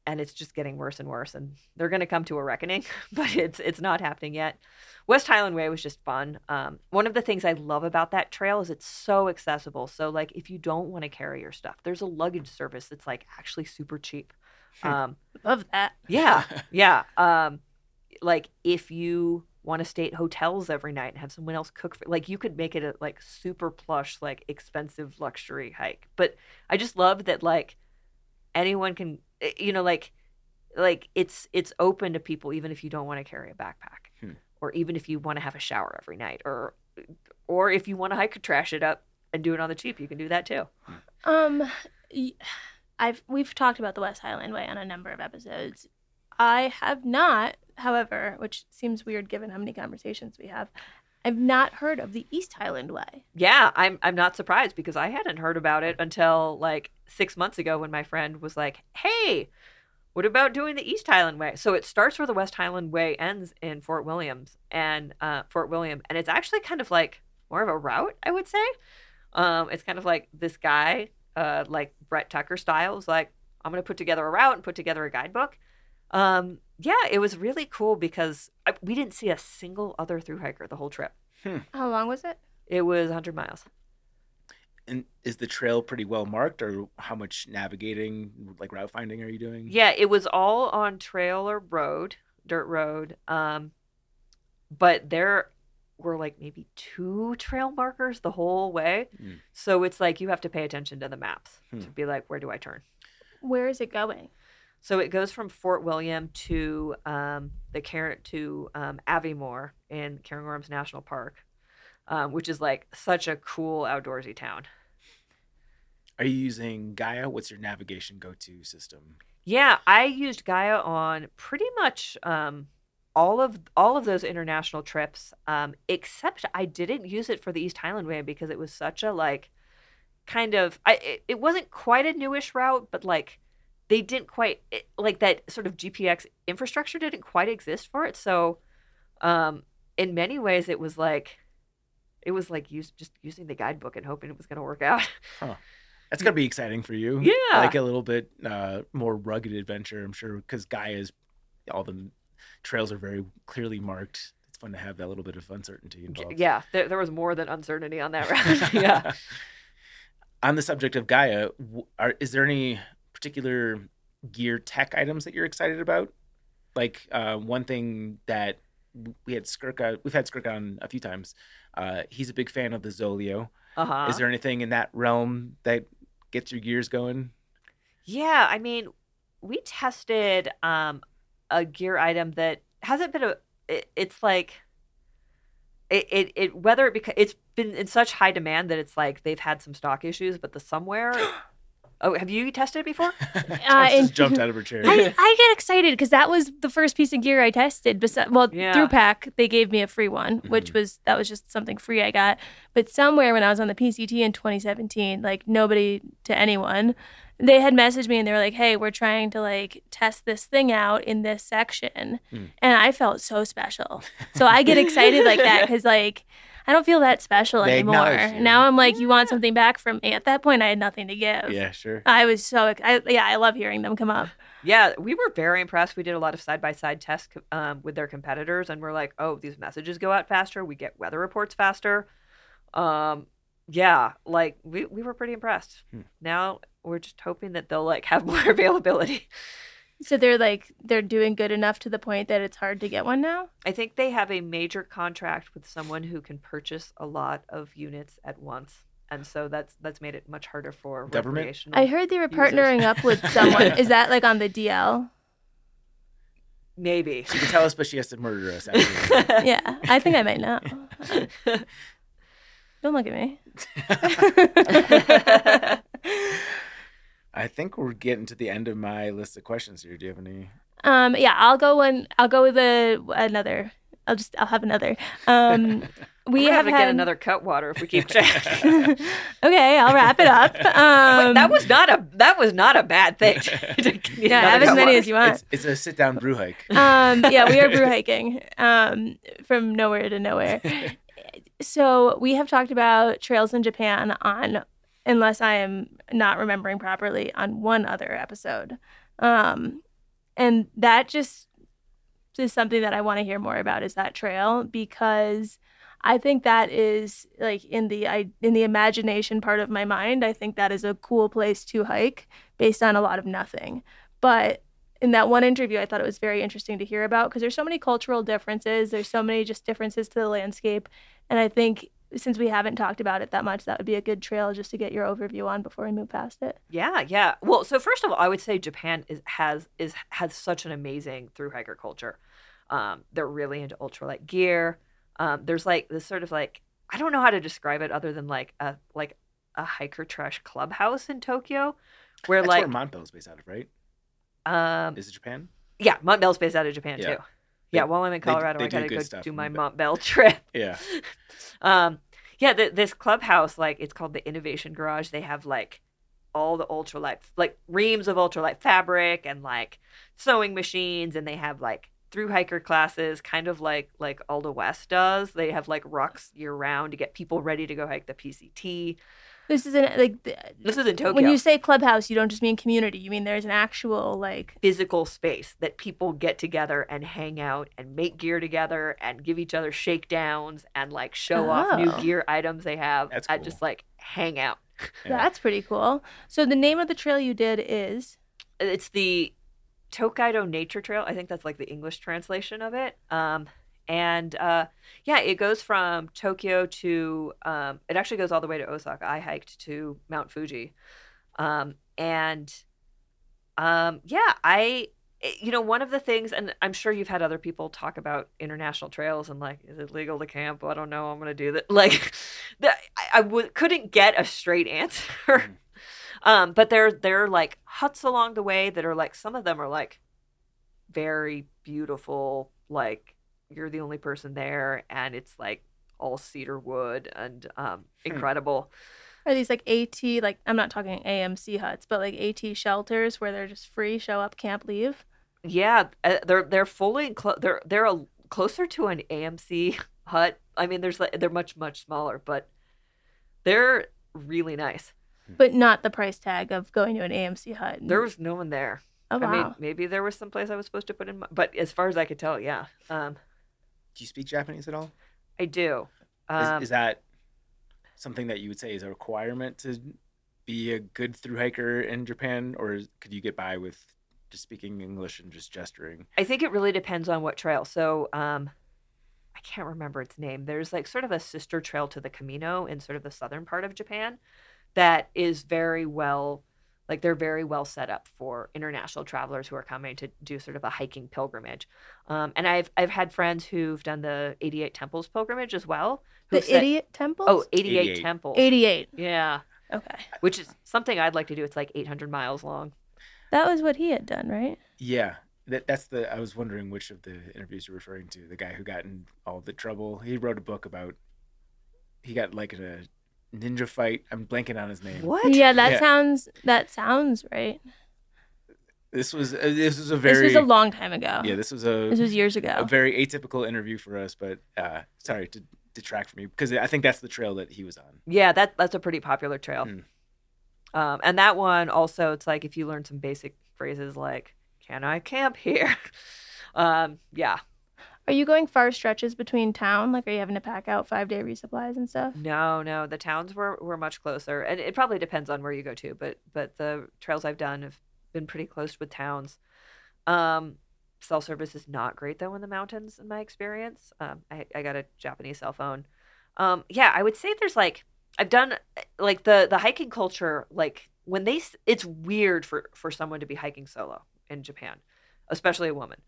and it's just getting worse and worse and they're going to come to a reckoning but it's it's not happening yet west highland way was just fun um, one of the things i love about that trail is it's so accessible so like if you don't want to carry your stuff there's a luggage service that's like actually super cheap um, Love that. yeah yeah um, like if you want to stay at hotels every night and have someone else cook for like you could make it a like super plush like expensive luxury hike but i just love that like anyone can eh, you know like like it's it's open to people even if you don't want to carry a backpack Hmm. or even if you want to have a shower every night or or if you want to hike and trash it up and do it on the cheap you can do that too Um, y- I've we've talked about the West Highland Way on a number of episodes. I have not, however, which seems weird given how many conversations we have. I've not heard of the East Highland Way. yeah i'm i'm not surprised because i hadn't heard about it until like 6 months ago when my friend was like hey what about doing the east highland way so it starts where the west highland way ends in fort williams and uh, fort william and it's actually kind of like more of a route i would say um, it's kind of like this guy uh, like brett tucker style is like i'm going to put together a route and put together a guidebook um, yeah it was really cool because I, we didn't see a single other through hiker the whole trip How long was it? it was 100 miles And is the trail pretty well marked, or how much navigating, like route finding, are you doing? Yeah, it was all on trail or road, dirt road. Um, but there were like maybe two trail markers the whole way. Mm. So it's like you have to pay attention to the maps Hmm. to be like, where do I turn? Where is it going? So it goes from Fort William to um, the Car- to um, Aviemore in Cairngorms National Park, um, which is like such a cool outdoorsy town. Are you using Gaia? What's your navigation go-to system? Yeah, I used Gaia on pretty much um, all of all of those international trips, um, except I didn't use it for the East Highland Way because it was such a like kind of I it, it wasn't quite a newish route, but like they didn't quite it, like that sort of GPX infrastructure didn't quite exist for it. So um, in many ways, it was like it was like use, just using the guidebook and hoping it was going to work out. That's gonna be exciting for you. Yeah. like a little bit uh, more rugged adventure, I'm sure, because Gaia is all the trails are very clearly marked. It's fun to have that little bit of uncertainty involved. yeah, there, there was more than uncertainty on that round. yeah. On the subject of Gaia, are, is there any particular gear tech items that you're excited about? Like uh, one thing that we had Skurka, we've had Skurka on a few times. Uh, he's a big fan of the Zoleo. Uh huh. Is there anything in that realm that gets your gears going? Yeah, I mean, we tested um, a gear item that hasn't been a. It, it's like. It, it, it whether it beca- it's been in such high demand that it's like they've had some stock issues, but the Somewear. oh, have you tested it before? Josh uh, and- just jumped out of her chair. I, I get excited because that was the first piece of gear I tested. Besides, well, Yeah. through Pack, they gave me a free one, mm-hmm. which was that was just something free I got. But Somewear when I was on the PCT in 2017, like nobody to anyone, they had messaged me and they were like, "Hey, we're trying to like test this thing out in this section," and I felt so special. So I get excited like that because like. I don't feel that special They anymore. Now I'm like, you want something back from me. At that point, I had nothing to give. yeah, sure. I was so, ex- I, yeah, I love hearing them come up. Yeah, we were very impressed. We did a lot of side by side tests um, with their competitors, and we're like, oh, these messages go out faster. We get weather reports faster. Um, yeah, like we, we were pretty impressed. Hmm. Now we're just hoping that they'll like have more availability. So they're like they're doing good enough to the point that it's hard to get one now. I think they have a major contract with someone who can purchase a lot of units at once, and so that's that's made it much harder for Government? recreational. I heard they were users. partnering up with someone. Is that like on the DL? maybe. She can tell us, but she has to murder us. Yeah, I think I might know. Don't look at me. I think we're getting to the end of my list of questions here. Do you have any? Um, yeah, I'll go one. I'll go with a, another. I'll just I'll have another. Um, we we have have to had get another cut water if we keep track. okay, I'll wrap it up. Um, that was not a that was not a bad thing. to need yeah, have as many water. as you want. It's, it's a sit down brew hike. um, yeah, we are brew hiking um, from nowhere to nowhere. So we have talked about trails in Japan on, unless I am not remembering properly, on one other episode, um, and that just is something that I want to hear more about. Is that trail because I think that is like in the I, in the imagination part of my mind. I think that is a cool place to hike based on a lot of nothing, but in that one interview, I thought it was very interesting to hear about because there's so many cultural differences. There's so many just differences to the landscape. And I think since we haven't talked about it that much, that would be a good trail just to get your overview on before we move past it. Yeah, yeah. Well, so first of all, I would say Japan is has is has such an amazing through hiker culture. Um, they're really into ultralight gear. Um, there's like this sort of like I don't know how to describe it other than like a like a hiker trash clubhouse in Tokyo, where That's like where Montbell's based out of, right? um Is it Japan? yeah, Montbell's based out of Japan Yeah. too. Yeah, while I'm in Colorado, they I do gotta go stuff do my Montbell trip. Yeah. um yeah th- this clubhouse like it's called the innovation garage they have like all the ultralight like reams of ultralight fabric and like sewing machines and they have like through hiker classes kind of like like ALDHA-West does they have like rucks year round to get people ready to go hike the pct This isn't like th- this is in tokyo when you say clubhouse, you don't just mean community. You mean there's an actual like physical space that people get together and hang out and make gear together and give each other shakedowns and like show off new Oh. gear items they have That's and cool. just like hang out Yeah. that's pretty cool. So the name of the trail you did is it's the Tokaido Nature Trail. I think that's like the English translation of it. Um, and uh, yeah, it goes from Tokyo to um, it actually goes all the way to Osaka. I hiked to Mount Fuji, um, and um, yeah, I you know one of the things, and I'm sure you've had other people talk about international trails and like, is it legal to camp? I don't know. I'm gonna do that. Like, the, I, I w- couldn't get a straight answer. Um, but there there are like huts along the way that are like some of them are like very beautiful, like you're the only person there, and it's like all cedar wood and um, incredible. are these like AT like I'm not talking AMC huts, but like AT shelters where they're just free, show up, camp, leave. Yeah, uh, they're they're fully clo- they're they're a, closer to an AMC hut. I mean, there's like they're much much smaller, but they're really nice. But not the price tag of going to an AMC hut. There was no one there. oh, wow. I mean, maybe there was some place I was supposed to put in, my, but as far as I could tell, yeah, um, Do you speak Japanese at all? I do. Is, Um, is that something that you would say is a requirement to be a good through hiker in Japan, or could you get by with just speaking English and just gesturing? I think it really depends on what trail. So, um, I can't remember its name. There's like sort of a sister trail to the Camino in sort of the southern part of Japan that is very well, like they're very well set up for international travelers who are coming to do sort of a hiking pilgrimage. Um, and I've I've had friends who've done the 88 Temples pilgrimage as well. the said- idiot temples? Oh, 88, 88. temples. 88. Yeah, Okay. which is something I'd like to do. It's like 800 miles long. That was what he had done, right? Yeah, that, that's the. I was wondering which of the interviews you're referring to. The guy who got in all the trouble. He wrote a book about. He got like in a ninja fight. I'm blanking on his name. What? Yeah, that Yeah. sounds that sounds right. This was uh, this was a very this was a long time ago. yeah. This was a This was years ago. a very atypical interview for us. But uh, sorry to detract from you because I think that's the trail that he was on. Yeah, that that's a pretty popular trail. Hmm. Um, and that one also, it's like if you learn some basic phrases like "Can I camp here?" um, yeah, Are you going far stretches between town? Like, are you having to pack out five day resupplies and stuff? no, no, the towns were were much closer, and it probably depends on where you go to, but but the trails I've done have been pretty close with towns. Um, cell service is not great though in the mountains, in my experience. Um, I, I got a Japanese cell phone. Um, yeah, I would say there's like I've done like the the hiking culture. Like when they, it's weird for for someone to be hiking solo in Japan, especially a woman.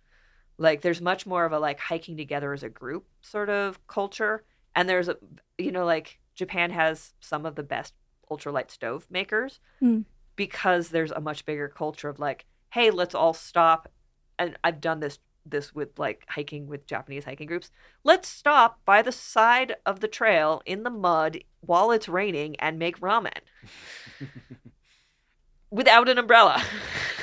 Like there's much more of a like hiking together as a group sort of culture, and there's a you know like Japan has some of the best ultralight stove makers Hmm. because there's a much bigger culture of like, hey, let's all stop. And I've done this this with like hiking with Japanese hiking groups. Let's stop by the side of the trail in the mud while it's raining and make ramen without an umbrella.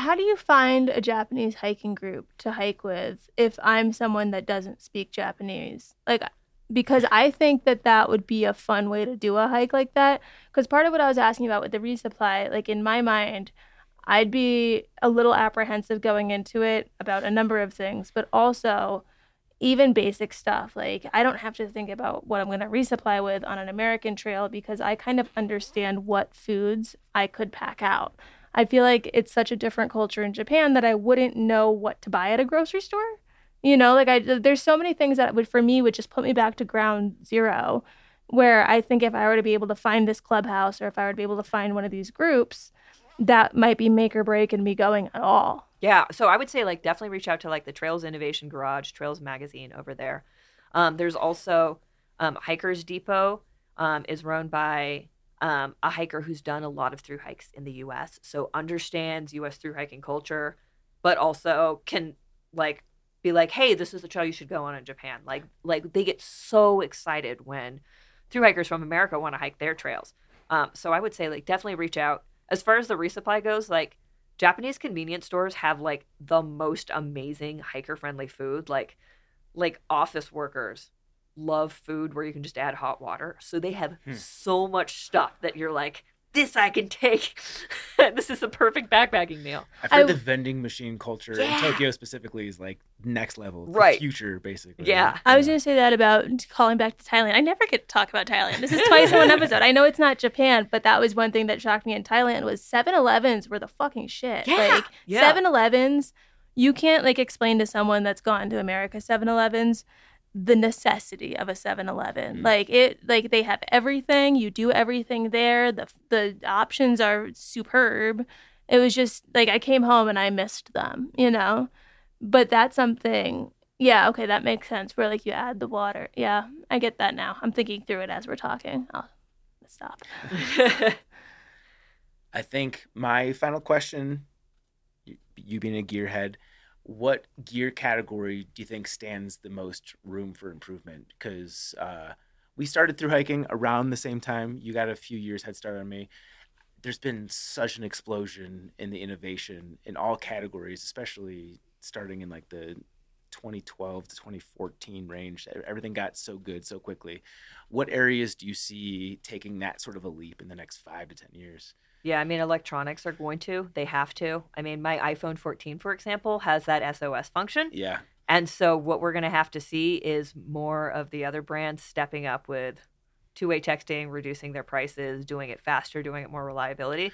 How do you find a Japanese hiking group to hike with if I'm someone that doesn't speak Japanese? Like, because I think that that would be a fun way to do a hike like that. Because part of what I was asking about with the resupply, like in my mind, I'd be a little apprehensive going into it about a number of things, but also even basic stuff. Like, I don't have to think about what I'm going to resupply with on an American trail because I kind of understand what foods I could pack out. I feel like it's such a different culture in Japan that I wouldn't know what to buy at a grocery store. You know, like I there's so many things that would for me would just put me back to ground zero where I think if I were to be able to find this clubhouse or if I were to be able to find one of these groups, that might be make or break in me going at all. Yeah, so I would say like definitely reach out to like the Trails Innovation Garage, Trails Magazine over there. Um, there's also um, Hikers Depot um, is run by um, a hiker who's done a lot of through hikes in the U.S. So understands U.S. through hiking culture, but also can like be like, hey, this is the trail you should go on in Japan. Like like they get so excited when through hikers from America want to hike their trails. Um, so I would say like definitely reach out. As far as the resupply goes, like Japanese convenience stores have like the most amazing hiker friendly food. Like like office workers love food where you can just add hot water. So they have Hmm. so much stuff that you're like, this I can take. this is the perfect backpacking meal. I've heard I- the vending machine culture Yeah. in Tokyo specifically is like next level. It's the Right. future, basically. Yeah. I was going to say that about calling back to Thailand. I never get to talk about Thailand. This is twice in one episode. I know it's not Japan, but that was one thing that shocked me in Thailand was 7-Elevens were the fucking shit. Yeah. Like Yeah. 7-Elevens, you can't like explain to someone that's gone to America 7-Elevens the necessity of a 7-Eleven. Mm. Like it like they have everything, you do everything there. The the options are superb. It was just like I came home and I missed them, you know. But that's something yeah, okay, that makes sense. Where like you add the water. Yeah, I get that now. I'm thinking through it as we're talking. I'll stop. I think my final question, you, you being a gearhead, what gear category do you think stands the most room for improvement? Because uh, we started through hiking around the same time. You got a few years head start on me. There's been such an explosion in the innovation in all categories, especially starting in like the 2012 to 2014 range. Everything got so good so quickly. What areas do you see taking that sort of a leap in the next five to 10 years? Yeah, I mean, electronics are going to. They have to. I mean, my iPhone 14, for example, has that SOS function. Yeah. And so, what we're going to have to see is more of the other brands stepping up with two way texting, reducing their prices, doing it faster, doing it more reliability.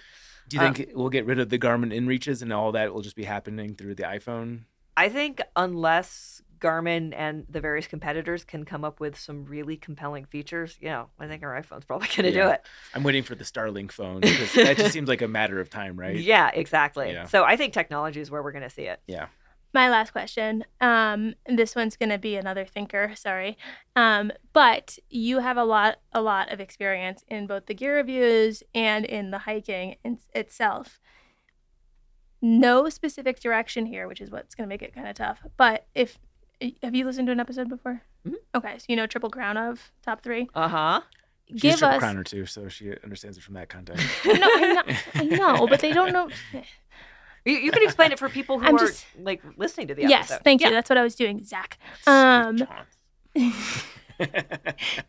Do you Um, think we'll get rid of the Garmin InReaches and all that will just be happening through the iPhone? I think unless Garmin and the various competitors can come up with some really compelling features, you know, I think our iPhone's probably going to do it. I'm waiting for the Starlink phone because that just seems like a matter of time, right? Yeah, exactly. Yeah. So I think technology is where we're going to see it. Yeah. My last question. Um, this one's gonna be another thinker. Sorry, um, but you have a lot, a lot of experience in both the gear reviews and in the hiking in, itself. No specific direction here, which is what's gonna make it kind of tough. But if have you listened to an episode before? Mhm. Okay, so you know Triple Crown of top three. Uh huh. She's Give Triple us Crown or two, so she understands it from that context. no, I know, I know, but they don't know. You, you can explain it for people who I'm are just- like listening to the Yes, episode. thank Yeah. you. That's what I was doing, Zach. Um,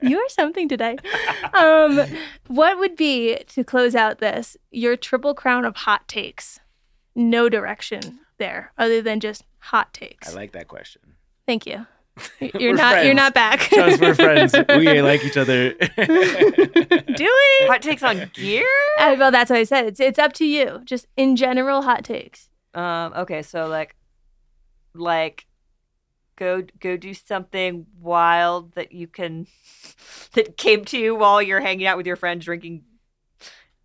you are something today. Um, what would be to close out this your triple crown of hot takes? No direction there, other than just hot takes. I like that question. Thank you. You're We're not. You're not back. Just we're friends. We like each other. Do we? Hot takes on gear? Uh, well, that's what I said. It's it's up to you. Just in general, hot takes. Um, okay, so like, like, go go do something wild that you can that came to you while you're hanging out with your friends drinking,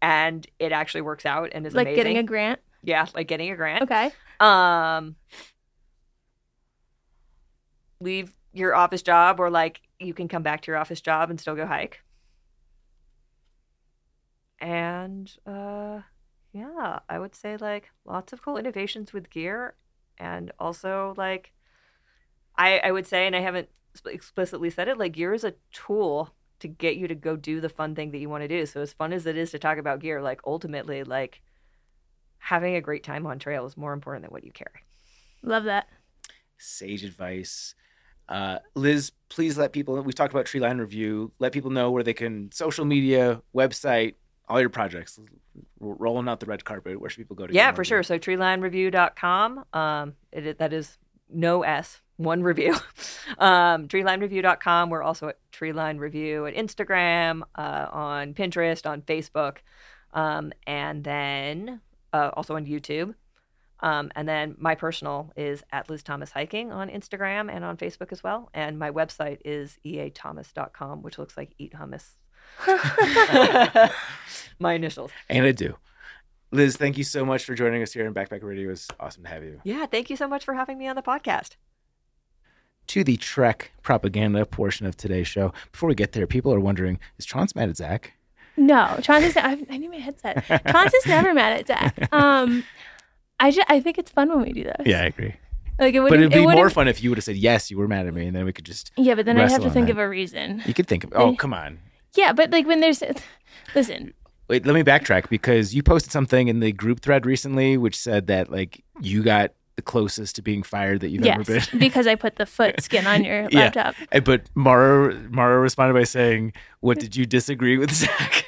and it actually works out and is like amazing. getting a grant. yeah, like getting a grant. Okay. Um, leave your office job, or like you can come back to your office job and still go hike. And uh, yeah, I would say like lots of cool innovations with gear, and also like I I would say, and I haven't explicitly said it, like gear is a tool to get you to go do the fun thing that you want to do. So as fun as it is to talk about gear, like ultimately, like having a great time on trail is more important than what you carry. Love that. Sage advice. Uh, Liz, please let people. We've talked about Treeline Review. Let people know where they can social media, website, all your projects. Rolling out the red carpet. Where should people go to? Yeah, for sure. So treelinereview.com. Um, it, it- that is no S, one review. um, treelinereview.com. We're also at Treeline Review at Instagram, uh, on Pinterest, on Facebook, um, and then uh, also on YouTube. Um, and then my personal is at Liz Thomas Hiking on Instagram and on Facebook as well. And my website is eathomas.com, which looks like eat hummus. my initials. And I do. Liz, thank you so much for joining us here in Backpacker Radio. It was awesome to have you. Yeah, thank you so much for having me on the podcast. To the Trek propaganda portion of today's show. Before we get there, people are wondering: Is Chaunce mad at Zach? No, Chaunce's. I, I need my headset. Chaunce's never mad at Zach. Um, I just, I think it's fun when we do this. Yeah, I agree. Like it would. But it'd be it more fun if you would have said yes, you were mad at me, and then we could just. Yeah, but then I'd have to think that. of a reason. You could think of. Oh, come on. Yeah, but like when there's, listen, Wait, let me backtrack because you posted something in the group thread recently, which said that like you got the closest to being fired that you've ever been. because I put the foot skin on your Yeah. laptop. Uh, But Mara Mara responded by saying, "What did you disagree with Zach?"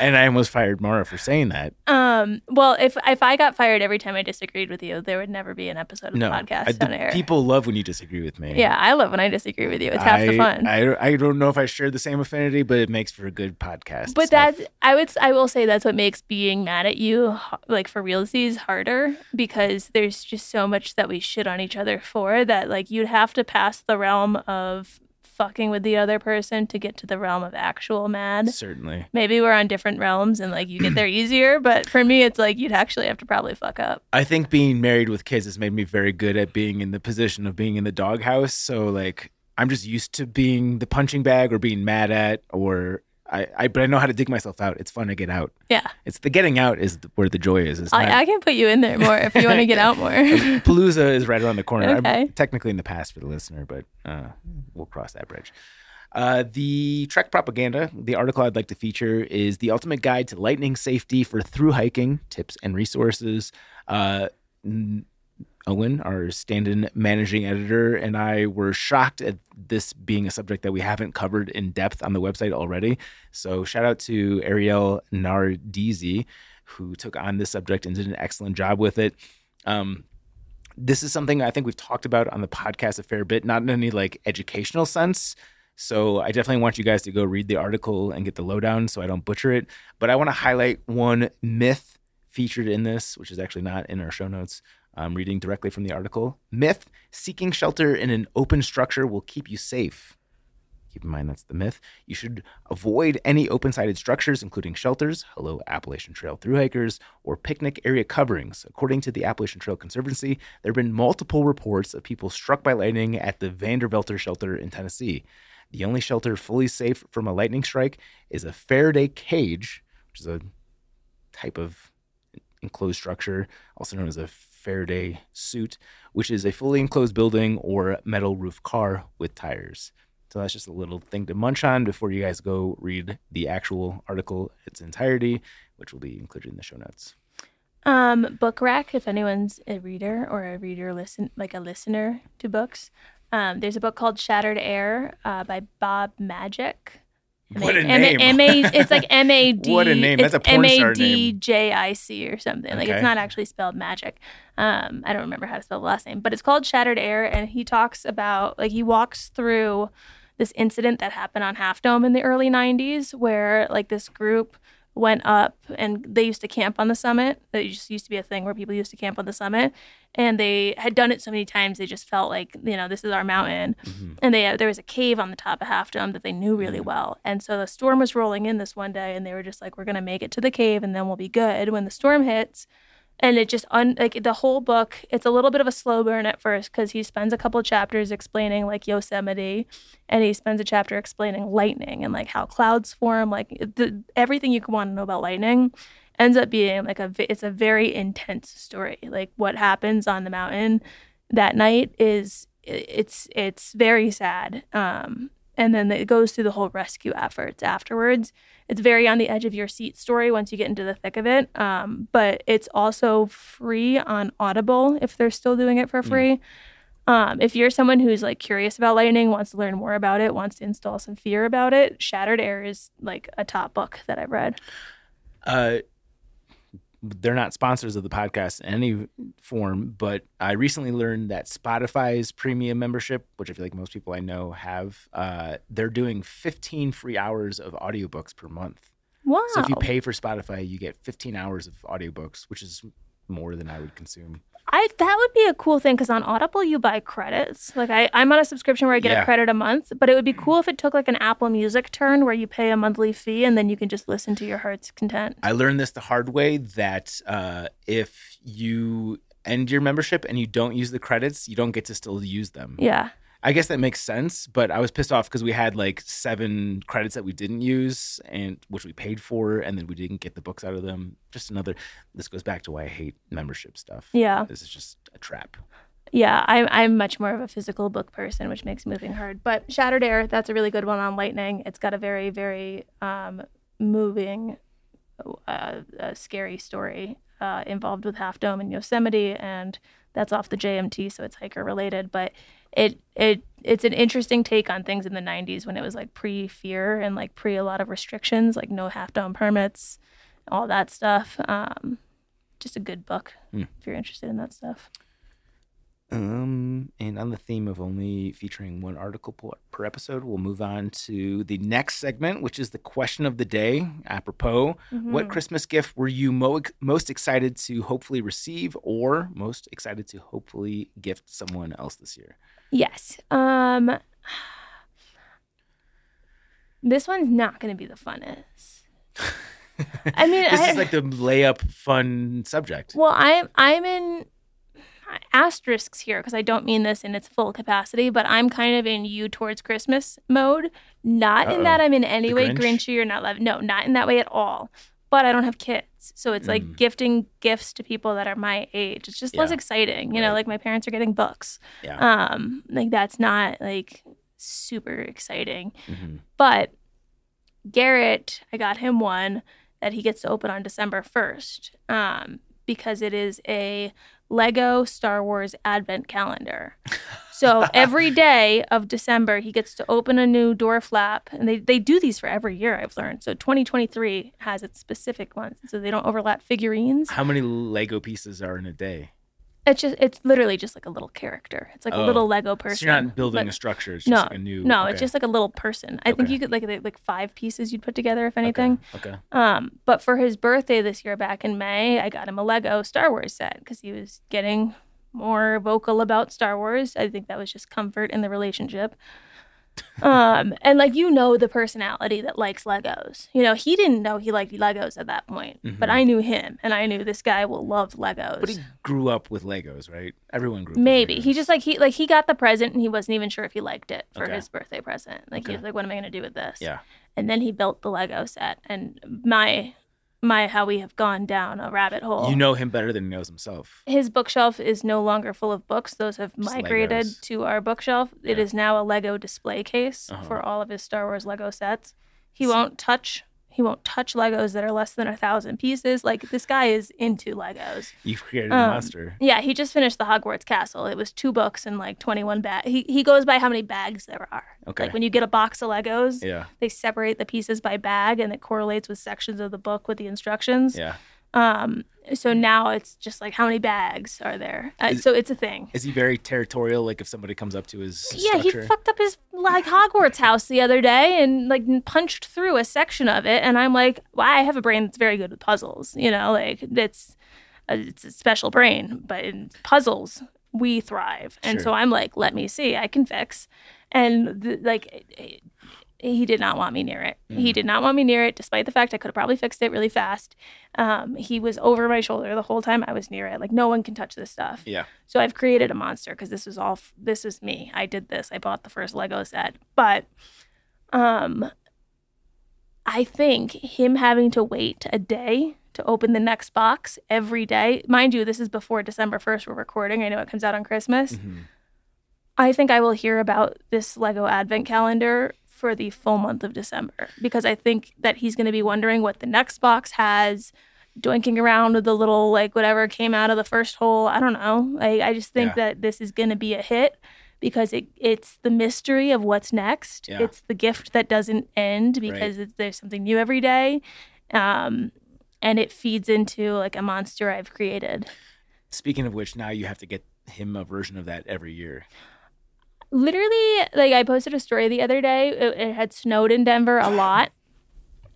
and I almost fired Mara for saying that. Um, well, if if I got fired every time I disagreed with you, there would never be an episode of No, the podcast I- the on air. people love when you disagree with me. yeah, I love when I disagree with you. It's half the fun. I, I don't know if I share the same affinity, but it makes for a good podcast. but stuff. that's I would I will say that's what makes being mad at you like for realsies harder because there's just so much that we shit on each other for that like you'd have to pass the realm of fucking with the other person to get to the realm of actual mad. certainly. Maybe we're on different realms and like you get there easier, but for me it's like you'd actually have to probably fuck up. I think being married with kids has made me very good at being in the position of being in the doghouse. So like I'm just used to being the punching bag or being mad at or I, I but I know how to dig myself out. It's fun to get out. Yeah. It's the getting out is where the joy is. It's not, I, I can put you in there more if you want to get out more. Palooza is right around the corner. Okay. I'm technically in the past for the listener, but uh, we'll cross that bridge. Uh, the Trek propaganda, the article I'd like to feature is the ultimate guide to lightning safety for through hiking tips and resources. Uh, Owen, our stand-in managing editor, and I were shocked at this being a subject that we haven't covered in depth on the website already. So shout out to Ariel Nardizi, who took on this subject and did an excellent job with it. Um, this is something I think we've talked about on the podcast a fair bit, not in any like educational sense. So I definitely want you guys to go read the article and get the lowdown so I don't butcher it. But I want to highlight one myth featured in this, which is actually not in our show notes. I'm reading directly from the article. Myth seeking shelter in an open structure will keep you safe. Keep in mind that's the myth. You should avoid any open sided structures, including shelters, hello, Appalachian Trail through hikers, or picnic area coverings. According to the Appalachian Trail Conservancy, there have been multiple reports of people struck by lightning at the Vandeventer shelter in Tennessee. The only shelter fully safe from a lightning strike is a Faraday cage, which is a type of enclosed structure, also known as a Faraday suit, which is a fully enclosed building or metal roof car with tires. So that's just a little thing to munch on before you guys go read the actual article its entirety, which will be included in the show notes. Um, book rack. If anyone's a reader or a reader listen like a listener to books, um, there's a book called Shattered Air uh, by Bob Madgic. What a M- name. M- M- A. It's like M A D. What a name. That's a porn M star name. J I C or something. Like it's not actually spelled magic. Um, I don't remember how to spell the last name, but it's called Shattered Air, and he talks about like he walks through this incident that happened on Half Dome in the early '90s, where like this group went up and they used to camp on the summit. It just used to be a thing where people used to camp on the summit, and they had done it so many times they just felt like you know this is our mountain. Mm-hmm. And they uh, there was a cave on the top of Half Dome that they knew really mm. well, and so the storm was rolling in this one day, and they were just like, we're gonna make it to the cave, and then we'll be good. When the storm hits. And it just un- like the whole book. It's a little bit of a slow burn at first because he spends a couple chapters explaining like Yosemite, and he spends a chapter explaining lightning and like how clouds form like the, everything you could want to know about lightning ends up being like a it's a very intense story like what happens on the mountain that night is it's it's very sad um and then it goes through the whole rescue efforts afterwards. It's very on the edge of your seat story once you get into the thick of it um, but it's also free on audible if they're still doing it for free. Um, if you're someone who's like curious about lightning, wants to learn more about it, wants to install some fear about it, Shattered Air is like a top book that I've read. Uh, they're not sponsors of the podcast in any form, but I recently learned that Spotify's premium membership, which I feel like most people I know have, uh, they're doing 15 free hours of audiobooks per month. Wow. So if you pay for Spotify, you get 15 hours of audiobooks, which is more than I would consume. I that would be a cool thing because on Audible you buy credits. Like I, I'm on a subscription where I get Yeah. a credit a month, but it would be cool if it took like an Apple Music turn where you pay a monthly fee and then you can just listen to your heart's content. I learned this the hard way that uh, if you end your membership and you don't use the credits, you don't get to still use them. Yeah. I guess that makes sense, but I was pissed off because we had like seven credits that we didn't use and which we paid for, and then we didn't get the books out of them. Just another. This goes back to why I hate membership stuff. Yeah. this is just a trap. Yeah, I'm I'm much more of a physical book person, which makes moving hard. But Shattered Air, that's a really good one on lightning. It's got a very very um, moving, uh, uh, scary story uh, involved with Half Dome and Yosemite, and that's off the JMT, so it's hiker related. But it it it's an interesting take on things in the 90s when it was like pre fear and like pre a lot of restrictions, like no Half Dome permits, all that stuff. Um, just a good book Hmm. if you're interested in that stuff. Um, and on the theme of only featuring one article per, per episode, we'll move on to the next segment, which is the question of the day. Apropos, what Christmas gift were you mo- most excited to hopefully receive, or most excited to hopefully gift someone else this year? Yes. Um This one's not going to be the funnest. I mean, This I, is like the layup fun subject. well, I'm I'm in asterisks here because I don't mean this in its full capacity, but I'm kind of in you towards Christmas mode. Not in that I'm in any The way Grinch? grinchy or not love. No, not in that way at all. But I don't have kids, so it's like Mm. gifting gifts to people that are my age. It's just less exciting, you know. Like my parents are getting books. Yeah. Um, like that's not like super exciting. Mhm. But Garrett, I got him one that he gets to open on December 1st. Um, because it is a Lego Star Wars advent calendar. So every day of December, he gets to open a new door flap, and they, they do these for every year. I've learned. So 2023 has its specific ones, so they don't overlap figurines. How many Lego pieces are in a day? It's just it's literally just like a little character. It's like a Oh. little Lego person. So you're not building but- a structure. It's just no, like a new. no, okay. it's just like a little person. I think you could like like five pieces you'd put together if Okay, anything. Okay. Um, but for his birthday this year, back in May, I got him a Lego Star Wars set because he was getting more vocal about Star Wars. I think that was just comfort in the relationship. Um, and like you know the personality that likes Legos. You know, he didn't know he liked Legos at that point, but Mhm. I knew him, and I knew this guy will love Legos. But he grew up with Legos, right? Everyone grew up. Maybe he just like he like he got the present and he wasn't even sure if he liked it for Okay. his birthday present. Like he was like, "What am I going to do with this?" Yeah. And then he built the Lego set, and my my how we have gone down a rabbit hole. You know him better than he knows himself. his bookshelf is no longer full of books; those have Just migrated Legos. to our bookshelf. It Yeah. is now a Lego display case Uh-huh. for all of his Star Wars Lego sets. He won't touch. He won't touch Legos that are less than a thousand pieces. Like this guy is into Legos. You've created a Um, monster. Yeah, he just finished the Hogwarts Castle. It was two books and like 21 bags. He, he goes by how many bags there are. Okay. Like when you get a box of Legos, Yeah. they separate the pieces by bag and it correlates with sections of the book with the instructions. Yeah. Um, so now it's just like how many bags are there? Uh, Is- so it's a thing. Is he very territorial? Like if somebody comes up to his Yeah, he fucked up his like Hogwarts house the other day and like punched through a section of it, and I'm like, well, I have a brain that's very good with puzzles. You know, like it's a, it's a special brain, but in puzzles we thrive, and Sure. so I'm like, let me see, I can fix, and the, like. He did not want me near it. Mm. He did not want me near it, despite the fact I could have probably fixed it really fast. Um, he was over my shoulder the whole time I was near it. Like no one can touch this stuff. Yeah. So I've created a monster because this was all f- this was me. I did this. I bought the first Lego set, but um, I think him having to wait a day to open the next box every day. Mind you, this is before December first. We're recording. I know it comes out on Christmas. Mhm. I think I will hear about this Lego Advent calendar for the full month of December because I think that he's going to be wondering what the next box has, doinking around with the little like whatever came out of the first hole. I don't know. Like I just think Yeah. that this is going to be a hit because it it's the mystery of what's next. Yeah. It's the gift that doesn't end because it's, there's something new every day. Um, and it feeds into like a monster I've created. Speaking of which, now you have to get him a version of that every year. Literally like i posted a story the other day. It, it had snowed in denver a lot.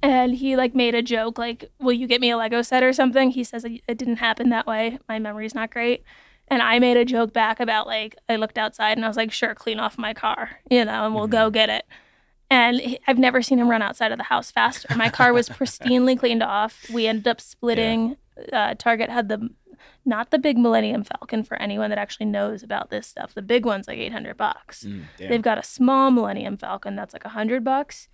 And he like made a joke like will you get me a lego set or something? He says it it didn't happen that way. My memory's not great. And i made a joke back about like i looked outside and i was like sure clean off my car you know and we'll go get it. And he, I've never seen him run outside of the house faster. My car was pristinely cleaned off. We ended up splitting. Uh, Target had the not the big Millennium Falcon for anyone that actually knows about this stuff. The big one's like 800 bucks. Mm. They've got a small Millennium Falcon that's like 100 bucks.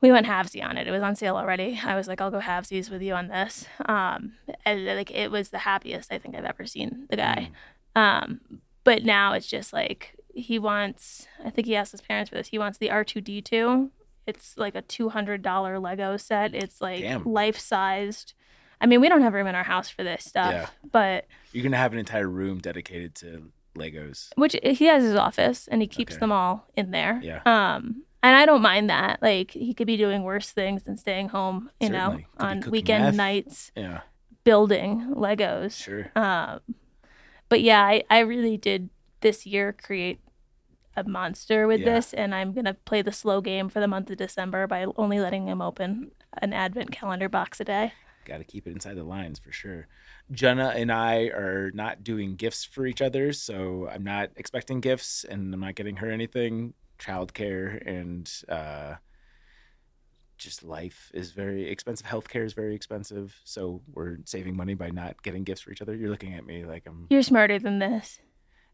We went halvesy on it. It was on sale already. I was like, I'll go halvesies with you on this. Um, and like it was the happiest I think I've ever seen the guy. Um, but now it's just like he wants. I think he asked his parents for this. He wants the R two D two. It's like a two hundred dollar Lego set. It's like life sized. I mean, we don't have room in our house for this stuff, Yeah. but You're gonna have an entire room dedicated to Legos. which he has his office and he keeps Okay. them all in there. Yeah. Um, and I don't mind that. Like he could be doing worse things than staying home, you know, Could on weekend meth. nights Yeah, building Legos. sure. Um, but yeah, I, I really did this year create a monster with Yeah. this, and I'm gonna play the slow game for the month of December by only letting him open an advent calendar box a day. Got to keep it inside the lines for sure. Jenna and I are not doing gifts for each other, so I'm not expecting gifts, and I'm not getting her anything. Childcare and uh, just life is very expensive. Healthcare is very expensive, so we're saving money by not getting gifts for each other. You're looking at me like I'm You're smarter than this.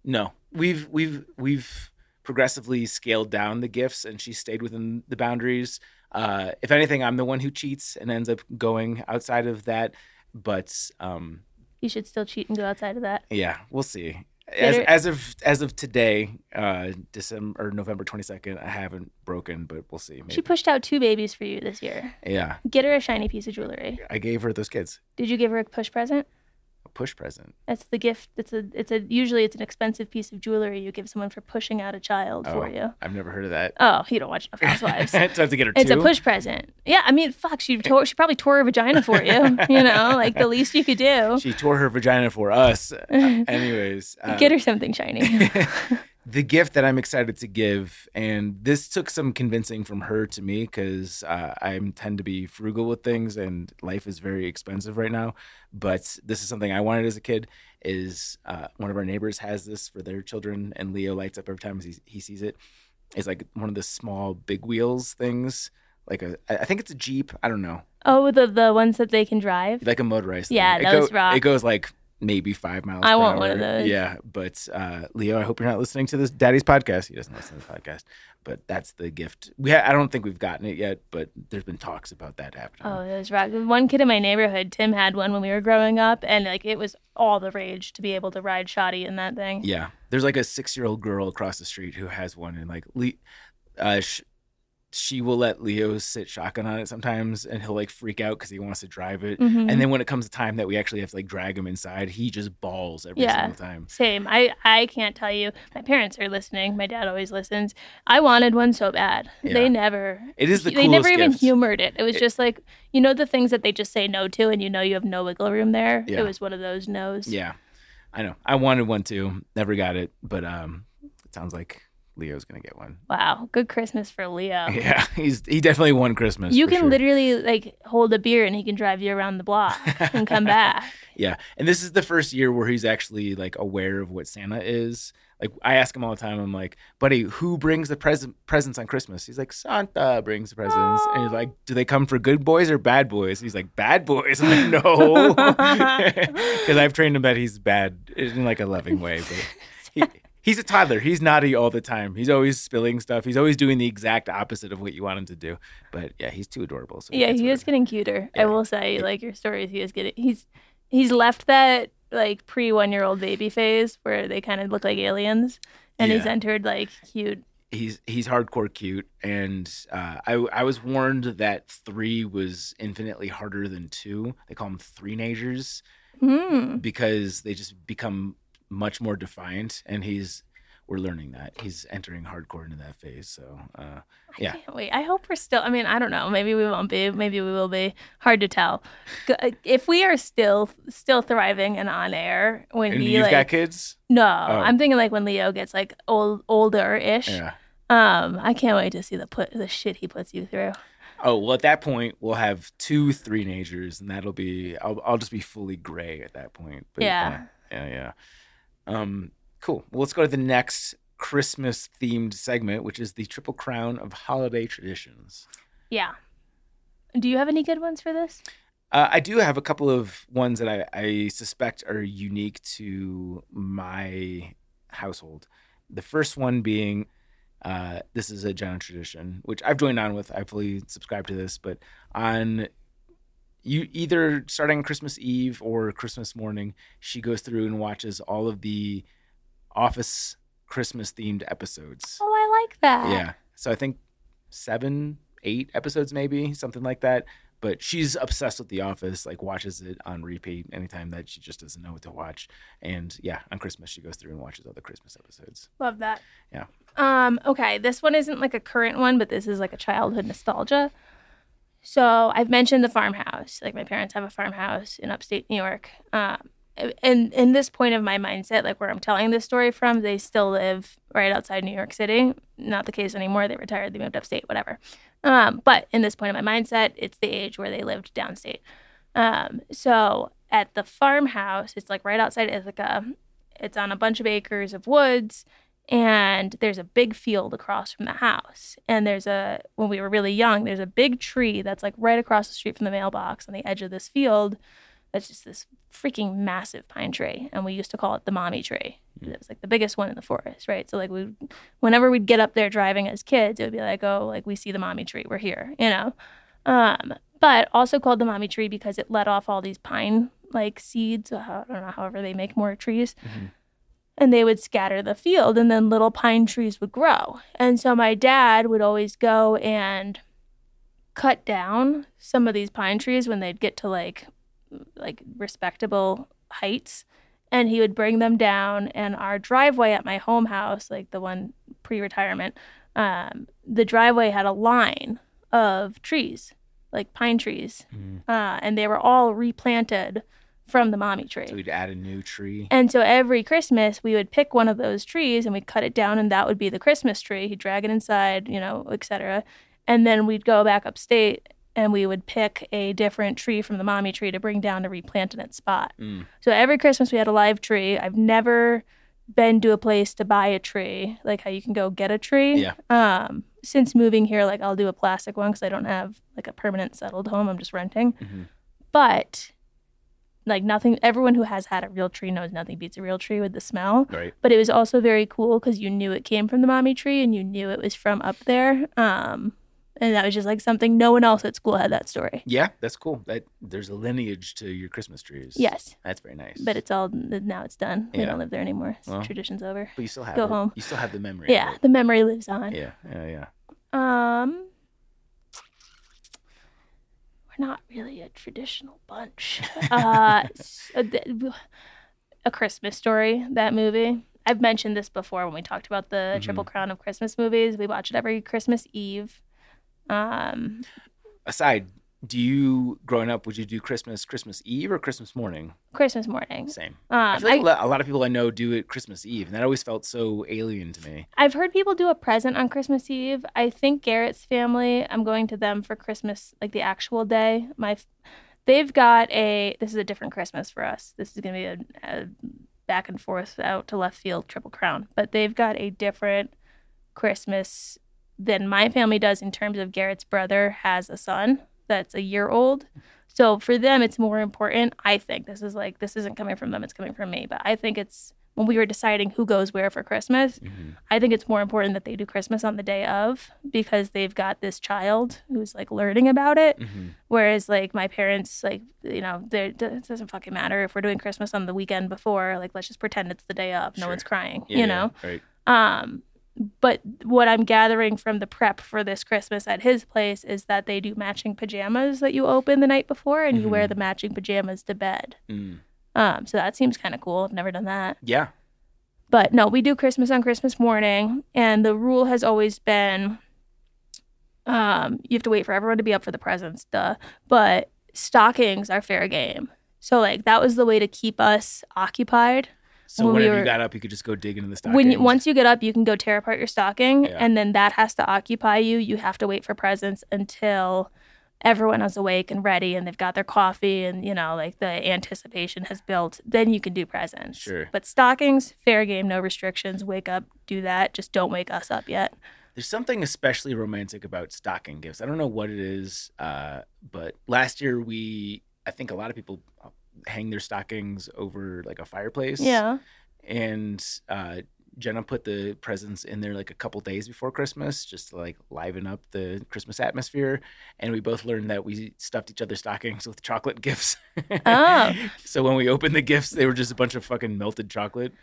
no. We've we've we've progressively scaled down the gifts, and she stayed within the boundaries. Uh, if anything, I'm the one who cheats and ends up going outside of that. But um, You should still cheat and go outside of that. yeah, we'll see. As, as of as of today, uh, December or November 22nd, I haven't broken, but we'll see. Maybe. She pushed out two babies for you this year. yeah, Get her a shiny piece of jewelry. I gave her those kids. Did you give her a push present? Push present? That's the gift. It's a it's a usually it's an expensive piece of jewelry you give someone for pushing out a child Oh, for you. I've never heard of that. Oh, you don't watch enough Housewives. so I have to get her It's two. a push present. Yeah, I mean, fuck, she tore, she probably tore her vagina for you. You know, like the least you could do. She tore her vagina for us. Anyways, uh, Get her something shiny. The gift that I'm excited to give, and this took some convincing from her to me because uh, I tend to be frugal with things, and life is very expensive right now. But this is something I wanted as a kid. Is uh, one of our neighbors has this for their children, and Leo lights up every time he, he sees it. It's like one of the small big wheels things, like a I think it's a Jeep. I don't know, oh, the the ones that they can drive. like a motorized. Yeah, thing. It those go- rock. It goes like maybe five miles. I want one hour. of those. Yeah, but uh, Leo, I hope you're not listening to this Daddy's podcast. He doesn't listen to the podcast, but that's the gift. We ha- I don't think we've gotten it yet, but there's been talks about that happening. Oh, those rock. One kid in my neighborhood, Tim, had one when we were growing up, and like it was all the rage to be able to ride shoddy in that thing. Yeah, there's like a six year old girl across the street who has one, and like Le- uh, sh- she will let Leo sit shotgun on it sometimes, and he'll like freak out because he wants to drive it. Mhm. And then when it comes to time that we actually have to like drag him inside, he just balls every Yeah. single time. Same. I I can't tell you. My parents are listening. My dad always listens. I wanted one so bad. Yeah. They never. It is the they never coolest even gift. humored it. It was just like you know the things that they just say no to, and you know you have no wiggle room there. Yeah. It was one of those no's. Yeah, I know. I wanted one too. Never got it, but um, it sounds like Leo's gonna get one. Wow. Good Christmas for Leo. Yeah, he's he definitely won Christmas. You can sure. literally like hold a beer and he can drive you around the block and come back. Yeah, and this is the first year where he's actually like aware of what Santa is. Like I ask him all the time. I'm like, buddy, who brings the present presents on Christmas? He's like, Santa brings the presents, and he's like, do they come for good boys or bad boys? He's like, bad boys. I'm like, no, because I've trained him that he's bad in like a loving way, but. He, He's a toddler. He's naughty all the time. He's always spilling stuff. He's always doing the exact opposite of what you want him to do. But yeah, he's too adorable. So Yeah, he is getting cuter. I will say, like your stories, he is getting. He's he's left that like pre one year old baby phase where they kind of look like aliens, and he's entered like cute. he's he's hardcore cute and uh, I I was warned that three was infinitely harder than two. They call them three nagers Hmm. because they just become much more defiant. And he's we're learning that he's entering hardcore into that phase. So uh, yeah, Can't wait. I hope we're still. I mean, I don't know. Maybe we won't be. Maybe we will be. Hard to tell. Uh, If we are still still thriving and on air when and he you've like got kids. no, Oh. I'm thinking like when Leo gets like old older ish. Yeah. Um, I can't wait to see the put the shit he puts you through. Oh well, at that point we'll have two three nagers, and that'll be I'll I'll just be fully gray at that point. But Yeah. yeah, yeah. yeah. Um, cool. Well, let's go to the next Christmas themed segment, which is the Triple Crown of holiday traditions. Yeah. Do you have any good ones for this? Uh, I do have a couple of ones that I, I suspect are unique to my household. The first one being uh, this is a Jenna tradition, which I've joined on with. I fully subscribe to this, but on you either starting on Christmas Eve or Christmas morning, she goes through and watches all of the Office Christmas themed episodes. Oh, I like that. Yeah. So I think seven, eight episodes, maybe something like that. But she's obsessed with The Office, like watches it on repeat anytime that she just doesn't know what to watch. And yeah, on Christmas she goes through and watches all the Christmas episodes. Love that. Yeah. Um, okay, this one isn't like a current one, but this is like a childhood nostalgia. So I've mentioned the farmhouse. Like my parents have a farmhouse in upstate New York. Um, and in this point of my mindset, like where I'm telling this story from, they still live right outside New York City. Not the case anymore. They retired. They moved upstate. Whatever. Um, but in this point of my mindset, it's the age where they lived downstate. Um, so at the farmhouse, it's like right outside Ithaca. It's on a bunch of acres of woods and there's a big field across from the house. And there's a when we were really young there's a big tree that's like right across the street from the mailbox on the edge of this field that's just this freaking massive pine tree. And we used to call it the mommy tree. Mm. It was like the biggest one in the forest right? So like we whenever we'd get up there driving as kids it would be like oh like we see the mommy tree. We're here you know? Um but also called the mommy tree because it let off all these pine like seeds uh, i don't know however they make more trees mm-hmm. And they would scatter the field and then little pine trees would grow. And so my dad would always go and cut down some of these pine trees when they'd get to like like respectable heights and he would bring them down. And our driveway at my home house like the one pre-retirement um, the driveway had a line of trees like pine trees. Uh, and they were all replanted from the mommy tree So we'd add a new tree. and so every Christmas, we would pick one of those trees and we'd cut it down, and that would be the Christmas tree. He'd drag it inside, you know, etc. And then we'd go back upstate and we would pick a different tree from the mommy tree to bring down to replant in its spot. Mm. So every Christmas, we had a live tree. I've never been to a place to buy a tree, like how you can go get a tree. Yeah. Um, since moving here, like I'll do a plastic one because I don't have like a permanent settled home. I'm just renting. Mhm. But like nothing, everyone who has had a real tree knows nothing beats a real tree with the smell. Right. But it was also very cool because you knew it came from the mommy tree and you knew it was from up there. Um, and that was just like something no one else at school had that story. Yeah, that's cool. That there's a lineage to your Christmas trees. Yes, That's very nice. but it's all now it's done. We Yeah. don't live there anymore. So Well, tradition's over. but you still have go it. home. You still have the memory. Yeah, the memory lives on. Yeah. Yeah. Yeah. Um, we're not really a traditional bunch. uh, s- uh, a Christmas Story, that movie. I've mentioned this before when we talked about the Triple Crown of Christmas movies. We watch it every Christmas Eve. Um, Aside, do you growing up? Would you do Christmas Christmas Eve or Christmas morning? Christmas morning. Same. Um, I feel like I, a lot- of people I know do it Christmas Eve, and that always felt so alien to me. I've heard people do a present on Christmas Eve. I think Garrett's family, I'm going to them for Christmas, like the actual day. My, they've got a. This is a different Christmas for us. This is going to be a, a back and forth out to left field triple crown, but they've got a different Christmas than my family does in terms of Garrett's brother has a son that's a year old. So for them, it's more important. I think this is like this isn't coming from them; it's coming from me. But I think it's when we were deciding who goes where for Christmas. I think it's more important that they do Christmas on the day of because they've got this child who's like learning about it. Mhm. Whereas like my parents, like you know, it doesn't fucking matter if we're doing Christmas on the weekend before. Like let's just pretend it's the day of. No one's crying, Yeah, you yeah, know. Right. Um, but what I'm gathering from the prep for this Christmas at his place is that they do matching pajamas that you open the night before, and you wear the matching pajamas to bed. Mm. Um, so that seems kind of cool. I've never done that. Yeah. But no, we do Christmas on Christmas morning, and the rule has always been um, you have to wait for everyone to be up for the presents, duh. But stockings are fair game. So like that was the way to keep us occupied. So When we whenever were- you got up, you could just go dig into the stocking. When you, once you get up, you can go tear apart your stocking, Yeah. and then that has to occupy you. You have to wait for presents until everyone is awake and ready, and they've got their coffee, and you know, like the anticipation has built. Then you can do presents. Sure. But stockings, fair game, no restrictions. Wake up, do that. Just don't wake us up yet. There's something especially romantic about stocking gifts. I don't know what it is, uh, but last year we, I think a lot of people hang their stockings over like a fireplace. Yeah. And uh, Jenna put the presents in there like a couple days before Christmas, just to like liven up the Christmas atmosphere. And we both learned that we stuffed each other's stockings with chocolate gifts. Oh. so when we opened the gifts, they were just a bunch of fucking melted chocolate.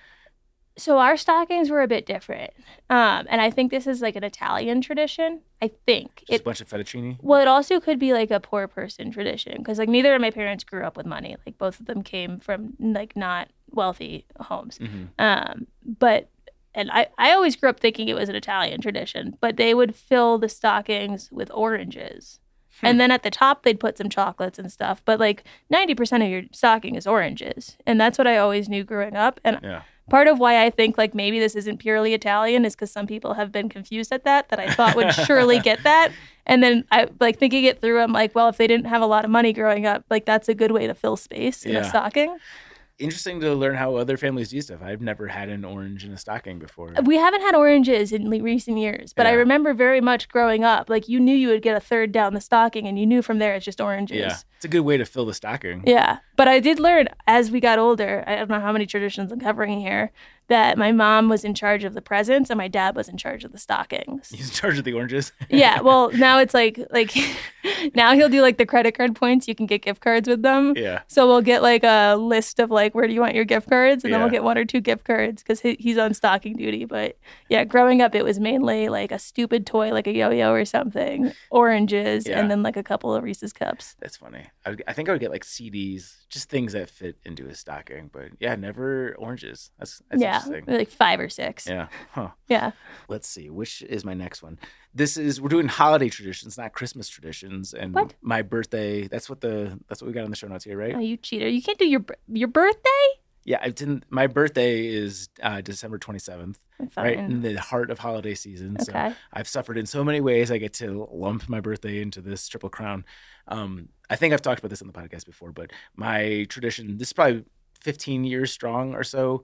So our stockings were a bit different, um, and I think this is like an Italian tradition. I think Just it a bunch of fettuccine. Well, it also could be like a poor person tradition because like neither of my parents grew up with money. Like both of them came from like not wealthy homes. Mhm. Um, but and I I always grew up thinking it was an Italian tradition, but they would fill the stockings with oranges. And then at the top they'd put some chocolates and stuff, but like 90% of your stocking is oranges. And that's what I always knew growing up. And Yeah. Part of why I think like maybe this isn't purely Italian is because some people have been confused at that that I thought would surely get that. And then I like thinking it through, I'm like, well, if they didn't have a lot of money growing up, like that's a good way to fill space in Yeah. a stocking. Interesting to learn how other families do stuff. I've never had an orange in a stocking before. We haven't had oranges in recent years, but I remember very much growing up, like you knew you would get a third down the stocking and you knew from there it's just oranges. Yeah, it's a good way to fill the stocking. Yeah. But I did learn as we got older, I don't know how many traditions I'm covering here, that my mom was in charge of the presents and my dad was in charge of the stockings. He's in charge of the oranges. yeah, well, now it's like like now he'll do like the credit card points. You can get gift cards with them. yeah. So we'll get like a list of like where do you want your gift cards, and then we'll get one or two gift cards because he, he's on stocking duty. But yeah, growing up, it was mainly like a stupid toy, like a yo-yo or something, oranges, Yeah. and then like a couple of Reese's cups. That's funny. I, would, I think I would get like CDs, just things that fit into a stocking. But yeah, never oranges. That's, that's yeah, interesting. like five or six. Yeah. Huh. yeah. Let's see. Which is my next one? This is we're doing holiday traditions, not Christmas traditions. And What? my birthday. That's what the that's what we got on the show notes here, right? Oh, you cheater! You can't do your your birthday. Yeah, it's in my birthday is uh, December twenty seventh, right in the heart of holiday season. So Okay. I've suffered in so many ways. I get to lump my birthday into this triple crown. Um, I think I've talked about this on the podcast before, but my tradition, this is probably 15 years strong or so,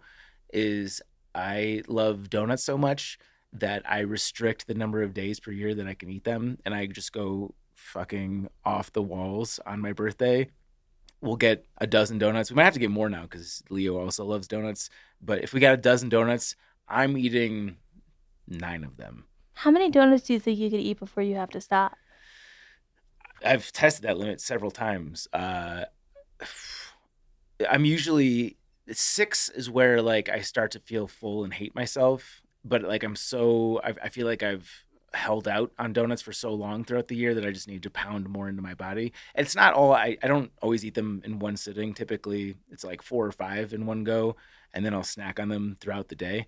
is I love donuts so much that I restrict the number of days per year that I can eat them. And I just go fucking off the walls on my birthday. We'll get a dozen donuts. We might have to get more now because Leo also loves donuts. But if we got a dozen donuts, I'm eating nine of them. How many donuts do you think you could eat before you have to stop? I've tested that limit several times. Uh, I'm usually six is where like I start to feel full and hate myself. But like I'm so I, I feel like I've held out on donuts for so long throughout the year that I just need to pound more into my body. It's not all I, I don't always eat them in one sitting. Typically it's like four or five in one go, and then I'll snack on them throughout the day.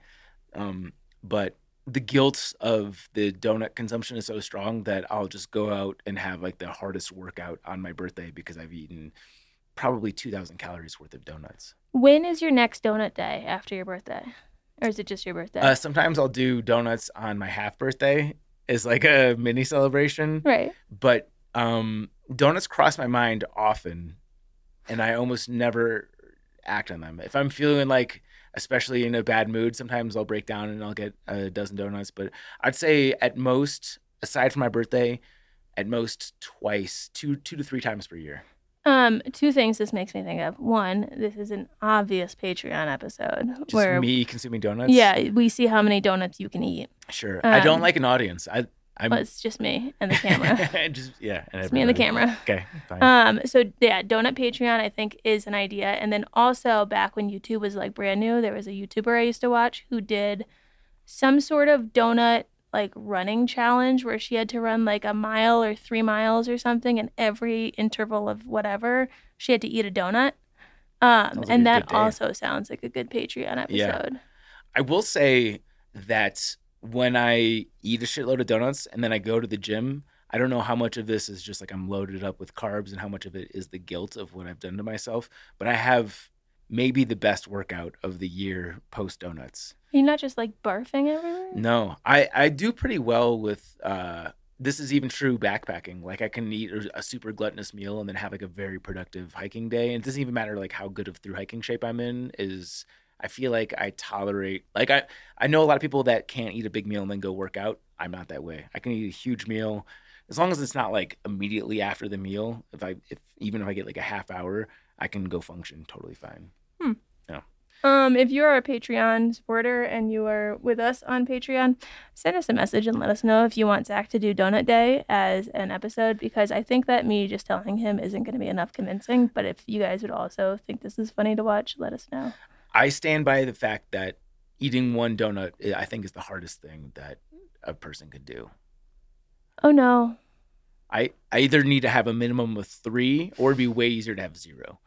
Um, but the guilt of the donut consumption is so strong that I'll just go out and have like the hardest workout on my birthday because I've eaten probably 2,000 calories worth of donuts. When is your next donut day after your birthday, or is it just your birthday? Uh, sometimes I'll do donuts on my half birthday as like a mini celebration, right. but um, donuts cross my mind often, and I almost never act on them. If I'm feeling like, especially in a bad mood, sometimes I'll break down and I'll get a dozen donuts. But I'd say at most, aside from my birthday, at most twice, two two to three times per year. Um, two things this makes me think of. One, this is an obvious Patreon episode Just where me consuming donuts. yeah, we see how many donuts you can eat. sure. I don't Um, like an audience. I I'm Well, it's just me and the camera. just yeah, and it's me and the camera. Okay, fine. Um, so yeah, donut Patreon I think is an idea. And then also back when YouTube was like brand new, there was a YouTuber I used to watch who did some sort of donut like running challenge where she had to run like a mile or three miles or something, and every interval of whatever she had to eat a donut. Um, like and that also sounds like a good Patreon episode. Yeah. I will say that when I eat a shitload of donuts and then I go to the gym, I don't know how much of this is just like I'm loaded up with carbs and how much of it is the guilt of what I've done to myself. But I have maybe the best workout of the year post donuts. You're not just like barfing everywhere. No, I I do pretty well with. uh This is even true backpacking. Like I can eat a, super gluttonous meal and then have like a very productive hiking day. And it doesn't even matter like how good of through hiking shape I'm in. Is I feel like I tolerate. Like I I know a lot of people that can't eat a big meal and then go work out. I'm not that way. I can eat a huge meal as long as it's not like immediately after the meal. If I if even if I get like a half hour, I can go function totally fine. Um, if you are a Patreon supporter and you are with us on Patreon, send us a message and let us know if you want Zach to do Donut Day as an episode because I think that me just telling him isn't going to be enough convincing. But if you guys would also think this is funny to watch, let us know. I stand by the fact that eating one donut, eh, I think, is the hardest thing that a person could do. Oh no. I, I either need to have a minimum of three or it'd be way easier to have zero.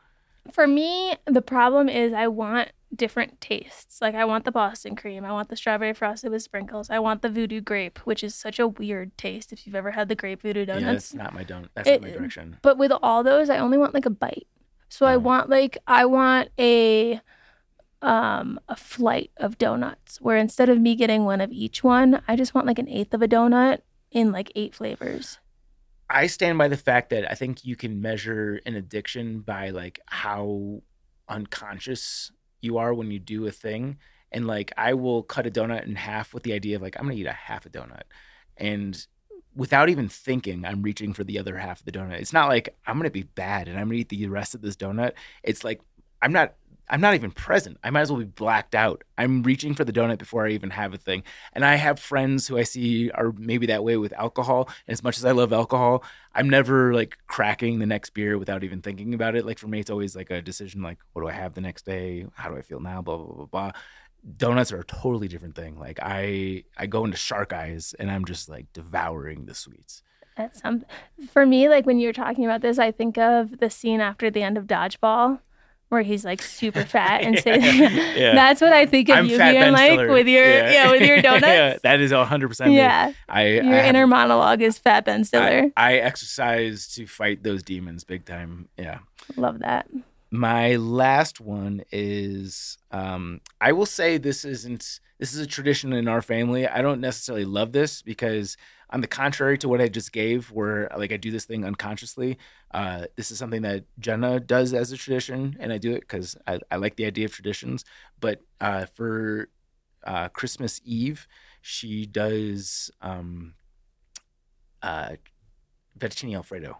For me, the problem is I want different tastes. Like I want the Boston cream, I want the strawberry frosted with sprinkles, I want the voodoo grape, which is such a weird taste if you've ever had the grape voodoo Yeah, donuts. that's not my donut. That's It- not my direction. But with all those, I only want like a bite. So I want like I want a um a flight of donuts where instead of me getting one of each one, I just want like an eighth of a donut in like eight flavors. I stand by the fact that I think you can measure an addiction by like how unconscious you are when you do a thing. And like I will cut a donut in half with the idea of like I'm gonna eat a half a donut. And without even thinking, I'm reaching for the other half of the donut. It's not like I'm gonna be bad and I'm gonna eat the rest of this donut. It's like I'm not I'm not even present. I might as well be blacked out. I'm reaching for the donut before I even have a thing. And I have friends who I see are maybe that way with alcohol. And as much as I love alcohol, I'm never like cracking the next beer without even thinking about it. Like for me, it's always like a decision like, what do I have the next day? How do I feel now? Blah, blah, blah, blah. Donuts are a totally different thing. Like I I go into shark eyes and I'm just like devouring the sweets. That's some for me, like when you're talking about this, I think of the scene after the end of Dodgeball. Where he's like super fat and there. Yeah. That's what I think of I'm you fat being like Stiller. with your yeah. with your donuts. yeah, that is 100% Yeah. I, Your I inner monologue is fat Ben Stiller. I, I exercise to fight those demons big time. Yeah. Love that. My last one is um, I will say this isn't this is a tradition in our family. I don't necessarily love this because on the contrary to what I just gave, where like I do this thing unconsciously, uh, this is something that Jenna does as a tradition, and I do it because I, I like the idea of traditions. But uh, for uh, Christmas Eve, she does um, uh, fettuccine alfredo.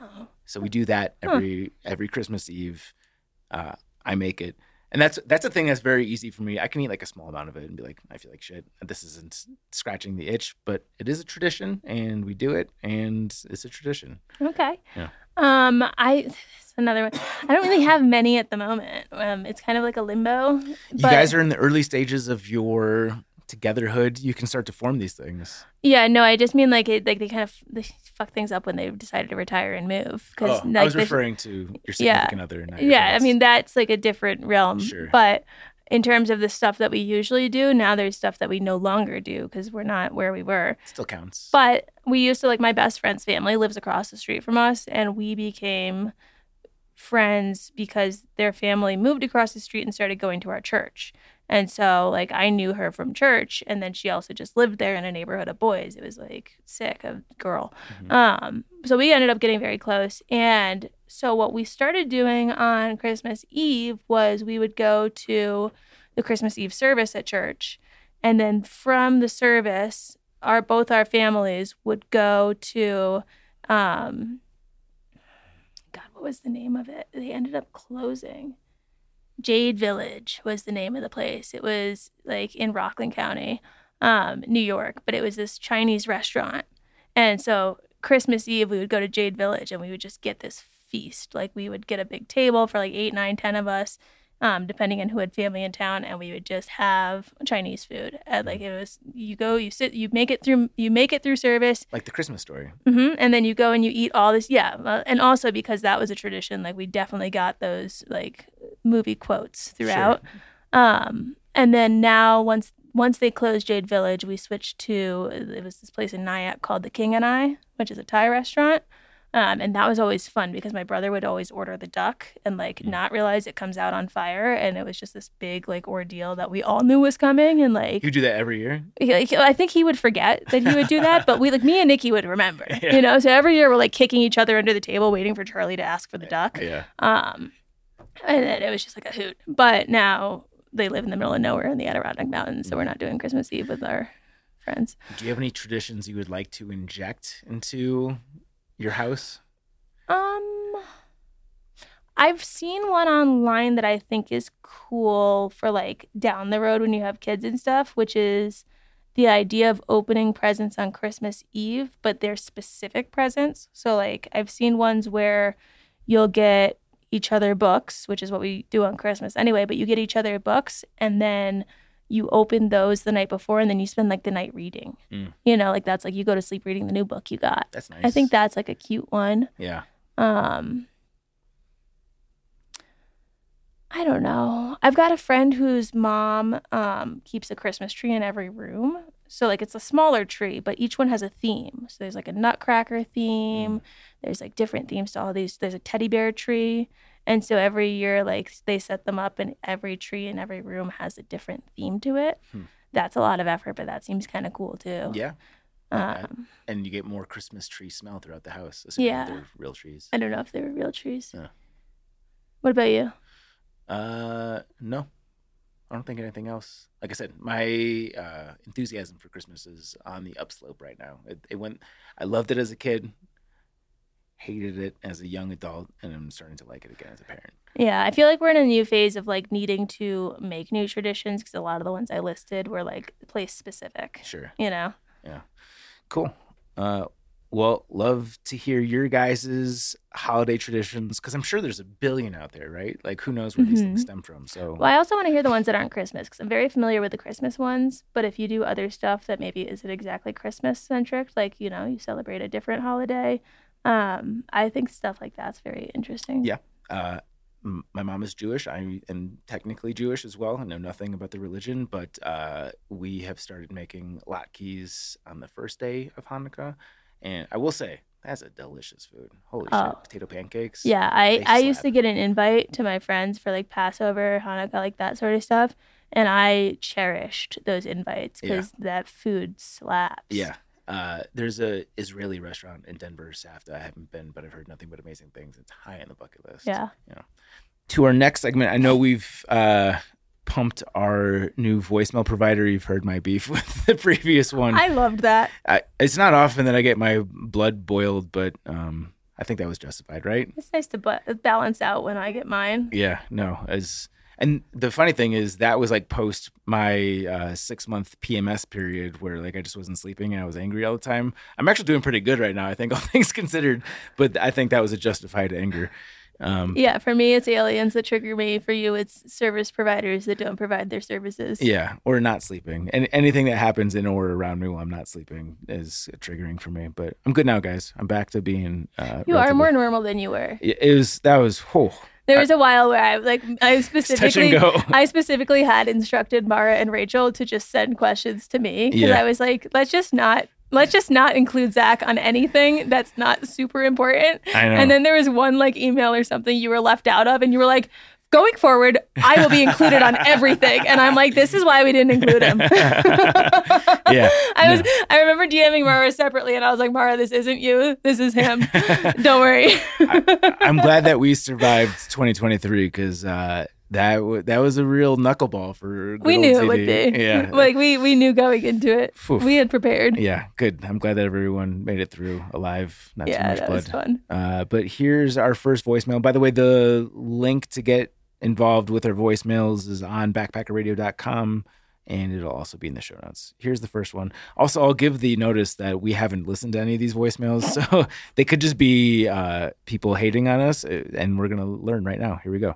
Oh. So we do that Huh. every every Christmas Eve. Uh, I make it, and that's that's a thing that's very easy for me. I can eat like a small amount of it and be like, I feel like shit. This isn't scratching the itch, but it is a tradition, and we do it, and it's a tradition. Okay. Yeah. Um, I another one. I don't really have many at the moment. Um, it's kind of like a limbo. You guys are in the early stages of your togetherhood. You can start to form these things. Yeah, no, I just mean like it, like they kind of they fuck things up when they decided to retire and move. Oh, like, I was referring to your Yeah. other. Yeah, I mean that's like a different realm. Sure. But in terms of the stuff that we usually do, now there's stuff that we no longer do because we're not where we were. still counts. But we used to like my best friend's family lives across the street from us, and we became friends because their family moved across the street and started going to our church. And so like I knew her from church and then she also just lived there in a neighborhood of boys. It was like sick a girl. Um so we ended up getting very close and so what we started doing on Christmas Eve was we would go to the Christmas Eve service at church and then from the service our both our families would go to um God, what was the name of it? They ended up closing. Jade Village was the name of the place. It was like in Rockland County, um, New York, but it was this Chinese restaurant. And so Christmas Eve, we would go to Jade Village and we would just get this feast. Like we would get a big table for like eight, nine, ten of us, um, depending on who had family in town, and we would just have Chinese food. And like it was, you go, you sit, you make it through, you make it through service, like the Christmas story. mm-hmm, And then you go and you eat all this. Yeah. uh, And also because that was a tradition, like we definitely got those like movie quotes throughout. Um, and then now once once they closed Jade Village, we switched to it was this place in Nyack called the King and I, which is a Thai restaurant. Um, and that was always fun because my brother would always order the duck and like not realize it comes out on fire, and it was just this big like ordeal that we all knew was coming, and like You do that every year. he- like, I think he would forget that he would do that, but we like me and Nikki would remember. Yeah. You know, so every year we're like kicking each other under the table, waiting for Charlie to ask for the duck. Yeah. Um, and then it was just like a hoot. But now they live in the middle of nowhere in the Adirondack Mountains, so we're not doing Christmas Eve with our friends. Do you have any traditions you would like to inject into your house? Um, I've seen one online that I think is cool for like down the road when you have kids and stuff, which is the idea of opening presents on Christmas Eve, but they're specific presents. So like I've seen ones where you'll get each other books, which is what we do on Christmas anyway, but you get each other books and then you open those the night before and then you spend like the night reading. Mm. You know, like that's like you go to sleep reading the new book you got. That's nice. I think that's like a cute one. Yeah. Um, I don't know. I've got a friend whose mom um, keeps a Christmas tree in every room. So like it's a smaller tree, but each one has a theme. So there's like a nutcracker theme. There's like different themes to all these. There's a teddy bear tree. And so every year, like they set them up, and every tree in every room has a different theme to it. Hmm. That's a lot of effort, but that seems kind of cool too. Yeah. Um, And you get more Christmas tree smell throughout the house. assuming Yeah. They're real trees. I don't know if they were real trees. Yeah. What about you? Uh, no. I don't think anything else. Like I said, my uh, enthusiasm for Christmas is on the upslope right now. It, it went. I loved it as a kid. Hated it as a young adult, and I'm starting to like it again as a parent. Yeah, I feel like we're in a new phase of like needing to make new traditions because a lot of the ones I listed were like place specific. Sure. You know. Yeah. Cool. Uh, well, love to hear your guys' holiday traditions because I'm sure there's a billion out there, right? Like, who knows where these things Mhm. stem from? So, Well, I also want to hear the ones that aren't Christmas because I'm very familiar with the Christmas ones. But if you do other stuff that maybe isn't exactly Christmas centric, like you know, you celebrate a different holiday, um, I think stuff like that's very interesting. Yeah. uh, m- my mom is Jewish. I am technically Jewish as well. I know nothing about the religion, but uh, we have started making latkes on the first day of Hanukkah, and I will say that's a delicious food. Holy Oh. shit! Potato pancakes. Yeah, I, I used to get an invite to my friends for like Passover, Hanukkah, like that sort of stuff. And I cherished those invites Yeah. because that food slaps. Yeah. Uh, there's a Israeli restaurant in Denver, Safta. I haven't been, but I've heard nothing but amazing things. It's high on the bucket list. Yeah. To our next segment, I know we've uh, pumped our new voicemail provider. You've heard my beef with the previous one. I loved that. I, it's not often that I get my blood boiled, but um, I think that was justified, right? It's nice to bu- balance out when I get mine. Yeah, no, as and the funny thing is that was like post my uh, six month PMS period where like I just wasn't sleeping and I was angry all the time. I'm actually doing pretty good right now, I think, all things considered. But I think that was a justified anger. Um, Yeah, for me, it's aliens that trigger me. For you, it's service providers that don't provide their services. yeah, or not sleeping, and anything that happens in or around me while I'm not sleeping is triggering for me. But I'm good now, guys. I'm back to being. Uh, You are more normal than you were. It was that was. Oh, There was a while where I like I it's touch and specifically. I specifically had instructed Mara and Rachel to just send questions to me because Yeah. I was like, let's just not let's just not include Zach on anything that's not super important. I know. And then there was one like email or something you were left out of, and you were like. Going forward, I will be included on everything, and I'm like, "This is why we didn't include him." yeah, I was, I remember DMing Mara separately, and I was like, "Mara, this isn't you. This is him. Don't worry." I'm glad that we survived 2023 because uh, that w- that was a real knuckleball for. we knew it would be. Yeah, like we we knew going into it. Phew. We had prepared. yeah, good. I'm glad that everyone made it through alive. Not yeah, too much that blood. was fun. Uh, but here's our first voicemail. By the way, the link to get involved with our voicemails is on backpackerradio.com and it'll also be in the show notes. Here's the first one. Also, I'll give the notice that we haven't listened to any of these voicemails, so they could just be uh, people hating on us, uh, and we're going to learn right now. Here we go.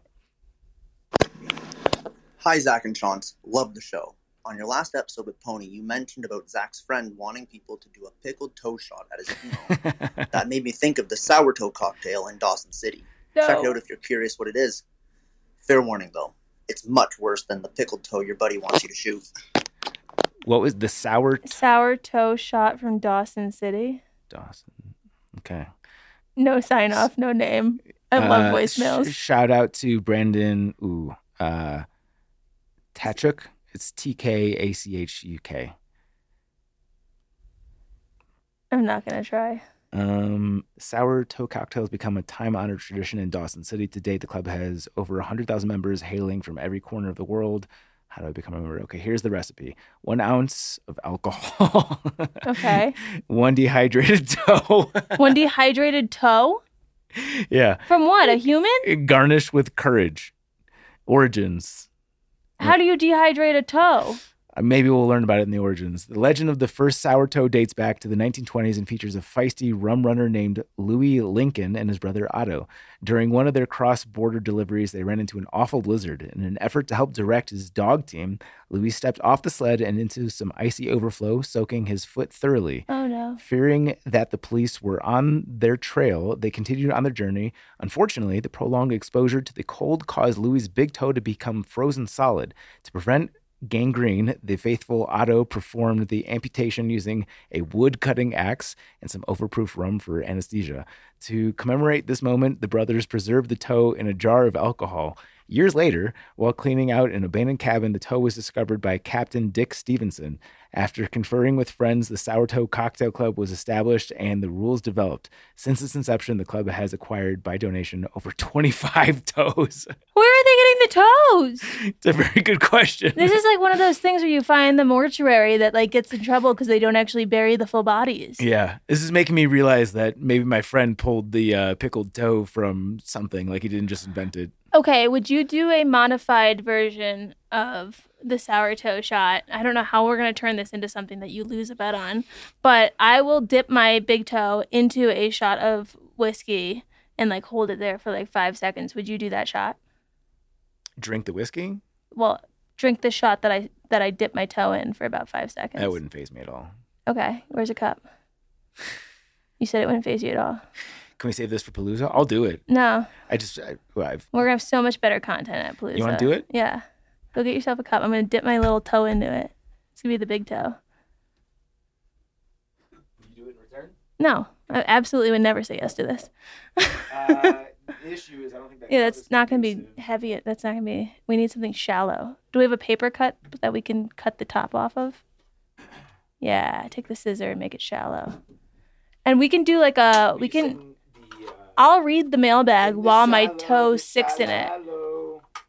Hi, Zach and Chaunce. Love the show. On your last episode with Pony, you mentioned about Zach's friend wanting people to do a pickled toe shot at his funeral. that made me think of the sour toe cocktail in Dawson City. Check it out if you're curious what it is. Fair warning, though. It's much worse than the pickled toe your buddy wants you to shoot. what was the sour t- Sour toe shot from Dawson City. Dawson? Okay. No sign off, no name. I love Uh, voicemails. sh- shout out to Brandon. Ooh, uh, Tachuk. It's T K A C H U K. I'm not gonna try. Um, sour toe cocktails become a time-honored tradition in Dawson City. To date, the club has over 100,000 members hailing from every corner of the world. How do I become a member? Okay, here's the recipe: one ounce of alcohol. Okay. one dehydrated toe. One dehydrated toe yeah. from what? A human? Garnished with courage. Origins. How do you dehydrate a toe? Maybe we'll learn about it in the origins. The legend of the first sour toe dates back to the 1920s and features a feisty rum runner named Louis Linken and his brother Otto. During one of their cross border deliveries, they ran into an awful blizzard. In an effort to help direct his dog team, Louis stepped off the sled and into some icy overflow, soaking his foot thoroughly. Oh no. Fearing that the police were on their trail, they continued on their journey. Unfortunately, the prolonged exposure to the cold caused Louis's big toe to become frozen solid. To prevent gangrene, the faithful Otto performed the amputation using a wood cutting axe and some overproof rum for anesthesia. To commemorate this moment, the brothers preserved the toe in a jar of alcohol. Years later, while cleaning out an abandoned cabin, the toe was discovered by Captain Dick Stevenson. After conferring with friends, the Sour Toe Cocktail Club was established and the rules developed. Since its inception, the club has acquired by donation over 25 toes. Where are they getting the toes? It's a very good question. This is like one of those things where you find the mortuary that like gets in trouble because they don't actually bury the full bodies. Yeah, this is making me realize that maybe my friend pulled the uh, pickled toe from something, like he didn't just invent it. Okay, would you do a modified version of the sour toe shot? I don't know how we're going to turn this into something that you lose a bet on, but I will dip my big toe into a shot of whiskey and like hold it there for like five seconds. Would you do that shot? Drink the whiskey? Well, drink the shot that I that I dip my toe in for about five seconds. That wouldn't phase me at all. Okay, where's a cup? You said it wouldn't phase you at all. Can we save this for Palooza? I'll do it. No, I just, I, well, I've, we're gonna have so much better content at Palooza. You wanna do it? Yeah. Go get yourself a cup. I'm gonna dip my little toe into it. It's gonna be the big toe. you do it in return? No, I absolutely would never say yes to this. Uh, the issue is, I don't think that. Yeah, that's not gonna be heavy. That's not gonna be. We need something shallow. Do we have a paper cut that we can cut the top off of? Yeah, take the scissor and make it shallow. And we can do like a. We can. I'll read the mailbag while my toe sticks in it.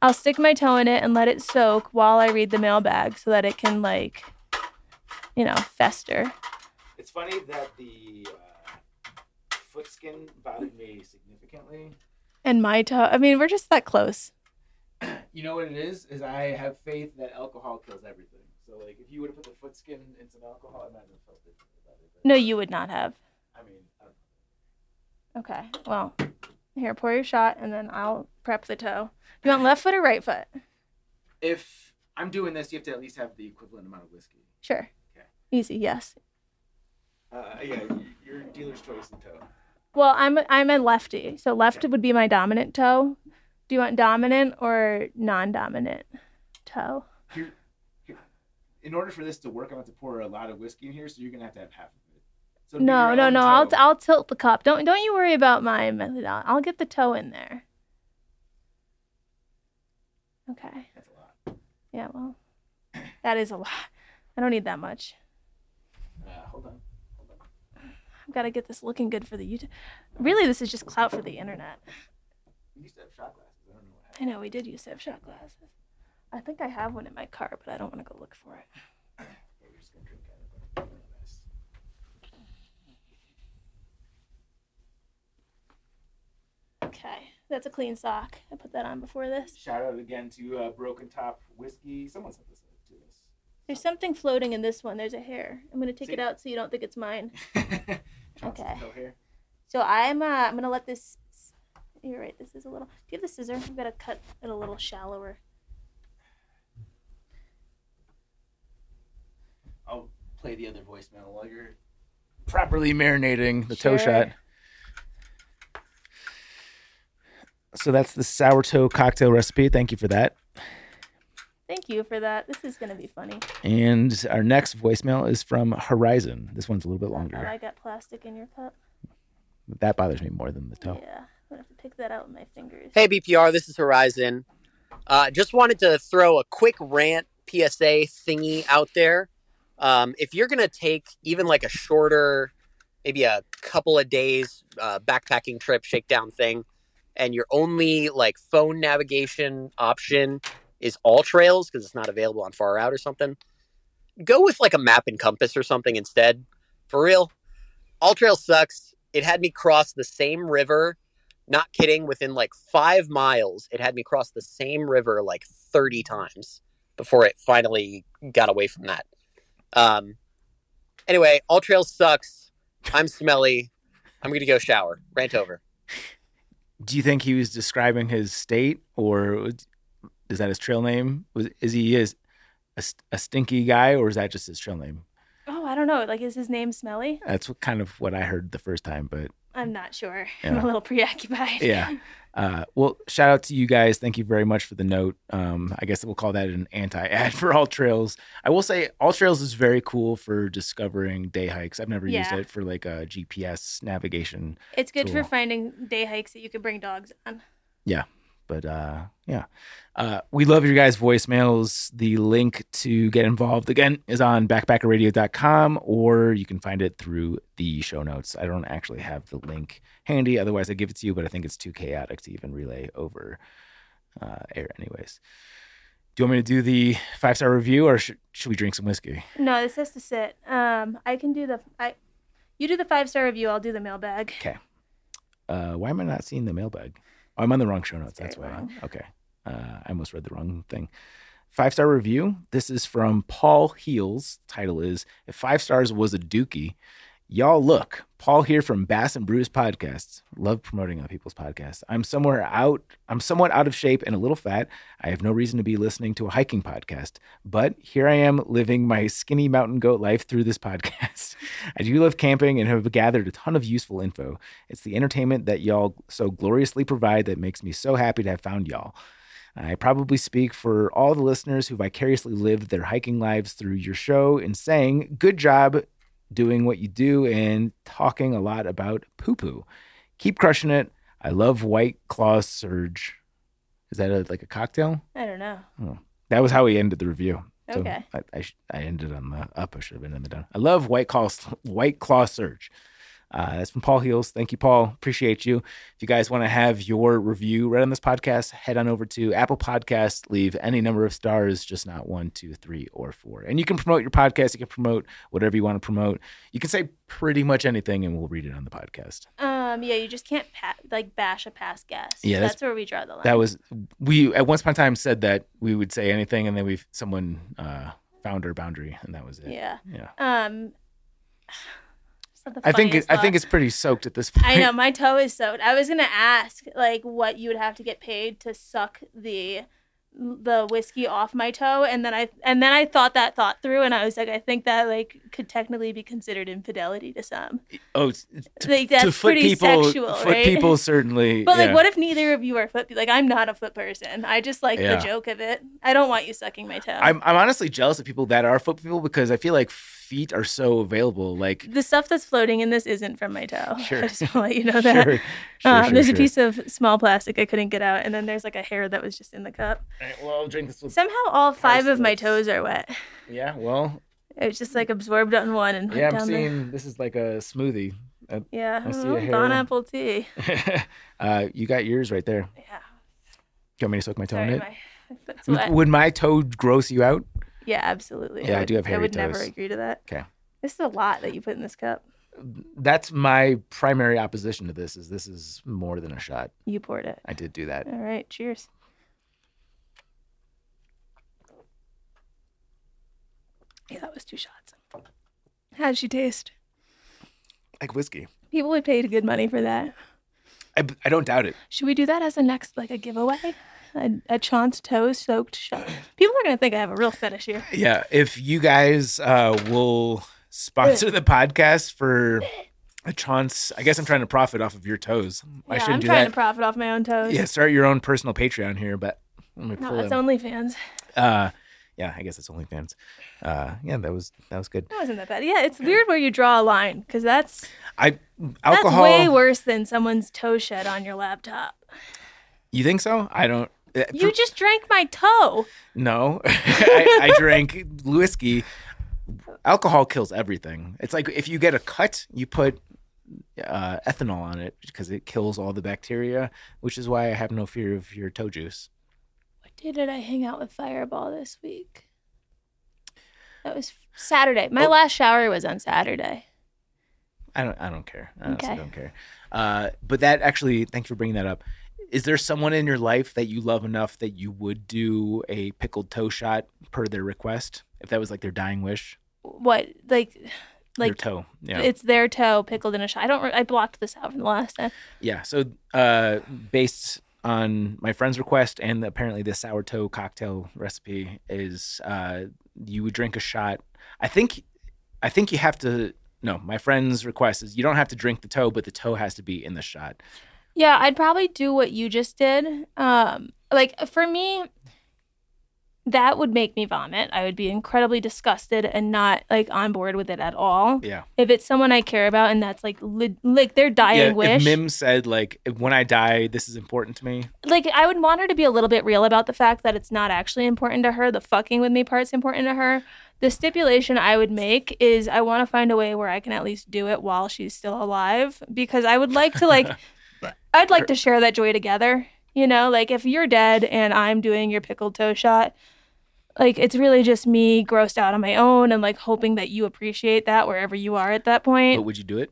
I'll stick my toe in it and let it soak while I read the mailbag so that it can like, you know, fester. It's funny that the uh, foot skin bothered me significantly. And my toe. I mean, we're just that close. You know what it is? Is I have faith that alcohol kills everything. So like, if you would have put the foot skin in some alcohol, I might have felt it. No, you would not have. I mean, I don't know. Okay. Well, here, pour your shot, and then I'll prep the toe. You want left foot or right foot? if I'm doing this, you have to at least have the equivalent amount of whiskey. Sure. Okay. Easy. Yes. Uh, yeah, your dealer's choice in toe. Well, I'm I'm a lefty, so left Okay. would be my dominant toe. Do you want dominant or non-dominant toe? Here, here. In order for this to work, I'm going to pour a lot of whiskey in here, so you're going to have to have half of it. So No, no, no. I'll. I'll tilt the cup. Don't don't you worry about my method. I'll, get the toe in there. Okay. That's a lot. Yeah. Well, that is a lot. I don't need that much. Uh, hold on. Hold on. I've got to get this looking good for the YouTube. Really, this is just clout for the internet. We used to have shot glasses. I don't know what I know we did used to have shot glasses. I think I have one in my car, but I don't want to go look for it. Yeah, you're just going to drink out of it. Nice. Okay, that's a clean sock. I put that on before this. Shout out again to uh, Broken Top Whiskey. Someone sent this to us. There's something floating in this one. There's a hair. I'm gonna take it out so you don't think it's mine. Okay. toe hair. So I'm uh, I'm gonna let this. You're right. This is a little. Do you have the scissor? I've got to cut it a little shallower. I'll play the other voicemail while you're properly marinating the toe shot. So that's the sour toe cocktail recipe. Thank you for that. Thank you for that. This is gonna be funny. And our next voicemail is from Horizon. This one's a little bit Oh, longer. I got plastic in your cup. That bothers me more than the toe. Yeah, I'm gonna have to pick that out with my fingers. Hey BPR, this is Horizon. Uh, just wanted to throw a quick rant PSA thingy out there. Um, if you're gonna take even like a shorter, maybe a couple of days uh, backpacking trip, shakedown thing, and your only like phone navigation option is All Trails because it's not available on Far Out or something, go with like a map and compass or something instead. For real, All Trails sucks. It had me cross the same river not kidding, within like five miles, it had me cross the same river like 30 times before it finally got away from that. Um, anyway, All Trails sucks. I'm smelly. I'm to go shower. Rant over. Do you think he was describing his state, or is that his trail name? Was is he is a, a stinky guy, or is that just his trail name? Oh, I don't know. Like, is his name Smelly? That's what, kind of what I heard the first time, but I'm not sure. I'm a little preoccupied. yeah. Uh, well, shout out to you guys. Thank you very much for the note. Um, I guess we'll call that an anti-ad for All Trails. I will say All Trails is very cool for discovering day hikes. I've never used it for like a GPS navigation. It's good for finding day hikes that you can bring dogs on. But uh, yeah, uh, we love your guys' voicemails. The link to get involved again is on backpackerradio.com, or you can find it through the show notes. I don't actually have the link handy, otherwise I give it to you, but I think it's too chaotic to even relay over uh, air, anyways. Do you want me to do the five star review, or should, should we drink some whiskey? No, this has to sit. Um, I can do the I. You do the five star review. I'll do the mailbag. Okay. Uh, why am I not seeing the mailbag? Oh, I'm on the wrong show notes. That's very why. wrong. Okay. Uh, I almost read the wrong thing. Five star review. This is from Paul Heels. Title is If Five Stars Was a Dookie. Y'all look. Paul here from Bass and Brews Podcasts. Love promoting other people's podcasts. I'm somewhere out. I'm somewhat out of shape and a little fat. I have no reason to be listening to a hiking podcast, but here I am living my skinny mountain goat life through this podcast. I do love camping and have gathered a ton of useful info. It's the entertainment that y'all so gloriously provide that makes me so happy to have found y'all. I probably speak for all the listeners who vicariously lived their hiking lives through your show in saying, good job doing what you do and talking a lot about poo poo. Keep crushing it. I love White Claw Surge. Is that a, like a cocktail? I don't know. Oh, that was how we ended the review. So Okay. I, I, sh- I ended on the up. I should have been in the down. I love White Claw White Claw Surge. Uh, that's from Paul Heels. Thank you, Paul. Appreciate you. If you guys want to have your review read on this podcast, head on over to Apple Podcasts. Leave any number of stars, just not one, two, three, or four. And you can promote your podcast. You can promote whatever you want to promote. You can say pretty much anything, and we'll read it on the podcast. Um, yeah, you just can't pa- like bash a past guest. Yeah, that's- that's, where we draw the line. That was we at once upon a time said that we would say anything, and then we someone uh, found our boundary, and that was it. yeah. Yeah. Um, it's not the I think it, I think it's pretty soaked at this point. I know my toe is soaked. I was gonna ask like what you would have to get paid to suck the the whiskey off my toe, and then I and then I thought that thought through, and I was like, I think that like could technically be considered infidelity to some. Oh, to, Like, to foot pretty people, sexual, foot right? people certainly. But like, what if neither of you are foot? Like, I'm not a foot person. I just like Yeah. the joke of it. I don't want you sucking my toe. I'm I'm honestly jealous of people that are foot people because I feel like feet are so available. Like the stuff that's floating in this isn't from my toe. Sure. I just want to let you know that. sure, sure, um, sure, there's sure. a piece of small plastic I couldn't get out, and then there's like a hair that was just in the cup. All right, well, I'll drink this. With, Somehow, all five of my toes are wet. yeah, well, It's just like absorbed on one and yeah, I'm down seeing this is like a smoothie. Yeah. I see a oh, hair. Pineapple tea. uh, you got yours right there. Yeah. You want me to soak my toe Sorry, in it? my, my wet. Would my toe gross you out? Yeah, absolutely. Yeah, I would, do have I hairy would never agree to that. Okay. This is a lot that you put in this cup. That's my primary opposition to this. Is this is more than a shot? You poured it. I did do that. All right. Cheers. Yeah, that was two shots. How did she taste? Like whiskey. People would pay good money for that. I, I don't doubt it. Should we do that as a next, like a giveaway? A, a Chaunce toe soaked shot. People are gonna think I have a real fetish here. Yeah, if you guys uh, will sponsor the podcast for a chance, I guess I'm trying to profit off of your toes. I shouldn't I'm do trying that. to profit off my own toes. yeah, start your own personal Patreon here, but let me no, pull it's it. OnlyFans. Uh, yeah, I guess it's OnlyFans. Uh, yeah, that was that was good. That wasn't that bad. Yeah, it's weird where you draw a line because that's I alcohol. that's way worse than someone's toe shed on your laptop. You think so? I don't. Uh, You just drank my toe. No, I, I drank whiskey. Alcohol kills everything. It's like if you get a cut, you put uh, ethanol on it because it kills all the bacteria, which is why I have no fear of your toe juice. What day did I hang out with Fireball this week? That was Saturday. My Oh. last shower was on Saturday. I don't. I don't care. I Okay. don't care. Uh, but that actually, thanks for bringing that up. Is there someone in your life that you love enough that you would do a pickled toe shot per their request, if that was like their dying wish? What like their like toe. Yeah. it's their toe pickled in a shot. I don't. re- I blocked this out from the last time. Yeah. So, uh, based on my friend's request and apparently the sour toe cocktail recipe is, uh, you would drink a shot. I think, I think you have to. No, my friend's request is you don't have to drink the toe, but the toe has to be in the shot. Yeah, I'd probably do what you just did. Um, like for me, that would make me vomit. I would be incredibly disgusted and not like on board with it at all. Yeah. If it's someone I care about and that's like li- like their dying yeah, wish, if Mim said like, when I die, this is important to me. like I would want her to be a little bit real about the fact that it's not actually important to her. The fucking with me part's important to her. The stipulation I would make is I want to find a way where I can at least do it while she's still alive because I would like to like I'd like to share that joy together. You know, like if you're dead and I'm doing your pickled toe shot, like it's really just me grossed out on my own and like hoping that you appreciate that wherever you are at that point. But would you do it?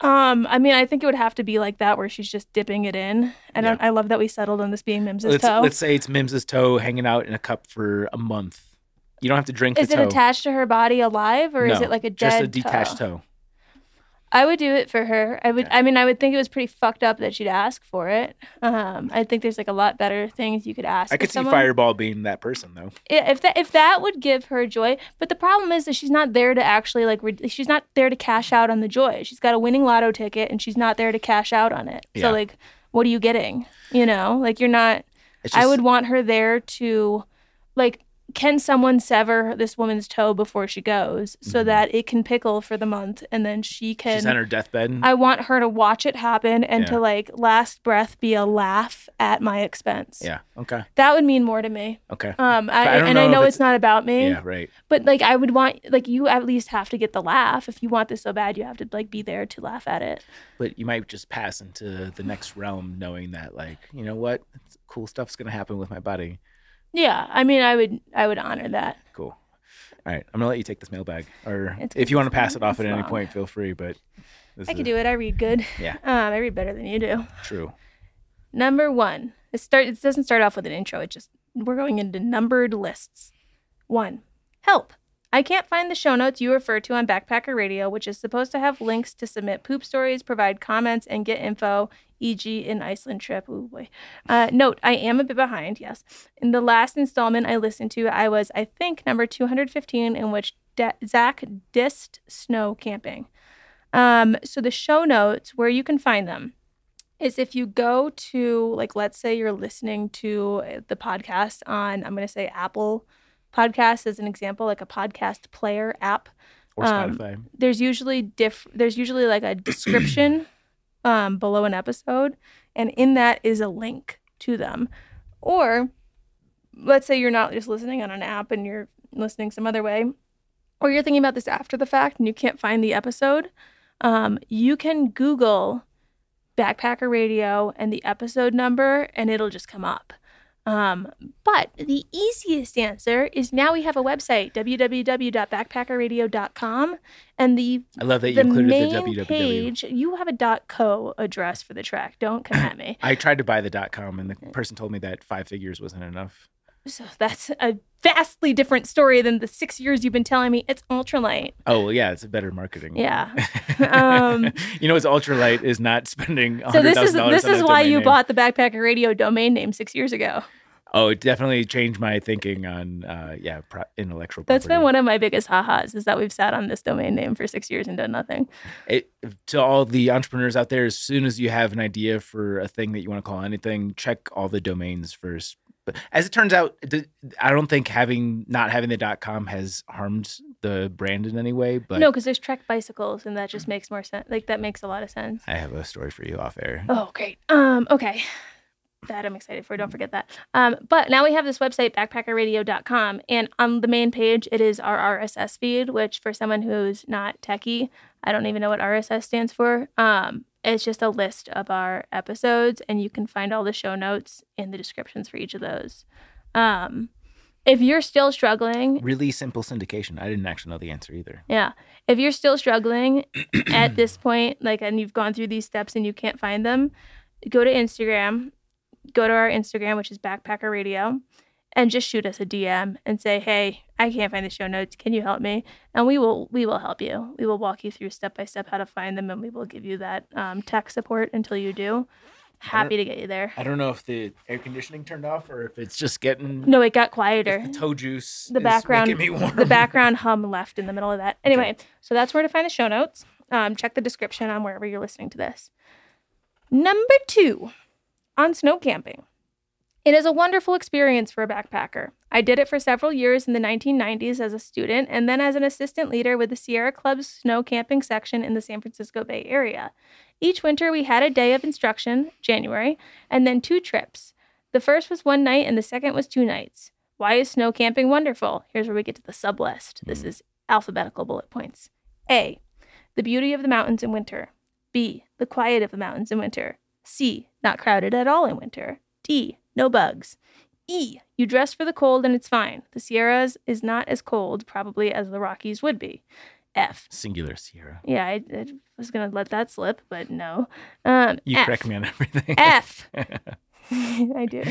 Um, I mean, I think it would have to be like that where she's just dipping it in. And Yeah. I, I love that we settled on this being Mims's let's toe. let's say it's Mims's toe hanging out in a cup for a month. You don't have to drink is it toe. attached to her body alive or is it like a dead just a detached toe? toe. I would do it for her. I would. Okay. I mean, I would think it was pretty fucked up that she'd ask for it. Um, I think there's like a lot better things you could ask. I could see someone. Fireball being that person though. If that if that would give her joy, but the problem is that she's not there to actually like. Re- she's not there to cash out on the joy. She's got a winning lotto ticket and she's not there to cash out on it. Yeah. So like, what are you getting? You know, like you're not. It's I would want her there to, like, can someone sever this woman's toe before she goes so Mhm. that it can pickle for the month and then she can. She's on her deathbed. I want her to watch it happen and Yeah. to like last breath be a laugh at my expense. yeah. Okay. That would mean more to me. Okay. Um, I, I and I know if know it's- it's not about me, Yeah. Right. but like I would want like you at least have to get the laugh. If you want this so bad, you have to like be there to laugh at it. But you might just pass into the next realm knowing that, like, you know what, cool stuff's gonna happen with my body. Yeah, I mean, I would I would honor that. Cool. All right, I'm gonna let you take this mailbag, or It's if you want to pass it off at it's any long. point, feel free. But this I is could do it. I read good. Yeah. Um, I read better than you do. True. Number one. It start. It doesn't start off with an intro. It just we're going into numbered lists. One. Help. I can't find the show notes you refer to on Backpacker Radio, which is supposed to have links to submit poop stories, provide comments, and get info, e.g., an Iceland trip. Ooh boy. Uh, note: I am a bit behind. Yes. In the last installment I listened to, I was, I think, number 215, in which De- Zach dissed snow camping. Um, so the show notes, where you can find them, is if you go to like let's say you're listening to the podcast on I'm going to say Apple Podcasts as an example, like a podcast player app. Or Um, There's usually diff. There's usually like a description um, below an episode, and in that is a link to them. Or let's say you're not just listening on an app and you're listening some other way, or you're thinking about this after the fact and you can't find the episode. Um, you can Google Backpacker Radio and the episode number, and it'll just come up. Um, but the easiest answer is now we have a website, www.backpackerradio.com, and the I love that you the included main the www. page. You have a .co address for the Trek. Don't come at me. I tried to buy the .com, and the person told me that five figures wasn't enough. So that's a vastly different story than the six years you've been telling me. It's ultralight. Oh well, yeah, it's a better marketing. Yeah. Um, you know, it's ultralight is not spending. So this is this is why you name. bought the Backpacker Radio domain name six years ago. Oh, it definitely changed my thinking on, uh, yeah, pro- intellectual property. That's been one of my biggest ha-has is that we've sat on this domain name for six years and done nothing. it, to all the entrepreneurs out there, as soon as you have an idea for a thing that you want to call anything, check all the domains first. But as it turns out, I don't think having not having the .com has harmed the brand in any way. But no, because there's Trek bicycles, and that just makes more sense. Like that makes a lot of sense. I have a story for you off air. Oh, great. Um, okay. That I'm excited for. Don't forget that. Um, but now we have this website, backpackerradio.com, and on the main page, it is our RSS feed, which for someone who's not techie, I don't even know what RSS stands for. Um, it's just a list of our episodes, and you can find all the show notes in the descriptions for each of those. Um, if you're still struggling, Really simple syndication. I didn't actually know the answer either. yeah. If you're still struggling at this point, like, and you've gone through these steps and you can't find them, go to Instagram, go to our Instagram, which is Backpacker Radio, and just shoot us a DM and say, "Hey, I can't find the show notes. Can you help me?" And we will we will help you. We will walk you through step by step how to find them, and we will give you that um, tech support until you do. Happy to get you there. I don't know if the air conditioning turned off or if it's just getting No, it got quieter. the toe juice. the is background making me warm. the background hum left in the middle of that. Anyway, so that's where to find the show notes. Um, check the description on wherever you're listening to this. Number two, on snow camping. It is a wonderful experience for a backpacker. I did it for several years in the 1990s as a student and then as an assistant leader with the Sierra Club's snow camping section in the San Francisco Bay Area. Each winter, we had a day of instruction, January, and then two trips. The first was one night and the second was two nights. Why is snow camping wonderful? Here's where we get to the sub list. This hmm. is alphabetical bullet points. A. The beauty of the mountains in winter. B. The quiet of the mountains in winter. C. Not crowded at all in winter. D. No bugs. E. You dress for the cold and it's fine. The Sierras is not as cold, probably, as the Rockies would be. F. Singular Sierra. Yeah, I, I was going to let that slip, but no. Um, You F. correct me on everything. F. I do.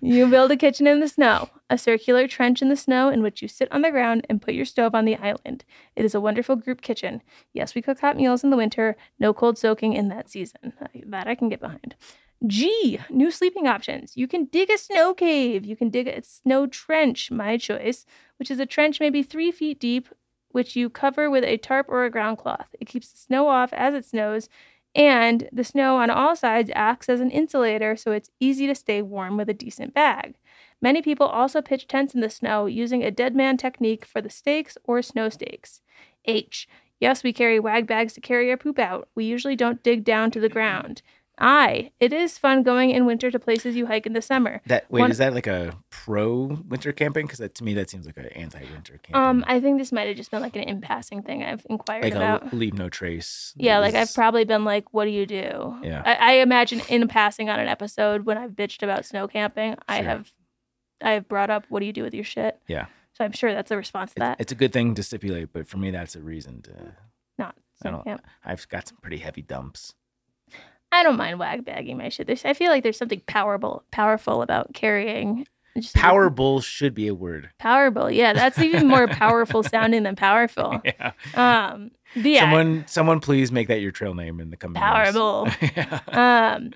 You build a kitchen in the snow, a circular trench in the snow in which you sit on the ground and put your stove on the island. It is a wonderful group kitchen. Yes, we cook hot meals in the winter, no cold soaking in that season. That I can get behind. G, new sleeping options. You can dig a snow cave. You can dig a snow trench, my choice, which is a trench maybe three feet deep, which you cover with a tarp or a ground cloth. It keeps the snow off as it snows, and the snow on all sides acts as an insulator, so it's easy to stay warm with a decent bag. Many people also pitch tents in the snow using a dead man technique for the stakes or snow stakes. H. Yes, we carry wag bags to carry our poop out. We usually don't dig down to the ground. I. It is fun going in winter to places you hike in the summer. That wait, One- is that like a pro winter camping? Because to me that seems like an anti winter camping. Um, I think this might have just been like an in passing thing I've inquired like about. a leave no trace. Yeah, like I've probably been like, "What do you do?" Yeah. I, I imagine in passing on an episode when I've bitched about snow camping, I have, I have brought up, "What do you do with your shit?" Yeah. So I'm sure that's a response to It's, that. it's a good thing to stipulate, but for me that's a reason to. Not I don't. camp. I've got some pretty heavy dumps. I don't mind wag bagging my shit. There's, I feel like there's something powerful, powerful about carrying. just- Power bull should be a word. powerful. Yeah, that's even more powerful sounding than powerful. Yeah. Um, yeah, Someone, someone, please make that your trail name in the coming. Powerful. yeah. um,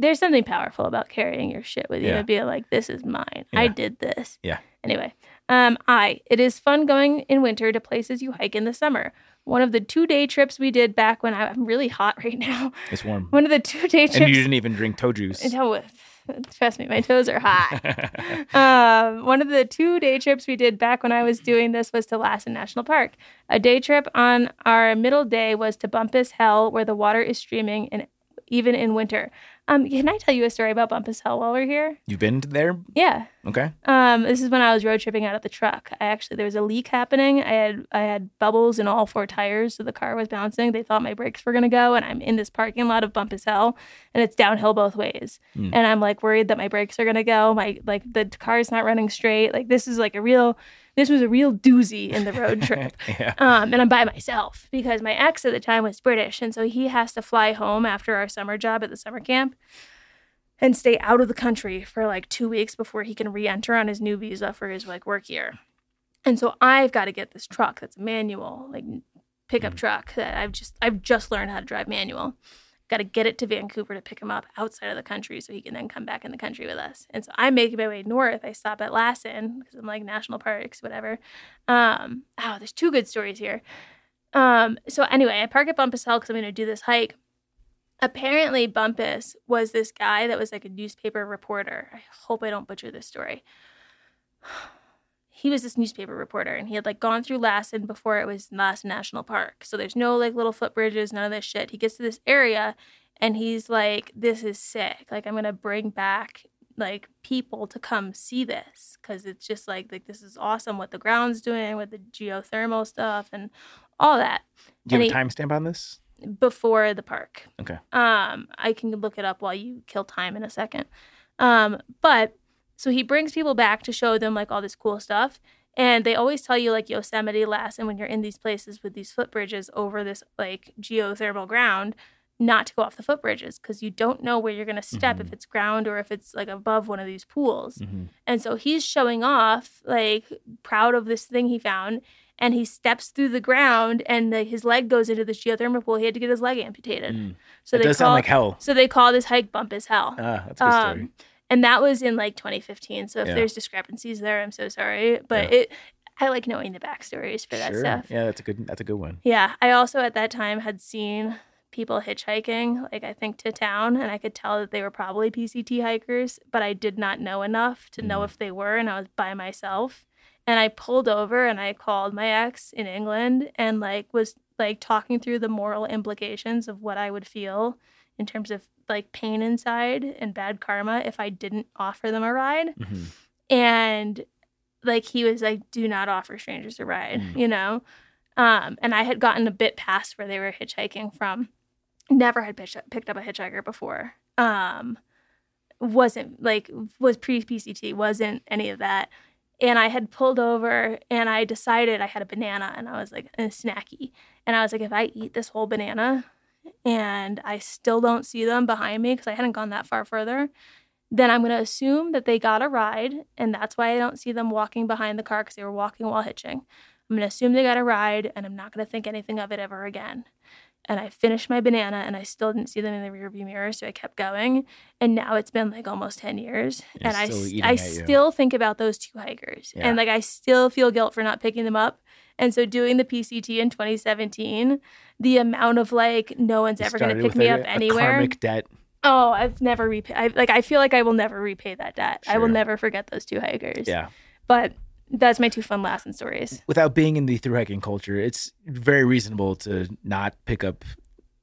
there's something powerful about carrying your shit with you Yeah. being like, "This is mine. I did this." Yeah. Anyway, um, I. It is fun going in winter to places you hike in the summer. One of the two day trips we did back when I, I'm really hot right now. It's warm. One of the two day trips. and you didn't even drink toe juice. No, trust me, my toes are hot. um, one of the two day trips we did back when I was doing this was to Lassen National Park. A day trip on our middle day was to Bumpass Hell, where the water is streaming, and even in winter. Um, can I tell you a story about Bumpass Hell while we're here? You've been there? Yeah. Okay. Um, this is when I was road tripping out of the truck. I actually there was a leak happening. I had I had bubbles in all four tires, so the car was bouncing. They thought my brakes were gonna go, and I'm in this parking lot of Bumpass Hell, and it's downhill both ways. Hmm. And I'm like worried that my brakes are gonna go. My like the car's not running straight. Like this is like a real this was a real doozy in the road trip. yeah. Um, and I'm by myself because my ex at the time was British, and so he has to fly home after our summer job at the summer camp and stay out of the country for like two weeks before he can re-enter on his new visa for his like work year. And so I've got to get this truck that's a manual, like pickup truck that I've just I've just learned how to drive manual. Got to get it to Vancouver to pick him up outside of the country so he can then come back in the country with us. And so I'm making my way north. I stop at Lassen because I'm like national parks, whatever. Um, oh, there's two good stories here. Um, so anyway, I park at Bumpass Hill because I'm going to do this hike. Apparently, Bumpass was this guy that was like a newspaper reporter. I hope I don't butcher this story. He was this newspaper reporter, and he had like gone through Lassen before it was Lassen National Park. So there's no like little footbridges, none of this shit. He gets to this area, and he's like, "This is sick. Like I'm gonna bring back like people to come see this because it's just like like this is awesome what the ground's doing with the geothermal stuff and all that Do you and have a timestamp on this? before the park. Okay. Um, I can look it up while you kill time in a second. Um, but so he brings people back to show them like all this cool stuff. And they always tell you like Yosemite Lassen when you're in these places with these footbridges over this like geothermal ground, not to go off the footbridges because you don't know where you're gonna step if it's ground or if it's like above one of these pools. Mhm. And so he's showing off, like proud of this thing he found, and he steps through the ground, and the, his leg goes into this geothermal pool. He had to get his leg amputated. Mm. So it they does call, sound like hell. So they call this hike bump as hell. Ah, that's a good story. And that was in like 2015. So if Yeah. there's discrepancies there, I'm so sorry. But Yeah. it, I like knowing the backstories for that sure. stuff. Yeah, that's a good. That's a good one. Yeah, I also at that time had seen people hitchhiking, like I think to town, and I could tell that they were probably PCT hikers, but I did not know enough to know Mhm. if they were, and I was by myself. And I pulled over and I called my ex in England and like was like talking through the moral implications of what I would feel in terms of like pain inside and bad karma if I didn't offer them a ride. Mhm. and like he was like do not offer strangers a ride Mm. you know? Um and i had gotten a bit past where they were hitchhiking from. Never had pitched, picked up a hitchhiker before. Um wasn't like was pre pct wasn't any of that. And i had pulled over and i decided i had a banana and i was like a snacky. And i was like if i eat this whole banana and i still don't see them behind me because i hadn't gone that far further then I'm going to assume that they got a ride, and that's why I don't see them walking behind the car because they were walking while hitching. I'm going to assume they got a ride, and I'm not going to think anything of it ever again. And I finished my banana, and I still didn't see them in the rearview mirror, so I kept going. And now it's been like almost ten years, You're and I I you. still think about those two hikers, Yeah. and like I still feel guilt for not picking them up. And so doing the PCT in 2017, the amount of like no one's You ever going to pick me a- up anywhere. karmic debt. Oh, I've never repaid. I, like I feel like I will never repay that debt. I will never forget those two hikers. Yeah. But that's my two fun Lassen stories. Without being in the through hiking culture, it's very reasonable to not pick up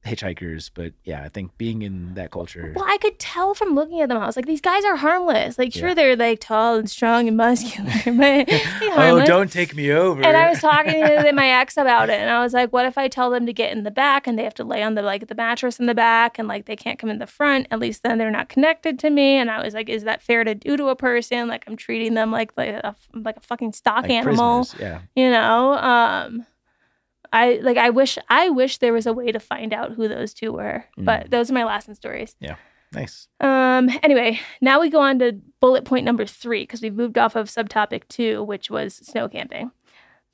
hitchhikers. But yeah, I think being in that culture. Well, I could tell from looking at them. I was like, these guys are harmless. Like, sure, Yeah. they're like tall and strong and muscular, but oh, don't take me over. And I was talking to my ex about it, and I was like, "What if I tell them to get in the back, and they have to lay on the like the mattress in the back, and like they can't come in the front? At least then they're not connected to me." And I was like, "Is that fair to do to a person? Like I'm treating them like like a like a fucking stock Like animal, prisoners, Yeah. you know?" Um, I like I wish I wish there was a way to find out who those two were, but those are my last stories. Yeah. Nice. Um. Anyway, now we go on to bullet point number three because we've moved off of subtopic two, which was snow camping.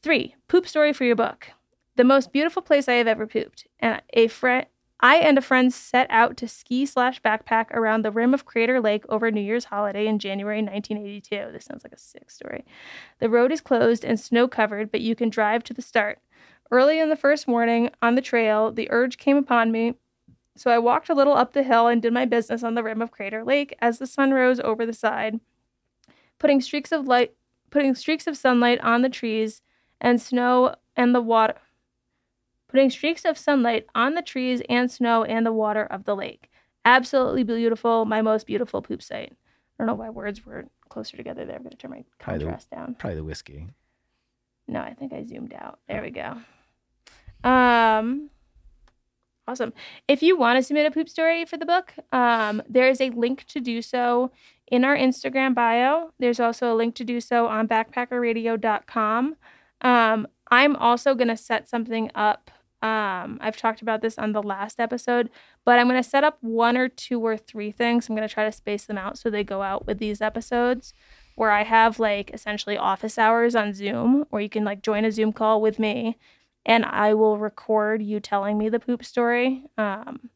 Three poop story for your book. The most beautiful place I have ever pooped, and a friend. I and a friend set out to ski slash backpack around the rim of Crater Lake over New Year's holiday in January 1982. This sounds like a sick story. The road is closed and snow covered, but you can drive to the start. Early in the first morning on the trail, the urge came upon me so I walked a little up the hill and did my business on the rim of Crater Lake as the sun rose over the side, putting streaks of light putting streaks of sunlight on the trees and snow and the water putting streaks of sunlight on the trees and snow and the water of the lake. Absolutely beautiful, my most beautiful poop site. I don't know why words were closer together there. I'm gonna turn my Probably the- contrast down. Probably the whiskey. No, I think I zoomed out. There we go. Um awesome. If you want to submit a poop story for the book, um, there is a link to do so in our Instagram bio. There's also a link to do so on backpackerradio.com. Um, I'm also going to set something up. Um, I've talked about this on the last episode, but I'm going to set up one or two or three things. I'm going to try to space them out so they go out with these episodes where I have like essentially office hours on Zoom, where you can like join a Zoom call with me and I will record you telling me the poop story. Um,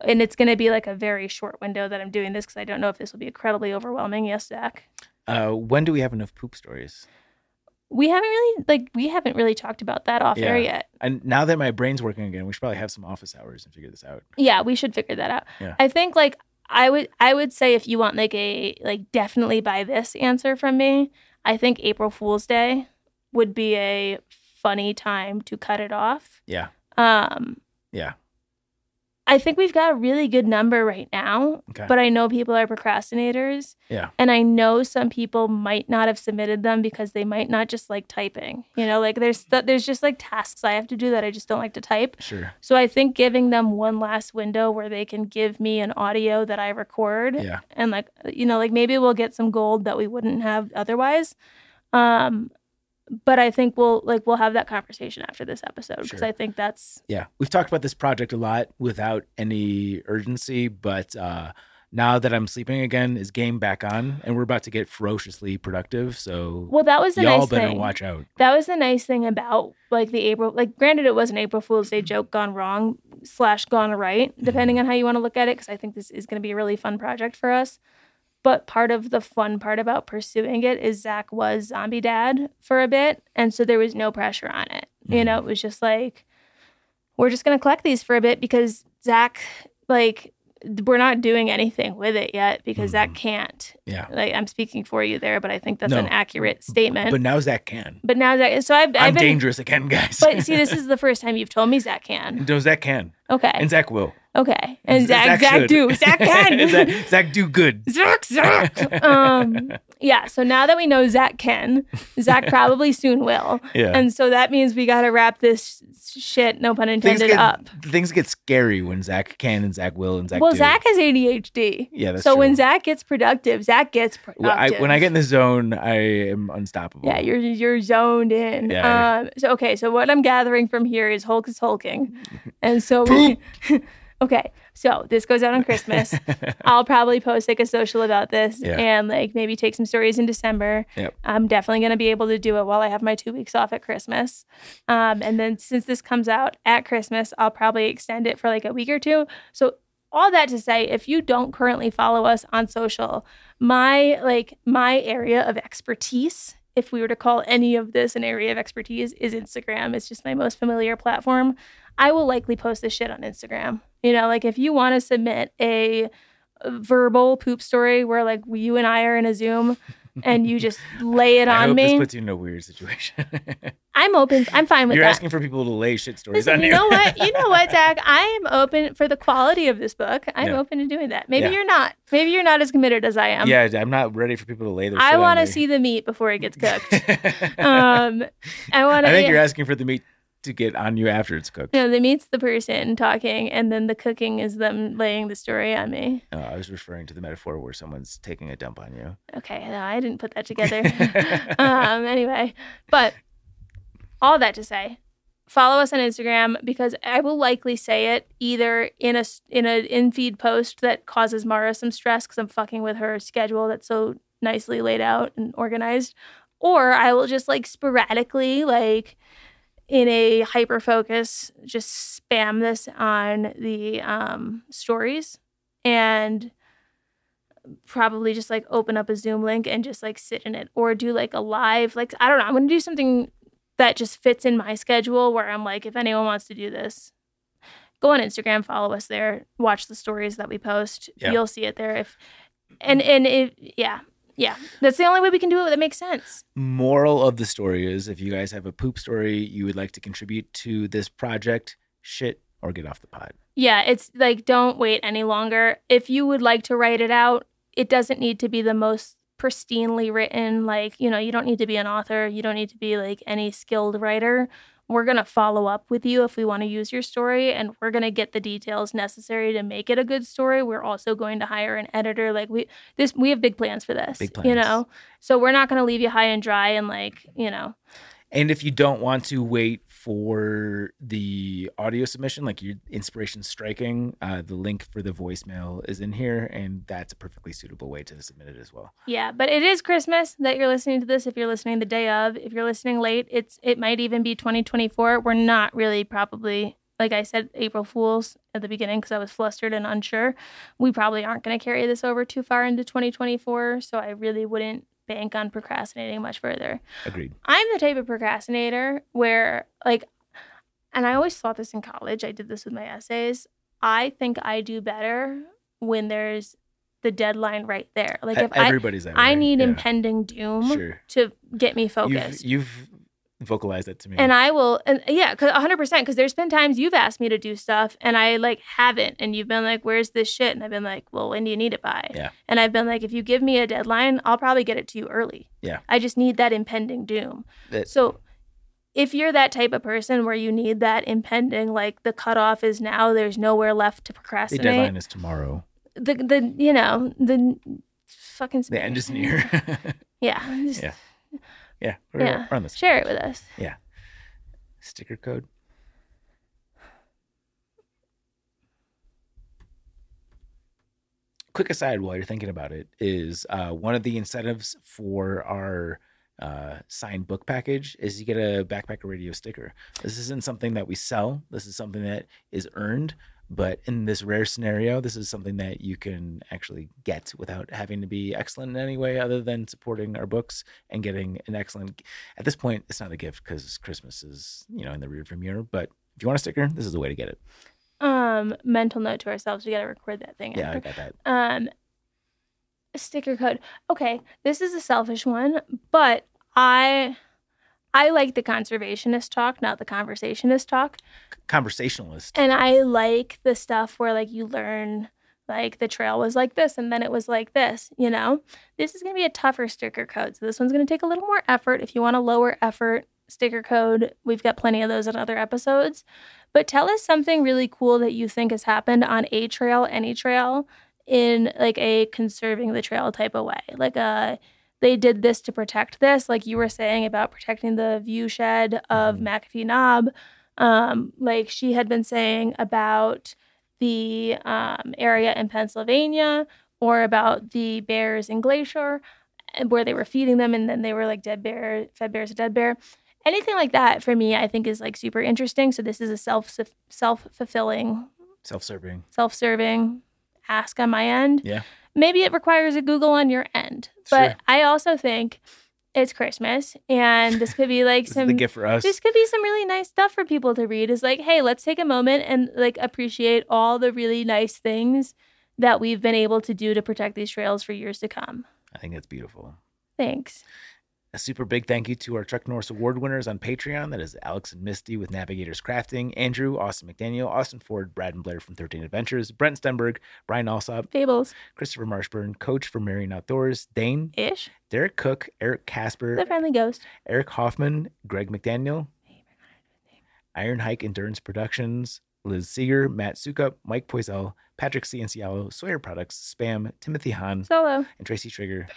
and it's going to be like a very short window that I'm doing this because I don't know if this will be incredibly overwhelming. Yes, Zach. Uh, when do we have enough poop stories? We haven't really like we haven't really talked about that off air yet. And now that my brain's working again, we should probably have some office hours and figure this out. Yeah, we should figure that out. Yeah. I think like I would I would say if you want like a like definitely buy this answer from me, I think April Fool's Day would be a funny time to cut it off. Yeah. Um Yeah. I think we've got a really good number right now, Okay. but I know people are procrastinators. Yeah. And I know some people might not have submitted them because they might not just like typing. You know, like there's th- there's just like tasks I have to do that I just don't like to type. Sure. So I think giving them one last window where they can give me an audio that I record Yeah. and like you know, like maybe we'll get some gold that we wouldn't have otherwise. Um but I think we'll like we'll have that conversation after this episode because Sure. I think that's Yeah. We've talked about this project a lot without any urgency, but uh, now that I'm sleeping again, is game back on, and we're about to get ferociously productive. So well that was the y'all nice better thing. watch out. That was the nice thing about like the April like granted it was an April Fool's Day joke gone wrong slash gone right, depending on how you want to look at it, because I think this is gonna be a really fun project for us. But part of the fun part about pursuing it is Zach was zombie dad for a bit, and so there was no pressure on it. You mm-hmm. know, it was just like we're just gonna collect these for a bit because Zach, like, we're not doing anything with it yet because Zach mm-hmm. can't. Yeah. Like, I'm speaking for you there, but I think that's No. an accurate statement. But now Zach can. But now Zach, so I've, I've I'm been, dangerous again, guys. But see, this is the first time you've told me Zach can. no, Zach can. Okay. And Zach will. Okay. And Zach, Zach, should. do. Zach can. Zach, Zach do good. Zach, Zach. um, yeah. So now that we know Zach can, Zach probably soon will. Yeah. And so that means we got to wrap this shit, no pun Things intended, get, up. things get scary when Zach can and Zach will and Zach well, do. Zach has ADHD. Yeah, so when true. Zach gets productive, Zach gets productive. Well, I, when I get in the zone, I am unstoppable. yeah, you're you're zoned in. Yeah. Um, so okay, so what I'm gathering from here is Hulk is hulking, and so we, okay, so this goes out on Christmas. I'll probably post like a social about this Yeah. and like maybe take some stories in December. Yep. I'm definitely gonna be able to do it while I have my two weeks off at Christmas. Um, and then since this comes out at Christmas, I'll probably extend it for like a week or two. So all that to say, if you don't currently follow us on social, my like my area of expertise, if we were to call any of this an area of expertise, is Instagram. It's just my most familiar platform. I will likely post this shit on Instagram. You know, like if you want to submit a verbal poop story where like you and I are in a Zoom and you just lay it I on hope me, this puts you in a weird situation. I'm open. I'm fine with it. You're that. asking for people to lay shit stories Listen, on you you. know what? You know what, Zach? I am open for the quality of this book. I'm Yeah. open to doing that. Maybe Yeah. you're not. Maybe you're not as committed as I am. yeah, I'm not ready for people to lay their I want to see the meat before it gets cooked. um, I want to I think you're asking for the meat to get on you after it's cooked. No, the meat's the person talking, and then the cooking is them laying the story on me. No, I was referring to the metaphor where someone's taking a dump on you. Okay, no, I didn't put that together. um, anyway, but all that to say, follow us on Instagram because I will likely say it either in a in a in feed post that causes Mara some stress because I'm fucking with her schedule that's so nicely laid out and organized, or I will just like sporadically like in a hyper focus just spam this on the um, stories and probably just like open up a Zoom link and just like sit in it or do like a live like I don't know I'm going to do something that just fits in my schedule where I'm like if anyone wants to do this go on Instagram follow us there watch the stories that we post. Yeah. you'll see it there if and and it yeah yeah that's the only way we can do it that makes sense Moral of the story is if you guys have a poop story you would like to contribute to this project, shit or get off the pod. Yeah, it's like don't wait any longer. If you would like to write it out, it doesn't need to be the most pristinely written. Like, you know, you don't need to be an author, you don't need to be like any skilled writer. We're going to follow up with you if we want to use your story and we're going to get the details necessary to make it a good story. We're also going to hire an editor. Like we this we have big plans for this. Big plans. You know. So we're not going to leave you high and dry and like, you know. And if you don't want to wait for the audio submission, like your inspiration striking, uh, the link for the voicemail is in here, and that's a perfectly suitable way to submit it as well. Yeah, but it is Christmas that you're listening to this. If you're listening the day of, if you're listening late, it's it might even be 2024. We're not really probably like I said April Fools at the beginning because I was flustered and unsure. We probably aren't going to carry this over too far into 2024, so I really wouldn't bank on procrastinating much further. Agreed. I'm the type of procrastinator where, like, and I always thought this in college. I did this with my essays. I think I do better when there's the deadline right there. Like, if Everybody's that I need Yeah. impending doom Sure. to get me You've, focused. you've vocalized that to me. and I will, and yeah, cause 100%. Because there's been times you've asked me to do stuff and I like haven't. And you've been like, where's this shit? And I've been like, well, when do you need it by? Yeah. And I've been like, if you give me a deadline, I'll probably get it to you early. Yeah. I just need that impending doom. That- So if you're that type of person where you need that impending, like the cutoff is now, there's nowhere left to procrastinate. the deadline is tomorrow. The, the, you know, the fucking, The end is near. yeah. just Yeah. Yeah. We're, Yeah. we're on this. Share it with us. Yeah. Sticker code. Quick aside while you're thinking about it is uh, one of the incentives for our uh, signed book package is you get a backpacker radio sticker. This isn't something that we sell. This is something that is earned. But in this rare scenario, this is something that you can actually get without having to be excellent in any way other than supporting our books and getting an excellent. At this point, it's not a gift because Christmas is you know in the rearview mirror. But If you want a sticker, this is the way to get it. Um, mental note to ourselves: we got to record that thing. Yeah, I after. got that. Um, sticker code. Okay, this is a selfish one, but I I like the conservationist talk, not the conversationist talk. Conversationalist. And I like the stuff where like you learn like the trail was like this and then it was like this, you know? This is going to be a tougher sticker code. So this one's going to take a little more effort. If you want a lower effort sticker code, we've got plenty of those in other episodes. But tell us something really cool that you think has happened on a trail, any trail, in like a conserving the trail type of way. Like a they did this to protect this, like you were saying about protecting the view shed of Mhm. McAfee Knob. Um, like she had been saying about the um, area in Pennsylvania or about the bears in Glacier and where they were feeding them and then they were like dead bear, fed bears a dead bear. Anything like that for me, I think is like super interesting. So this is a self self fulfilling, Self serving. self serving ask on my end. Yeah. Maybe it requires a Google on your end, but Sure. I also think it's Christmas and this could be like some the gift for us. this could be some really nice stuff for people to read is like hey let's take a moment and like appreciate all the really nice things that we've been able to do to protect these trails for years to come I think that's beautiful. thanks A super big thank you to our Truck Norris Award winners on Patreon. That is Alex and Misty with Navigators Crafting, Andrew, Austin McDaniel, Austin Ford, Brad and Blair from 13 Adventures, Brent Stenberg, Brian Alsop, fables. Christopher Marshburn, Coach for Marion Outdoors, Dane, ish. Derek Cook, Eric Casper, the friendly ghost. Eric Hoffman, Greg McDaniel, Iron Hike Endurance Productions, Liz Seeger, Matt Sukup, Mike Poisel, Patrick Ciancialo, Sawyer Products, Spam, Timothy Hahn, solo and Tracy Trigger.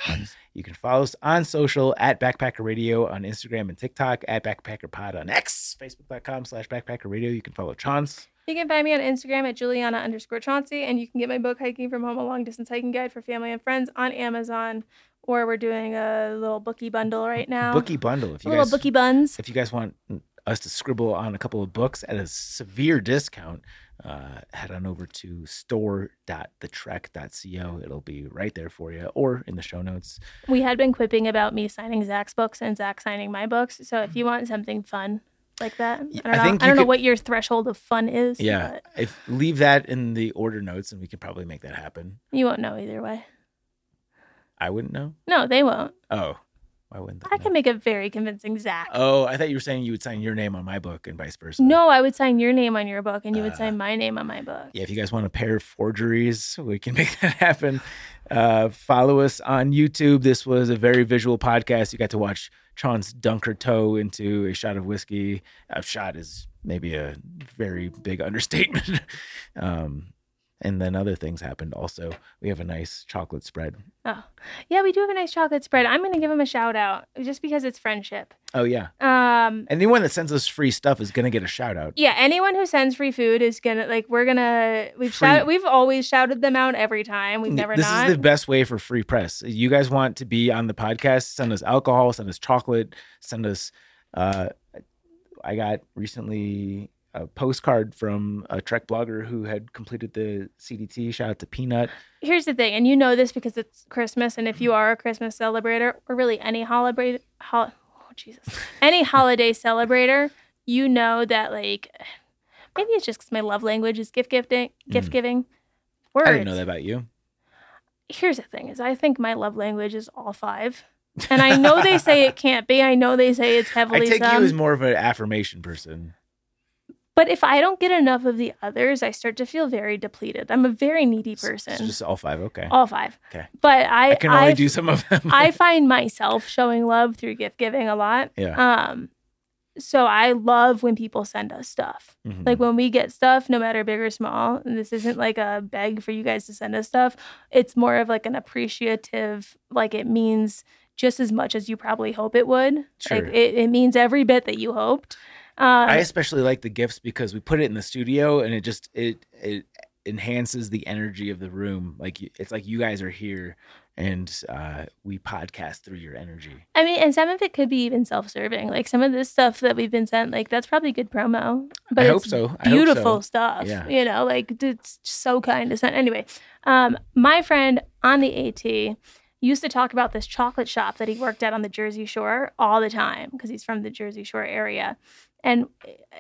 You can follow us on social at Backpacker Radio on Instagram and TikTok, at Backpacker Pod on X, Facebook.com slash Backpacker Radio. You can follow Chaunce. you can find me on instagram at juliana underscore chauncey and you can get my book hiking from home a long distance hiking guide for family and friends on amazon or we're doing a little bookie bundle right now Bookie Bundle. If you little guys bookie buns if you guys want mm, us to scribble on a couple of books at a severe discount, uh, head on over to store.thetrek.co. It'll be right there for you or in the show notes. we had been quipping about me signing Zach's books and Zach signing my books. So if you want something fun like that, I don't I know. I don't know what your threshold of fun is. Yeah. but If leave that in the order notes and we could probably make that happen. you won't know either way. I wouldn't know. No, they won't. Oh, why wouldn't they I can make a very convincing Zach. Oh, I thought you were saying you would sign your name on my book and vice versa. no, I would sign your name on your book, and you would Uh, sign my name on my book. Yeah, if you guys want a pair of forgeries, we can make that happen. Uh, follow us on YouTube. This was a very visual podcast. You got to watch Chaunce dunk her toe into a shot of whiskey. A shot is maybe a very big understatement. um, and then other things happened also. We have a nice chocolate spread. Oh, yeah, we do have a nice chocolate spread. I'm gonna give him a shout out just because it's friendship. Oh, yeah. Um, Anyone that sends us free stuff is going to get a shout out. yeah, anyone who sends free food is gonna like we're gonna we've Free. shout, we've always shouted them out every time. We've never this not. is the best way for free press. You guys want to be on the podcast? Send us alcohol, send us chocolate, send us. Uh, I got recently a postcard from a Trek blogger who had completed the CDT. Shout out to Peanut. Here's the thing, and you know this because it's Christmas, and if you are a Christmas celebrator, or really any holiday, hol- oh Jesus, any holiday celebrator, you know that like maybe it's just because my love language is gift gifting, gift giving. Words. Mm. I didn't know that about you. Here's the thing: is I think my love language is all five, and I know they say it can't be. I know they say it's heavily. I take you as more of an affirmation person. But if I don't get enough of the others, I start to feel very depleted. I'm a very needy So- person. so just all five. Okay. all five. Okay. But I, I can only I do some of them. I find myself showing love through gift giving a lot. yeah. Um, so I love when people send us stuff. Mhm. Like when we get stuff, no matter big or small, and this isn't like a beg for you guys to send us stuff. It's more of like an appreciative, like it means just as much as you probably hope it would. Sure. Like it, it means every bit that you hoped. Um, I especially like the gifts because we put it in the studio and it just it it enhances the energy of the room. Like it's like you guys are here and uh, we podcast through your energy. I mean, and some of it could be even self-serving. Like some of this stuff that we've been sent, like that's probably good promo. But I hope so. I hope Beautiful so. stuff. Yeah. You know, like it's so kind to send. Anyway, um, my friend on the AT used to talk about this chocolate shop that he worked at on the Jersey Shore all the time because he's from the Jersey Shore area. And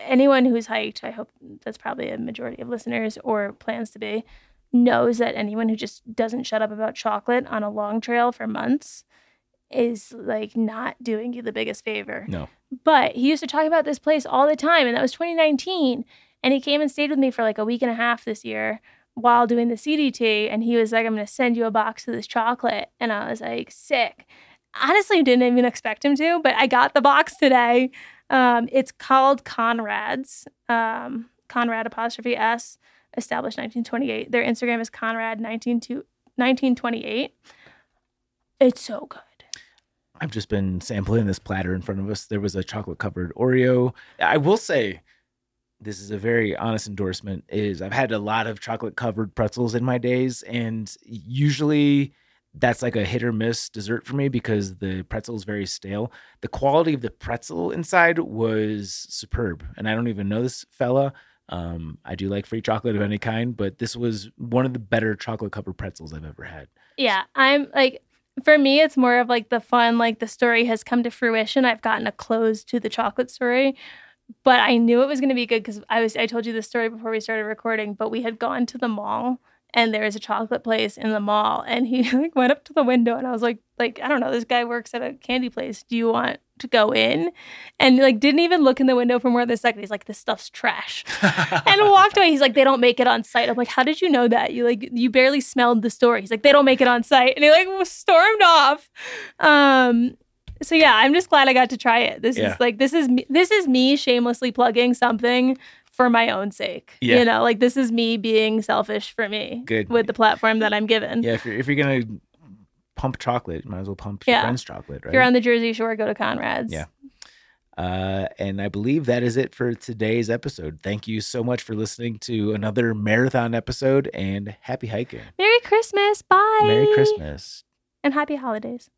anyone who's hiked, I hope that's probably a majority of listeners or plans to be, knows that anyone who just doesn't shut up about chocolate on a long trail for months is like not doing you the biggest favor. No. But he used to talk about this place all the time, and that was 2019. And he came and stayed with me for like a week and a half this year while doing the CDT. And he was like, I'm going to send you a box of this chocolate. And I was like, sick. Honestly, didn't even expect him to, but I got the box today. Um, it's called Conrad's, um, Conrad apostrophe S, established 1928. Their Instagram is Conrad 19 to- 1928. It's so good. I've just been sampling this platter in front of us. There was a chocolate covered Oreo. I will say, this is a very honest endorsement. Is I've had a lot of chocolate covered pretzels in my days, and usually that's like a hit or miss dessert for me because the pretzel is very stale. The quality of the pretzel inside was superb, and I don't even know this fella. Um, I do like free chocolate of any kind, but this was one of the better chocolate covered pretzels I've ever had. Yeah, I'm like for me it's more of like the fun like the story has come to fruition. I've gotten a close to the chocolate story. But I knew it was going to be good cuz I was I told you this story before we started recording, but we had gone to the mall and there was a chocolate place in the mall and he like went up to the window and I was like like I don't know, this guy works at a candy place. Do you want to go in? And like didn't even look in the window for more than a second. He's like this stuff's trash. and walked away. He's like, they don't make it on site. I'm like, how did you know that? You like, you barely smelled the store. He's like, they don't make it on site, and he like stormed off. Um, so yeah, I'm just glad I got to try it. This Yeah. is like, this is me, this is me shamelessly plugging something for my own sake. Yeah. You know, like this is me being selfish for me. Good. with the platform that I'm given. Yeah, if you're if you're gonna pump chocolate, you might as well pump your Yeah. friend's chocolate, right? If you're on the Jersey Shore, go to Conrad's. Yeah. Uh, and I believe that is it for today's episode. Thank you so much for listening to another marathon episode and happy hiking. Merry Christmas. Bye. Merry Christmas. and happy holidays.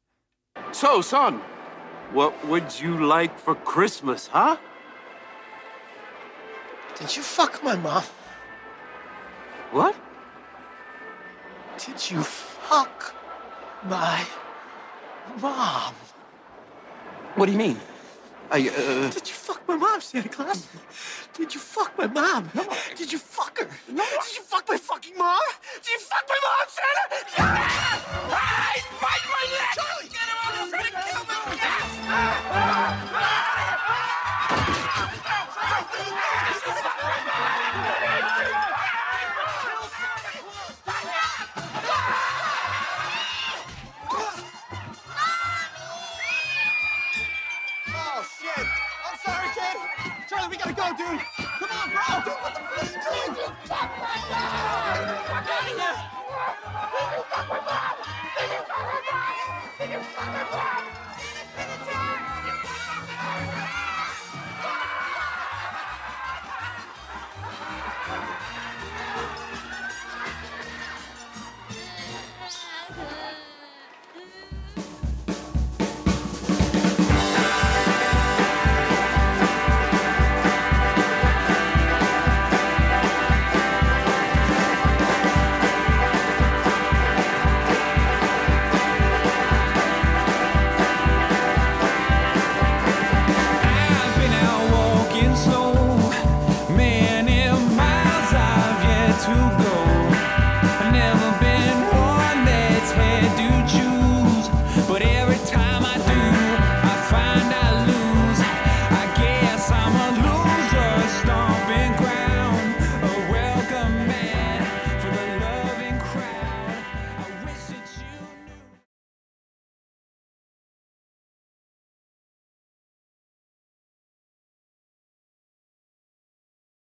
So, son, what would you like for Christmas, huh? Did you fuck my mom? What? Did you fuck my mom? What do you mean? I, uh, Did you fuck my mom, Santa Claus? Did you fuck my mom? No. Did you fuck her? No. Did you fuck my fucking mom? Did you fuck my mom, Santa? Yeah! Ah, he's biting my leg! Charlie, get him! He's gonna kill me! Yes! Oh Charlie, we gotta go, dude. Come on, bro. Dude, what the fuck are you doing? Dude, fuck my mom! Fuck out of here! Did you fuck my mom? Did you fuck my mom? Did you fuck my mom?